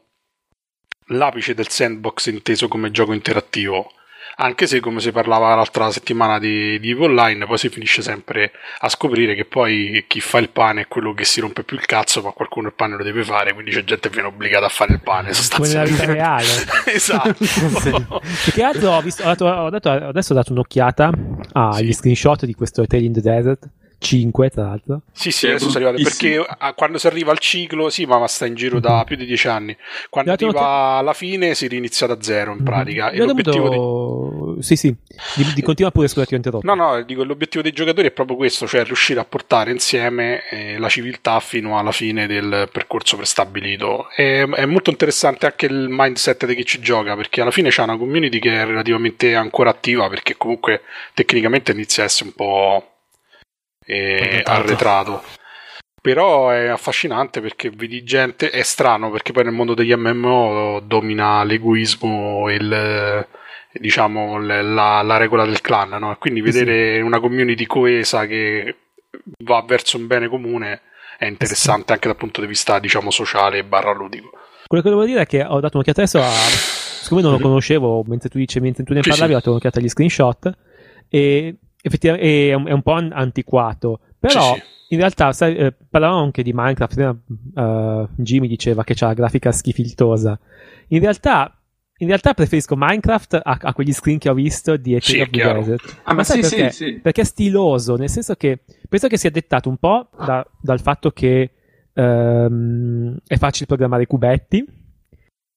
l'apice del sandbox inteso come gioco interattivo anche se come si parlava l'altra settimana di, di Evo Online poi si finisce sempre a scoprire che poi chi fa il pane è quello che si rompe più il cazzo ma qualcuno il pane lo deve fare quindi c'è gente che viene obbligata a fare il pane sostanzialmente nella vita reale *laughs* esatto *laughs* sì. che altro ho, visto, ho, dato, ho dato, adesso ho dato un'occhiata agli sì. screenshot di questo Tale in the Desert 5 tra l'altro. Sì, sì, adesso sono arrivato perché a, quando si arriva al ciclo, sì, ma, ma sta in giro da più di 10 anni. Quando arriva che... alla fine si rinizia da zero in pratica. Mm-hmm. E l'obiettivo dovuto... di... Sì, sì, di, di continua pure scusate, ho interrotto. No, no, dico, l'obiettivo dei giocatori è proprio questo, cioè riuscire a portare insieme eh, la civiltà fino alla fine del percorso prestabilito. E, è molto interessante anche il mindset di chi ci gioca, perché alla fine c'è una community che è relativamente ancora attiva, perché comunque tecnicamente inizia a essere un po' e arretrato. Però è affascinante perché vedi gente, è strano perché poi nel mondo degli MMO domina l'egoismo e il, diciamo la, la, regola del clan, no? quindi vedere sì. una community coesa che va verso un bene comune è interessante sì. anche dal punto di vista diciamo sociale e barra ludico. Quello che devo dire è che ho dato un'occhiata adesso a... siccome non lo conoscevo mentre tu, dicevi, mentre tu ne parlavi sì, ho dato un'occhiata agli screenshot e effettivamente è un, è un po' antiquato, però sì, sì. in realtà sai, eh, parlavamo anche di Minecraft, uh, Jimmy diceva che c'ha la grafica schifiltosa, in realtà in realtà preferisco Minecraft a, a, quegli screen che ho visto di Epic sì, of the Desert. Ah, ma, sì, perché? Sì, sì. Perché è stiloso, nel senso che penso che sia dettato un po' da, dal fatto che um, è facile programmare cubetti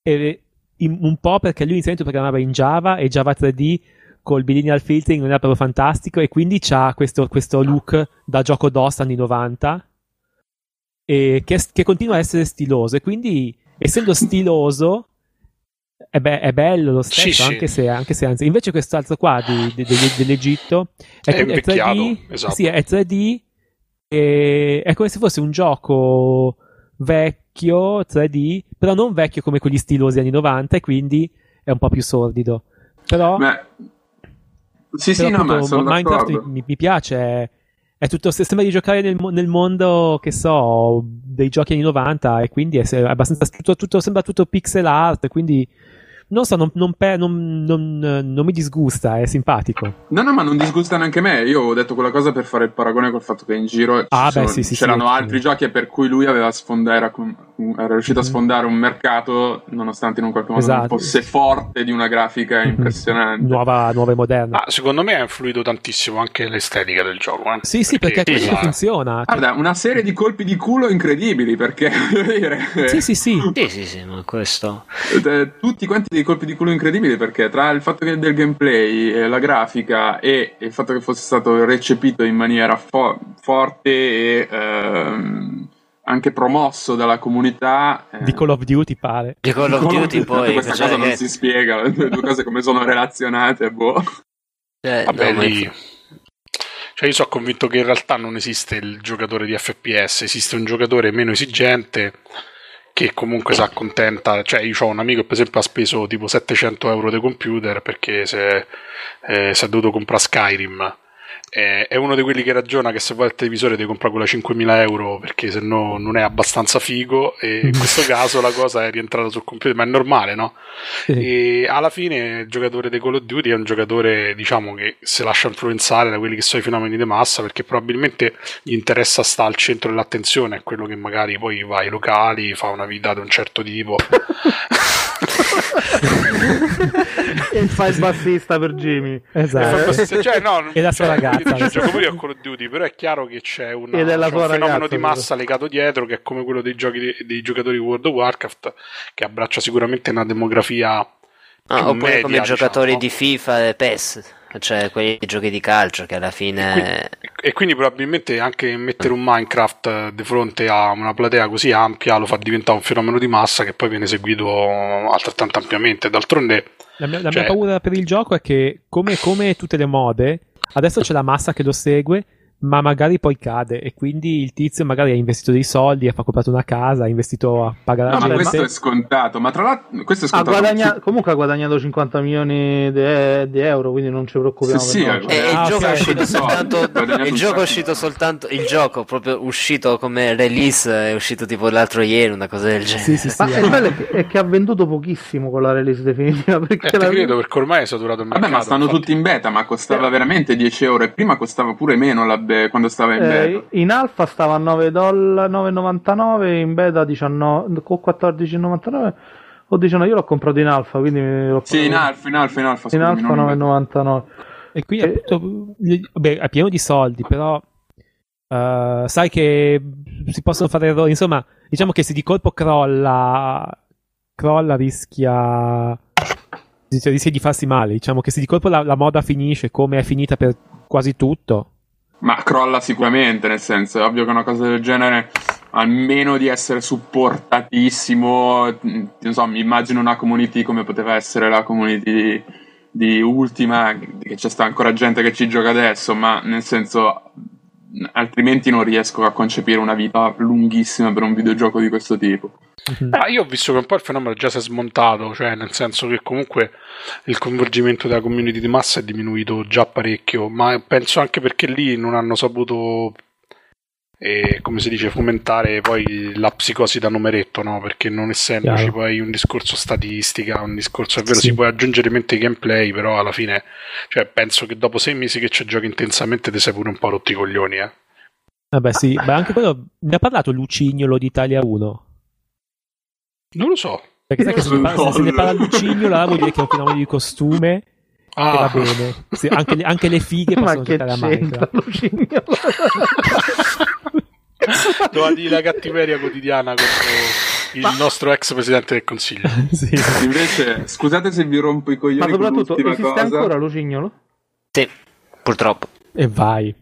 e in, un po' perché lui inizialmente programmava in Java e Java 3D col bilineal filtering non era proprio fantastico e quindi ha questo, questo, look da gioco DOS anni 90 e che, che continua a essere stiloso e quindi essendo stiloso è, be- è, bello lo stesso, sì, anche, sì. Se, anche, Se, anzi, invece quest'altro qua di, di, di, dell'Egitto è, è, è 3D, esatto. sì, è 3D e è come se fosse un gioco vecchio 3D, però non vecchio come quelli stilosi anni 90 e quindi è un po' più sordido. Però, Beh, sì, però sì, no, ma sono Minecraft mi, mi, piace, è, è tutto, sembra di giocare nel, nel, mondo, che so, dei giochi anni 90 e quindi è, abbastanza, tutto, tutto, sembra tutto pixel art, quindi non so, non, non, non, non, mi disgusta, è simpatico. No, no, ma non disgusta neanche me. Io ho detto quella cosa per fare il paragone col fatto che in giro ah, beh, sì, sì, c'erano sì, altri giochi per cui lui aveva sfondato, era, era riuscito mm-hmm. a sfondare un mercato, nonostante in un qualche modo esatto. fosse forte di una grafica mm-hmm. impressionante. Nuova, nuova e moderna. Ah, secondo me ha influito tantissimo anche l'estetica del gioco. Eh? Sì, sì, perché, perché sì, funziona. Guarda, una serie di colpi di culo incredibili, perché... *laughs* sì, sì, sì. Sì, sì, sì, ma questo... Tutti quanti dei colpi di culo incredibili perché tra il fatto che del gameplay, eh, la grafica e il fatto che fosse stato recepito in maniera fo- forte e ehm, anche promosso dalla comunità eh, di Call of Duty pare. Di Call of Duty poi questa cosa che... non si spiega le due cose come sono relazionate boh. Cioè, Vabbè, no, lì... Cioè, io sono convinto che in realtà non esiste il giocatore di FPS, esiste un giocatore meno esigente che comunque si accontenta, cioè io ho un amico che per esempio ha speso tipo 700 euro di computer perché si è, eh, si è dovuto comprare Skyrim è uno di quelli che ragiona che se vuoi il televisore devi comprare quella 5.000 euro perché se no non è abbastanza figo. E in questo caso la cosa è rientrata sul computer ma è normale no? Sì. e alla fine il giocatore di Call of Duty è un giocatore diciamo che si lascia influenzare da quelli che sono i fenomeni di massa perché probabilmente gli interessa stare al centro dell'attenzione è quello che magari poi va ai locali fa una vita di un certo tipo. *laughs* E fa il bassista per Jimmy. Esatto. E, cioè, no, e la sua cioè, ragazza io gioco pure a Call of Duty però è chiaro che c'è, una, c'è un fenomeno ragazza, di massa legato dietro che è come quello dei, giochi, dei giocatori di World of Warcraft che abbraccia sicuramente una demografia ah, oppure media, come diciamo, giocatori no? di FIFA e PES cioè quei giochi di calcio che alla fine e quindi, e quindi, probabilmente anche mettere un Minecraft di fronte a una platea così ampia lo fa diventare un fenomeno di massa che poi viene seguito altrettanto ampiamente d'altronde la mia, la cioè... mia paura per il gioco è che come, come tutte le mode adesso c'è la massa che lo segue ma magari poi cade e quindi il tizio magari ha investito dei soldi, ha comprato una casa, ha investito a pagare no, la gente. ma questo è scontato, ma tra l'altro questo è scontato. Ha guadagna- comunque ha guadagnato 50 milioni di euro, quindi non ci preoccupiamo. Sì, sì, eh, il, ah, gioco okay. è uscito soltanto, il gioco è uscito soltanto il gioco proprio uscito come release è uscito tipo l'altro ieri, una cosa del genere. Sì, sì, sì, ma eh. il bello è che, è che, ha venduto pochissimo con la release definitiva. Perché eh, la... credo perché ormai è saturato il mercato. Vabbè, ma stanno infatti. tutti in beta, ma costava eh. veramente 10 euro e prima costava pure meno la be- quando stava in eh, in alfa stava a 9 dollari, 9,99, in beta 19, con 14,99 o 19, io l'ho comprato in alfa, quindi l'ho Sì, in alfa, in alfa, in alfa, in alfa 9,99. E qui e... appunto, beh, è pieno di soldi, però uh, sai che si possono fare errori, insomma, diciamo che se di colpo crolla crolla rischia rischia di farsi male, diciamo che se di colpo la, la moda finisce come è finita per quasi tutto ma crolla sicuramente, nel senso, è ovvio che una cosa del genere, almeno di essere supportatissimo, non mi immagino una community come poteva essere la community di, Ultima, che c'è sta ancora gente che ci gioca adesso, ma nel senso, altrimenti non riesco a concepire una vita lunghissima per un videogioco di questo tipo. Mm-hmm. Ah, io ho visto che un po' il fenomeno già si è smontato, cioè nel senso che comunque il coinvolgimento della community di massa è diminuito già parecchio, ma penso anche perché lì non hanno saputo, eh, come si dice, fomentare poi la psicosi da numeretto, no? Perché non essendoci Chiaro. poi un discorso statistica, un discorso, è vero, sì. si può aggiungere mente gameplay, però alla fine, cioè, penso che dopo sei mesi che ci giochi intensamente ti sei pure un po' rotti i coglioni, eh. Vabbè sì, ma anche quello, ne ha parlato Lucignolo di Italia 1? Non lo so. Perché sai che se, ne parla, se ne parla Lucignolo, allora vuol dire che è un fenomeno di costume. Ah. va bene. Sì, anche, le, anche, le, fighe possono giocare a Minecraft. *laughs* Doveva dire la cattiveria quotidiana contro il Ma... nostro ex presidente del consiglio. *laughs* sì. Invece, scusate se vi rompo i coglioni. Ma soprattutto, esiste cosa. ancora Lucignolo? Sì, purtroppo. E vai.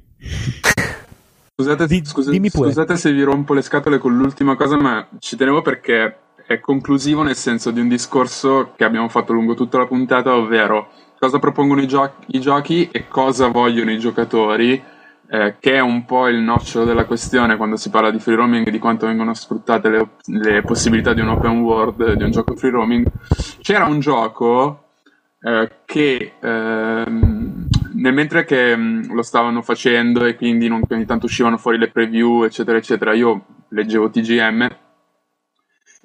Scusate, Di, scusate, scusate se vi rompo le scatole con l'ultima cosa, ma ci tenevo perché è conclusivo nel senso di un discorso che abbiamo fatto lungo tutta la puntata, ovvero cosa propongono i, gio- i giochi e cosa vogliono i giocatori, eh, che è un po' il nocciolo della questione quando si parla di free roaming e di quanto vengono sfruttate le, le possibilità di un open world, di un gioco free roaming. C'era un gioco eh, che ehm, nel mentre che mh, mm, lo stavano facendo e quindi non, ogni tanto uscivano fuori le preview eccetera eccetera io leggevo TGM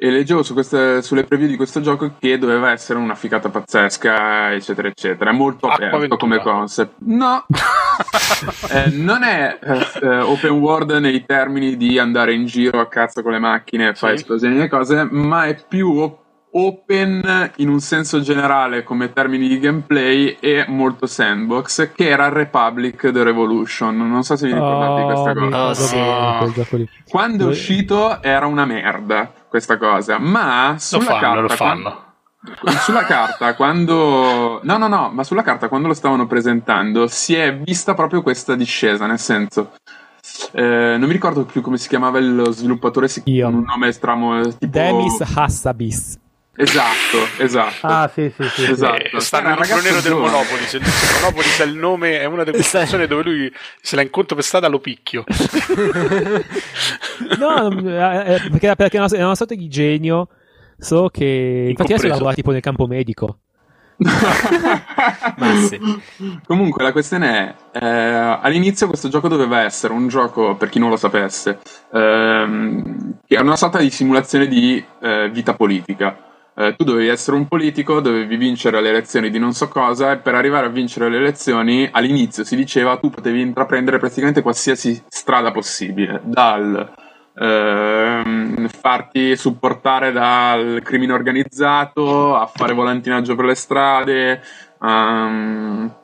e leggevo su queste, sulle preview di questo gioco che doveva essere una ficata pazzesca, eccetera, eccetera. È molto aperto come concept. No, *laughs* eh, non è eh, open world nei termini di andare in giro a cazzo con le macchine e fare sì. esplosioni e cose, ma è più op- open in un senso generale come termini di gameplay e molto sandbox che era Republic The Revolution non so se vi ricordate oh, di questa cosa oh, sì. quando è uscito era una merda questa cosa ma sulla lo fanno, carta lo fanno. Quando, sulla carta quando no no no ma sulla carta quando lo stavano presentando si è vista proprio questa discesa nel senso eh, non mi ricordo più come si chiamava lo sviluppatore con un nome stramo tipo Demis Hassabis Esatto, esatto. Ah, sì, sì, sì. esatto. Eh, sta nel libro nero del Monopoli. Se, se Monopoli sa il nome, è una delle persone dove lui se la incontro per strada lo picchio. *laughs* no, eh, eh, perché, perché è una, è una sorta di genio. So che. Infatti, adesso lavora tipo nel campo medico. *laughs* Ma sì. Comunque la questione è, eh, all'inizio questo gioco doveva essere un gioco, per chi non lo sapesse, ehm, che era una sorta di simulazione di eh, vita politica eh, tu dovevi essere un politico, dovevi vincere le elezioni di non so cosa e per arrivare a vincere le elezioni all'inizio si diceva tu potevi intraprendere praticamente qualsiasi strada possibile, dal ehm, farti supportare dal crimine organizzato a fare volantinaggio per le strade, um,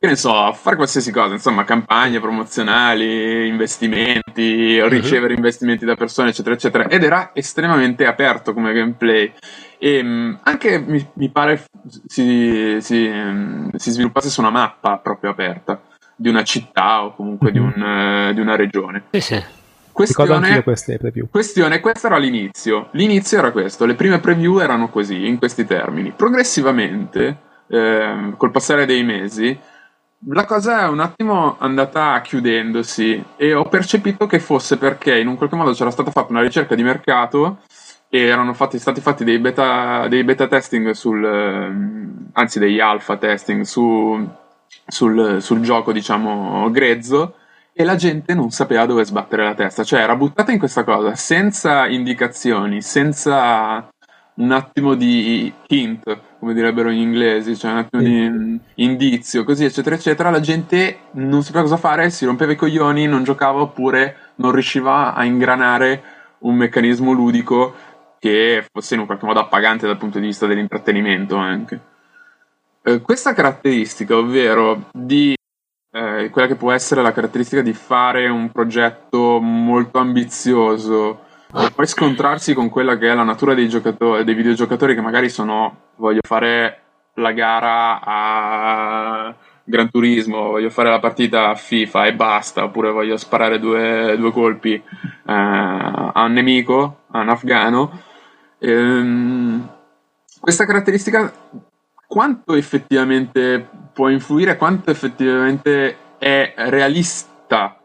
che ne so, fare qualsiasi cosa, insomma, campagne promozionali, investimenti, ricevere uh-huh. investimenti da persone, eccetera, eccetera. Ed era estremamente aperto come gameplay. E um, anche mi, mi, pare si, si, um, si, sviluppasse su una mappa proprio aperta di una città o comunque uh-huh. di, un, uh, di, una regione. Sì, sì. Questione, queste preview. questione, questo era l'inizio. L'inizio era questo, le prime preview erano così, in questi termini. Progressivamente, eh, col passare dei mesi, la cosa è un attimo andata chiudendosi e ho percepito che fosse perché in un qualche modo c'era stata fatta una ricerca di mercato e erano fatti, stati fatti dei beta, dei beta testing sul, anzi degli alpha testing su, sul, sul gioco diciamo grezzo e la gente non sapeva dove sbattere la testa, cioè era buttata in questa cosa senza indicazioni, senza un attimo di hint, come direbbero gli inglesi, cioè un attimo di indizio, così eccetera eccetera, la gente non sapeva cosa fare, si rompeva i coglioni, non giocava oppure non riusciva a ingranare un meccanismo ludico che fosse in un qualche modo appagante dal punto di vista dell'intrattenimento anche. Eh, questa caratteristica, ovvero di eh, quella che può essere la caratteristica di fare un progetto molto ambizioso poi scontrarsi con quella che è la natura dei, giocatori, dei videogiocatori che magari sono voglio fare la gara a Gran Turismo, voglio fare la partita a FIFA e basta, oppure voglio sparare due, due colpi eh, a un nemico, a un afgano. Ehm, questa caratteristica quanto effettivamente può influire, quanto effettivamente è realista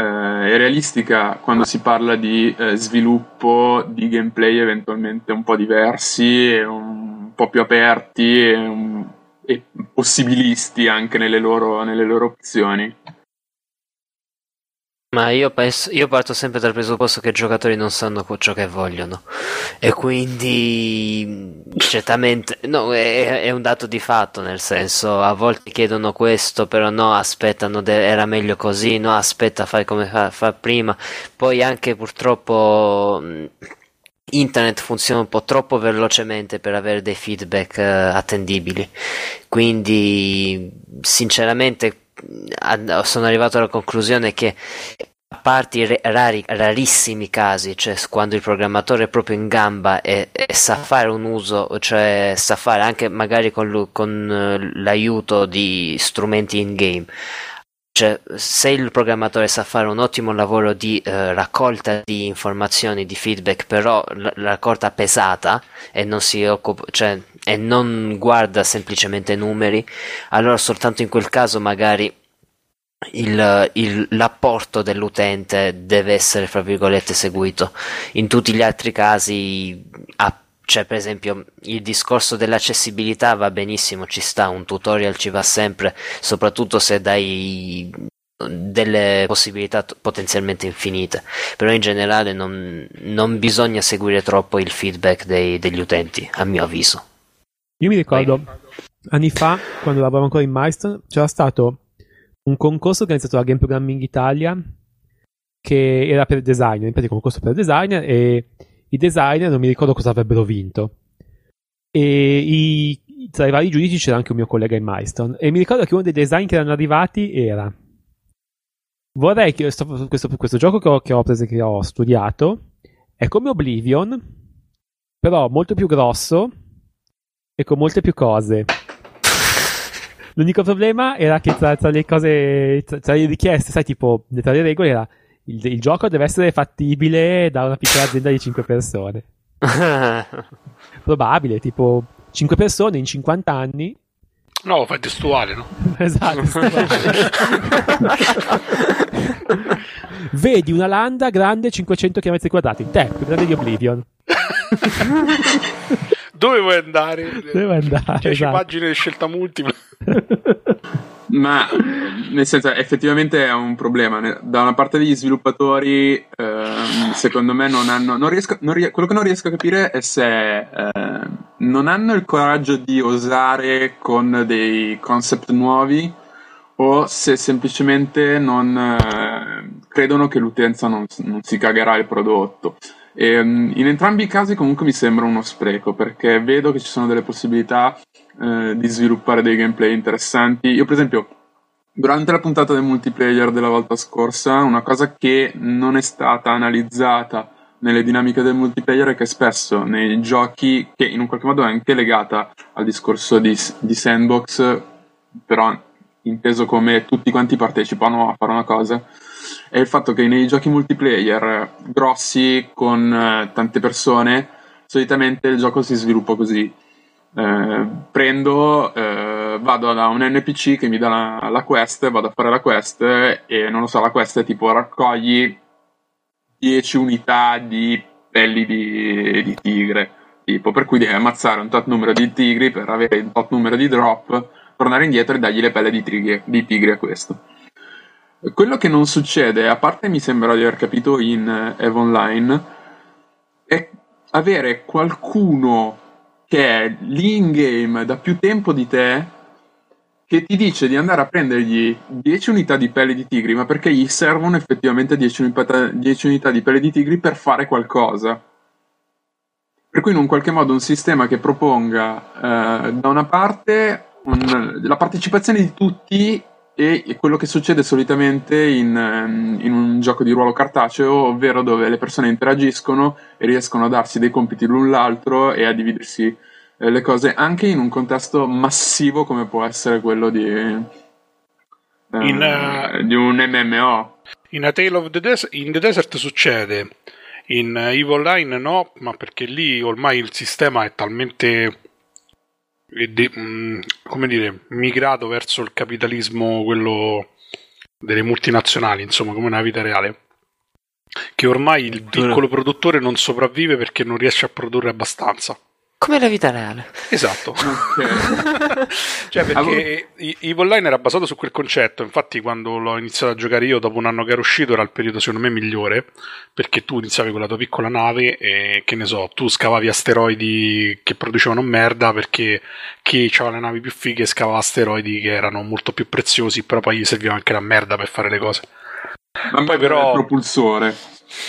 è realistica quando si parla di eh, sviluppo di gameplay eventualmente un po' diversi un po' più aperti e, un, e possibilisti anche nelle loro, nelle loro opzioni. Ma io, penso, io parto sempre dal presupposto che i giocatori non sanno ciò che vogliono e quindi certamente no, è, è, un dato di fatto nel senso a volte chiedono questo però no aspetta no, era meglio così no aspetta fai come fa, fa prima poi anche purtroppo internet funziona un po' troppo velocemente per avere dei feedback uh, attendibili. Quindi, sinceramente, sono arrivato alla conclusione che a parte i rari, rarissimi casi, cioè quando il programmatore è proprio in gamba e, e sa fare un uso, cioè sa fare anche magari con, con uh, l'aiuto di strumenti in game, cioè, se il programmatore sa fare un ottimo lavoro di eh, raccolta di informazioni, di feedback, però la, raccolta pesata e non si occupa, cioè, e non guarda semplicemente numeri, allora soltanto in quel caso magari il, il, l'apporto dell'utente deve essere, fra virgolette, seguito. In tutti gli altri casi, a cioè per esempio il discorso dell'accessibilità va benissimo, ci sta, un tutorial ci va sempre, soprattutto se dai delle possibilità t- potenzialmente infinite, però in generale non, non, bisogna seguire troppo il feedback dei, degli utenti, a mio avviso. Io mi ricordo Vai. anni fa, quando lavoravo ancora in Milestone, c'era stato un concorso organizzato da Game Programming Italia che era per designer, in pratica un concorso per designer e i designer non mi ricordo cosa avrebbero vinto. E i, tra i vari giudici c'era anche un mio collega in Milestone. E mi ricordo che uno dei design che erano arrivati era. Vorrei che questo, questo gioco che ho, che ho, preso, che ho studiato è come Oblivion, però molto più grosso e con molte più cose. L'unico problema era che tra, tra le cose, tra, tra, le richieste, sai, tipo, tra le regole era il, il gioco deve essere fattibile da una piccola azienda di 5 persone. *laughs* Probabile, tipo 5 persone in 50 anni. No, fai testuale, no? *laughs* esatto. *laughs* Vedi una landa grande 500 km quadrati, te, più grande di Oblivion. Dove vuoi andare? Dove vuoi andare? 10 esatto. pagine di scelta multipla. *laughs* Ma nel senso, effettivamente è un problema. Da una parte degli sviluppatori, eh, secondo me, non hanno. Non riesco, non ries- quello che non riesco a capire è se eh, non hanno il coraggio di osare con dei concept nuovi o se semplicemente non eh, credono che l'utenza non, non, si cagherà il prodotto. E, in entrambi i casi, comunque, mi sembra uno spreco perché vedo che ci sono delle possibilità eh, di sviluppare dei gameplay interessanti. Io, per esempio, durante la puntata del multiplayer della volta scorsa, una cosa che non è stata analizzata nelle dinamiche del multiplayer è che spesso nei giochi, che in un qualche modo è anche legata al discorso di, di sandbox, però inteso come tutti quanti partecipano a fare una cosa, è il fatto che nei giochi multiplayer grossi con eh, tante persone, solitamente il gioco si sviluppa così eh, prendo, eh, vado da un NPC che mi dà la, la, quest, vado a fare la quest e non lo so, la quest è tipo raccogli 10 unità di pelli di, di tigre, tipo, per cui devi ammazzare un tot numero di tigri per avere un tot numero di drop, tornare indietro e dargli le pelle di, tigri, di tigri a questo. Quello che non succede, a parte mi sembra di aver capito in EVE Online, è avere qualcuno che è lì in game da più tempo di te che ti dice di andare a prendergli 10 unità di pelle di tigri, ma perché gli servono effettivamente 10 unità, 10 unità di pelle di tigri per fare qualcosa. Per cui in un qualche modo un sistema che proponga eh, da una parte un, la partecipazione di tutti e quello che succede solitamente in, ehm, in, un gioco di ruolo cartaceo, ovvero dove le persone interagiscono e riescono a darsi dei compiti l'un l'altro e a dividersi eh, le cose anche in un contesto massivo come può essere quello di, eh, in, uh, di un MMO. In A Tale of the Desert, in the Desert succede, in EVE Online no, ma perché lì ormai il sistema è talmente de, mh, mm, come dire, migrato verso il capitalismo, quello delle multinazionali, insomma, come nella vita reale. Che ormai il piccolo produttore non sopravvive perché non riesce a produrre abbastanza. Come la vita reale. Esatto. *laughs* Cioè, perché Evil Online era basato su quel concetto. Infatti, quando l'ho iniziato a giocare io, dopo un anno che era uscito, era il periodo secondo me migliore. Perché tu iniziavi con la tua piccola nave e che ne so, tu scavavi asteroidi che producevano merda perché chi aveva le navi più fighe scavava asteroidi che erano molto più preziosi, però poi gli serviva anche la merda per fare le cose. Ma poi però. Il propulsore.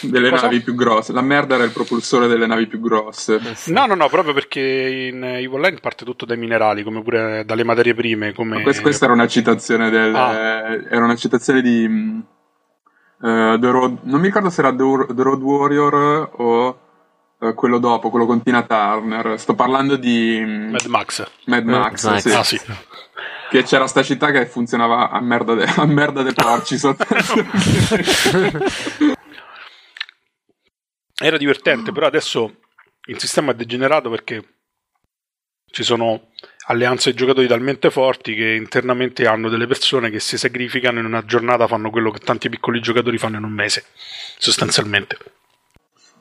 Delle Cosa? navi più grosse. La merda era il propulsore delle navi più grosse. No, no, no, proprio perché in Evil Line parte tutto dai minerali, come pure dalle materie prime. Come... Questa, questa, era una citazione del. Ah. Eh, era una citazione di. Uh, Road, non mi ricordo se era The, The Road Warrior o uh, quello dopo, quello con Tina Turner. Sto parlando di. Mad Max. Mad Max, Max. Sì. Ah, sì che c'era sta città che funzionava a merda de, a merda dei porci sotto. *laughs* *laughs* Era divertente, però adesso il sistema è degenerato perché ci sono alleanze di giocatori talmente forti che internamente hanno delle persone che si sacrificano in una giornata fanno quello che tanti piccoli giocatori fanno in un mese, sostanzialmente.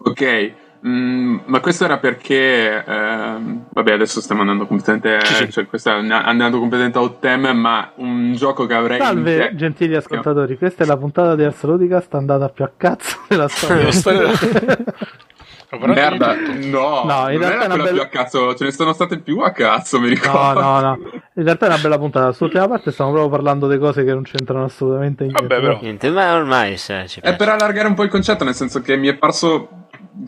Ok, Mm, ma questo era perché, ehm, vabbè, adesso stiamo andando completamente, sì, sì. cioè questo è andando completamente out tem, ma un gioco che avrei. Salve, te- gentili ascoltatori, questa è la puntata di Arsaludicast andata più a cazzo *laughs* della storia. *laughs* Merda, no, no in realtà è una bella... più a cazzo, ce ne sono state più a cazzo, mi ricordo. No, no, no. In realtà è una bella puntata. Sull'ultima parte stiamo proprio parlando di cose che non c'entrano assolutamente niente. Vabbè, però. Niente, ma ormai cioè, È per allargare un po' il concetto, nel senso che mi è parso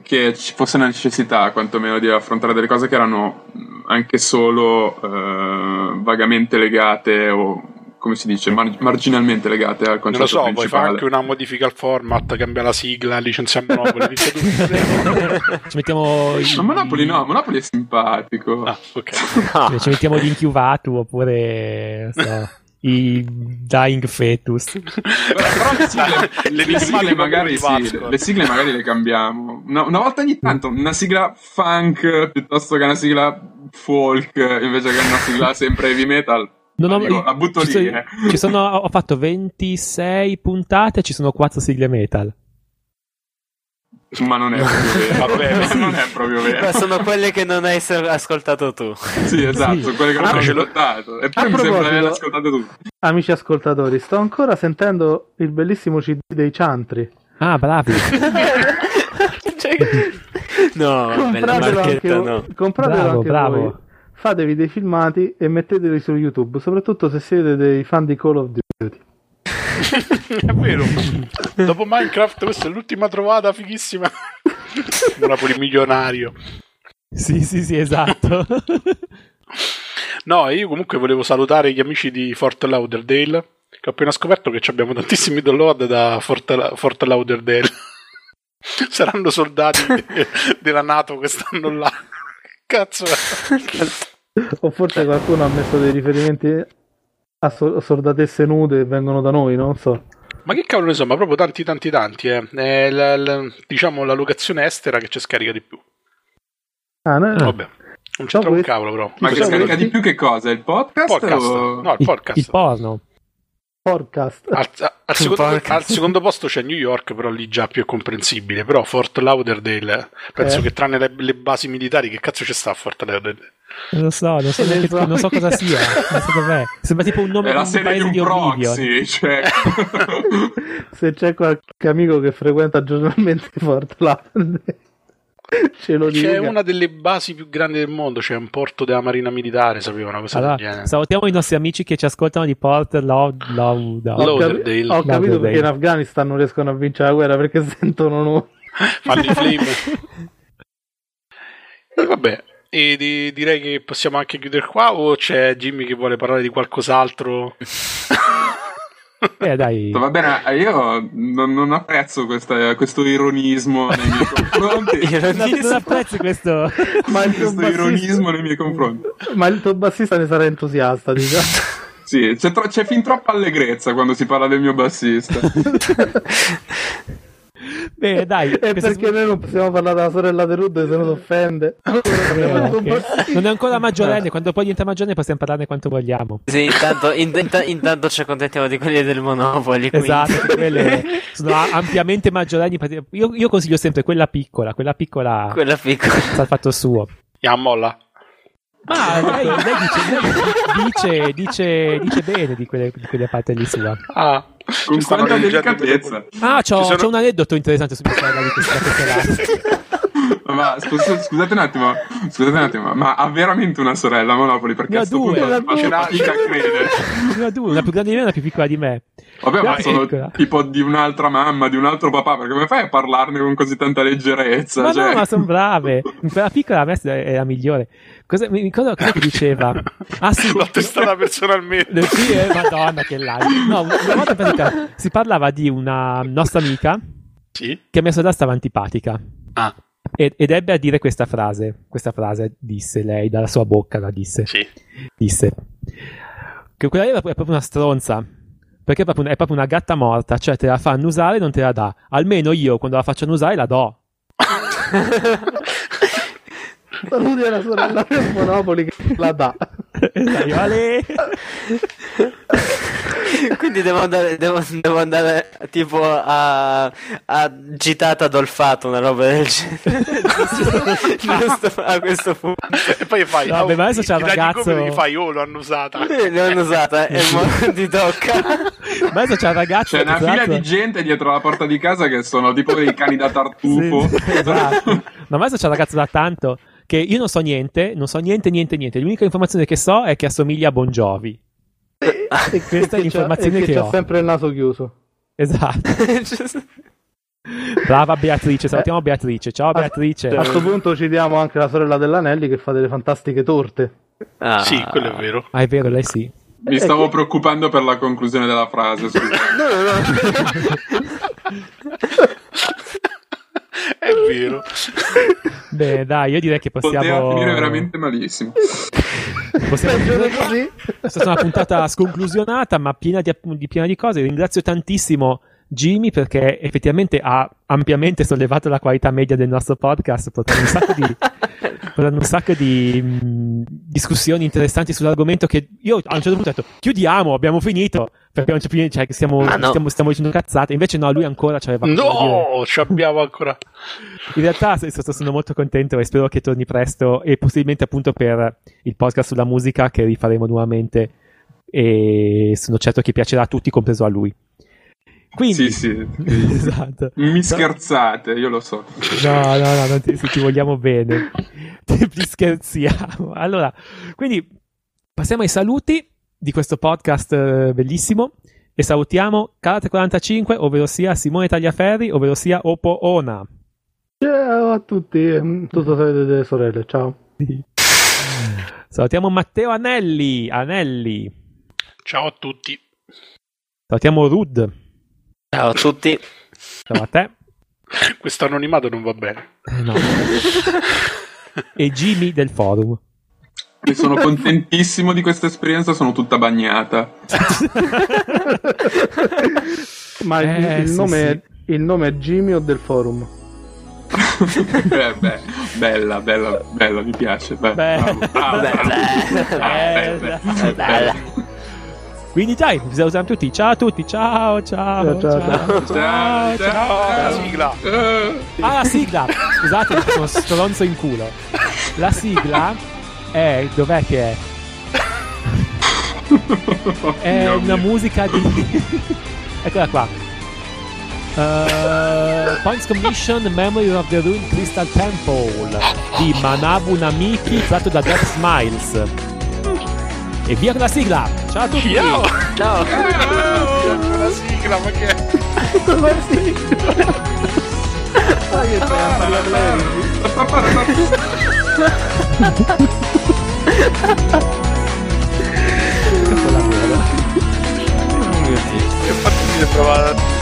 che ci fosse una necessità quantomeno di affrontare delle cose che erano anche solo eh, vagamente legate o come si dice, mar- marginalmente legate al concetto non lo so, puoi fare anche una modifica al format, cambia la sigla, licenziamo *laughs* Monopoli, ci mettiamo in... Ma Monopoli no, Monopoli è simpatico. Ah, ok. ci mettiamo gli Inchiuvatu oppure so, *laughs* i Dying Fetus. Però, le, sigle, le, le, sigle magari sì, le sigle magari le cambiamo. Una, una, volta ogni tanto una sigla funk piuttosto che una sigla folk invece che una sigla sempre heavy metal. Non ho, dico, la butto ci lì. Sono, ci sono, ho fatto 26 puntate e ci sono 4 sigle metal. Ma non è proprio vero. *laughs* Vabbè, non è proprio vero. Ma sono quelle che non hai ascoltato tu. Sì, esatto, sì. quelle che non ah, hai ascoltato. E poi mi sembra di aver ascoltato tu. Amici ascoltatori, sto ancora sentendo il bellissimo CD dei Ciantri. Ah, bravi. *laughs* cioè, no, compratelo anche, no. compratelo bravo, anche bravo. voi. Fatevi dei filmati e metteteli su YouTube, soprattutto se siete dei fan di Call of Duty. *laughs* è vero. Dopo Minecraft, questa è l'ultima trovata fighissima. Monopoli milionario. Sì, sì, sì, esatto. *laughs* no, io comunque volevo salutare gli amici di Fort Lauderdale. Che ho appena scoperto che abbiamo tantissimi download da Fort, Fort Lauderdale. *laughs* Saranno soldati della Nato che stanno là. Cazzo. O forse qualcuno ha messo dei riferimenti a sordatesse nude che vengono da noi, non so. Ma che cavolo ne so, ma proprio tanti tanti tanti, eh. È la, la, diciamo la locazione estera che ci scarica di più. Ah, no, no. Vabbè. Non c'è un cavolo però. Ma che scarica di più che cosa? Il podcast? podcast. O... No, il podcast. Il, il porno. Podcast. Al, al, secondo, al, secondo, posto c'è New York, però lì già più è comprensibile. Però Fort Lauderdale, penso eh. che tranne le, le, basi militari, che cazzo c'è sta a Fort Lauderdale? Non lo so, non so, neanche, non so cosa sia. So dov'è. Sembra tipo un nome è la di un paese di, un proxy, cioè... *laughs* Se c'è qualche amico che frequenta giornalmente Fort Lauderdale. *laughs* Ce lo C'è dica. una delle basi più grandi del mondo, c'è un porto della Marina Militare, sapeva una cosa allora, del genere. Salutiamo i nostri amici che ci ascoltano di Port Laud- Laud- Ho, capi- ho capito perché in Afghanistan non riescono a vincere la guerra perché *laughs* sentono noi. *laughs* Fanno i flame. e vabbè, e di- direi che possiamo anche chiudere qua o c'è Jimmy che vuole parlare di qualcos'altro? Eh, dai. *laughs* Va bene, io non, non apprezzo questa, questo ironismo nei miei confronti. *laughs* non apprezzi questo, ma il *laughs* questo ironismo nei miei confronti. Ma il tuo bassista ne sarà entusiasta, diciamo. sì, c'è, tro- c'è fin troppa allegrezza quando si parla del mio bassista. Beh, dai. È perché noi non possiamo parlare della sorella di Rudd, se no si offende. *laughs* okay. Non è ancora maggiorenne, quando poi diventa maggiorenne possiamo parlarne quanto vogliamo. Sì, intanto, in, in, intanto ci accontentiamo di quelli del Monopoli. Esatto, quelle *laughs* sono ampiamente maggiorenni. Io, io, consiglio sempre quella piccola, quella piccola. Quella piccola. Sta fatto suo. Ya molla. Ma lei, lei, dice, lei dice, dice, dice, bene di quelle, di quelle parti lì sua. Ah, con quanta delicatezza. Ah, c'ho, sono... c'ho, un aneddoto interessante su questa di questa *laughs* Ma scusate, scusate un attimo, scusate un attimo, ma ha veramente una sorella Monopoli? Perché a questo due, punto faccio fatica a credere. *laughs* Ne ho due, una più grande di me e una più piccola di me. Vabbè, ma sono piccola. tipo di un'altra mamma, di un altro papà, perché come fai a parlarne con così tanta leggerezza? Ma cioè... no, ma sono brave. Quella piccola a me è la migliore. Cosa, mi ricordo cosa diceva? *laughs* Ah sì, l'ho testata personalmente. Sì, eh, madonna che live. No, una volta pratica, si parlava di una nostra amica sì? che a mia sorella stava antipatica. Ah. Ed, ed, ebbe a dire questa frase. Questa frase disse lei, dalla sua bocca la disse. Sì. Disse che quella era è proprio una stronza. Perché è proprio, è proprio una gatta morta, cioè te la fanno usare e non te la dà. Almeno io quando la facciano usare la do. *laughs* Saluti alla sorella *laughs* del Monopoli che la dà. vale. *laughs* Quindi devo andare, devo, devo andare tipo a, a gitata d'olfato, una roba del genere. *laughs* Giusto a questo punto. E poi fai, no, oh, ma adesso c'è un ragazzo. Gli fai, oh, l'hanno usata. L'hanno usata e mo ti tocca. Ma adesso c'è un ragazzo. C'è una fila di gente dietro la porta di casa che sono tipo dei cani da tartufo. Sì, esatto. Ma adesso c'è un ragazzo da tanto che io non so niente, non so niente, niente, niente. L'unica informazione che so è che assomiglia a Bon Jovi. E, e questa è l'informazione che, che ho. sempre il naso chiuso. Esatto. *laughs* Brava Beatrice, salutiamo Beatrice. Ciao Beatrice. A questo punto citiamo anche la sorella dell'Anelli che fa delle fantastiche torte. Ah. Sì, quello è vero. Ah, è vero, lei sì. Mi stavo preoccupando per la conclusione della frase. Scusa. *laughs* no, no, no. *laughs* È vero. Beh, dai, io direi che possiamo. Poteva finire veramente malissimo. Possiamo dire così. È stata una puntata sconclusionata, ma piena di, di, piena di cose. Ringrazio tantissimo Jimmy perché effettivamente ha ampiamente sollevato la qualità media del nostro podcast, portando un sacco di, *laughs* un sacco di mh, discussioni interessanti sull'argomento che io a un certo punto ho detto chiudiamo, abbiamo finito, perché non c'è più niente, cioè stiamo, ah, no. stiamo, stiamo, dicendo cazzate, invece no, lui ancora c'aveva No, ci abbiamo ancora. In realtà sono molto contento e spero che torni presto e possibilmente appunto per il podcast sulla musica che rifaremo nuovamente e sono certo che piacerà a tutti, compreso a lui. Quindi, sì, sì. *laughs* esatto. Mi scherzate, io lo so. No, no, no, ti, ti vogliamo bene. *laughs* Ti scherziamo. Allora, quindi passiamo ai saluti di questo podcast eh, bellissimo e salutiamo Karate45, ovvero sia Simone Tagliaferri, ovvero sia Oppo Ona. Ciao a tutti, tutto sapete delle sorelle, ciao. *laughs* Salutiamo Matteo Anelli, Anelli. Ciao a tutti. Salutiamo Rud. Ciao a tutti. Ciao a te. Questo anonimato non va bene. Eh, no. e Jimmy del forum. E sono contentissimo di questa esperienza, sono tutta bagnata. *laughs* Ma il, eh, il, nome sì, è, il, nome è, Jimmy o del forum? *laughs* eh, beh, bella, bella, bella, mi piace. Beh, bella, bella, bella. Quindi dai, vi salutiamo tutti. Ciao a tutti. Ciao, ciao. Ciao, ciao. Ciao, ciao. ciao. La sigla. Ah, la sigla. Scusate, sono stronzo in culo. La sigla è. Dov'è che è? *laughs* È una musica di. *laughs* Eccola qua. Uh, Points Commission Memory of the Ruined Crystal Temple di Manabu Namiki tratto da Death Smiles. E via con la sigla! Ciao a tutti! Ciao! Ciao! Ciao. la sigla, ma che è? la sigla! Ma che fai a parlare Che fatto di provare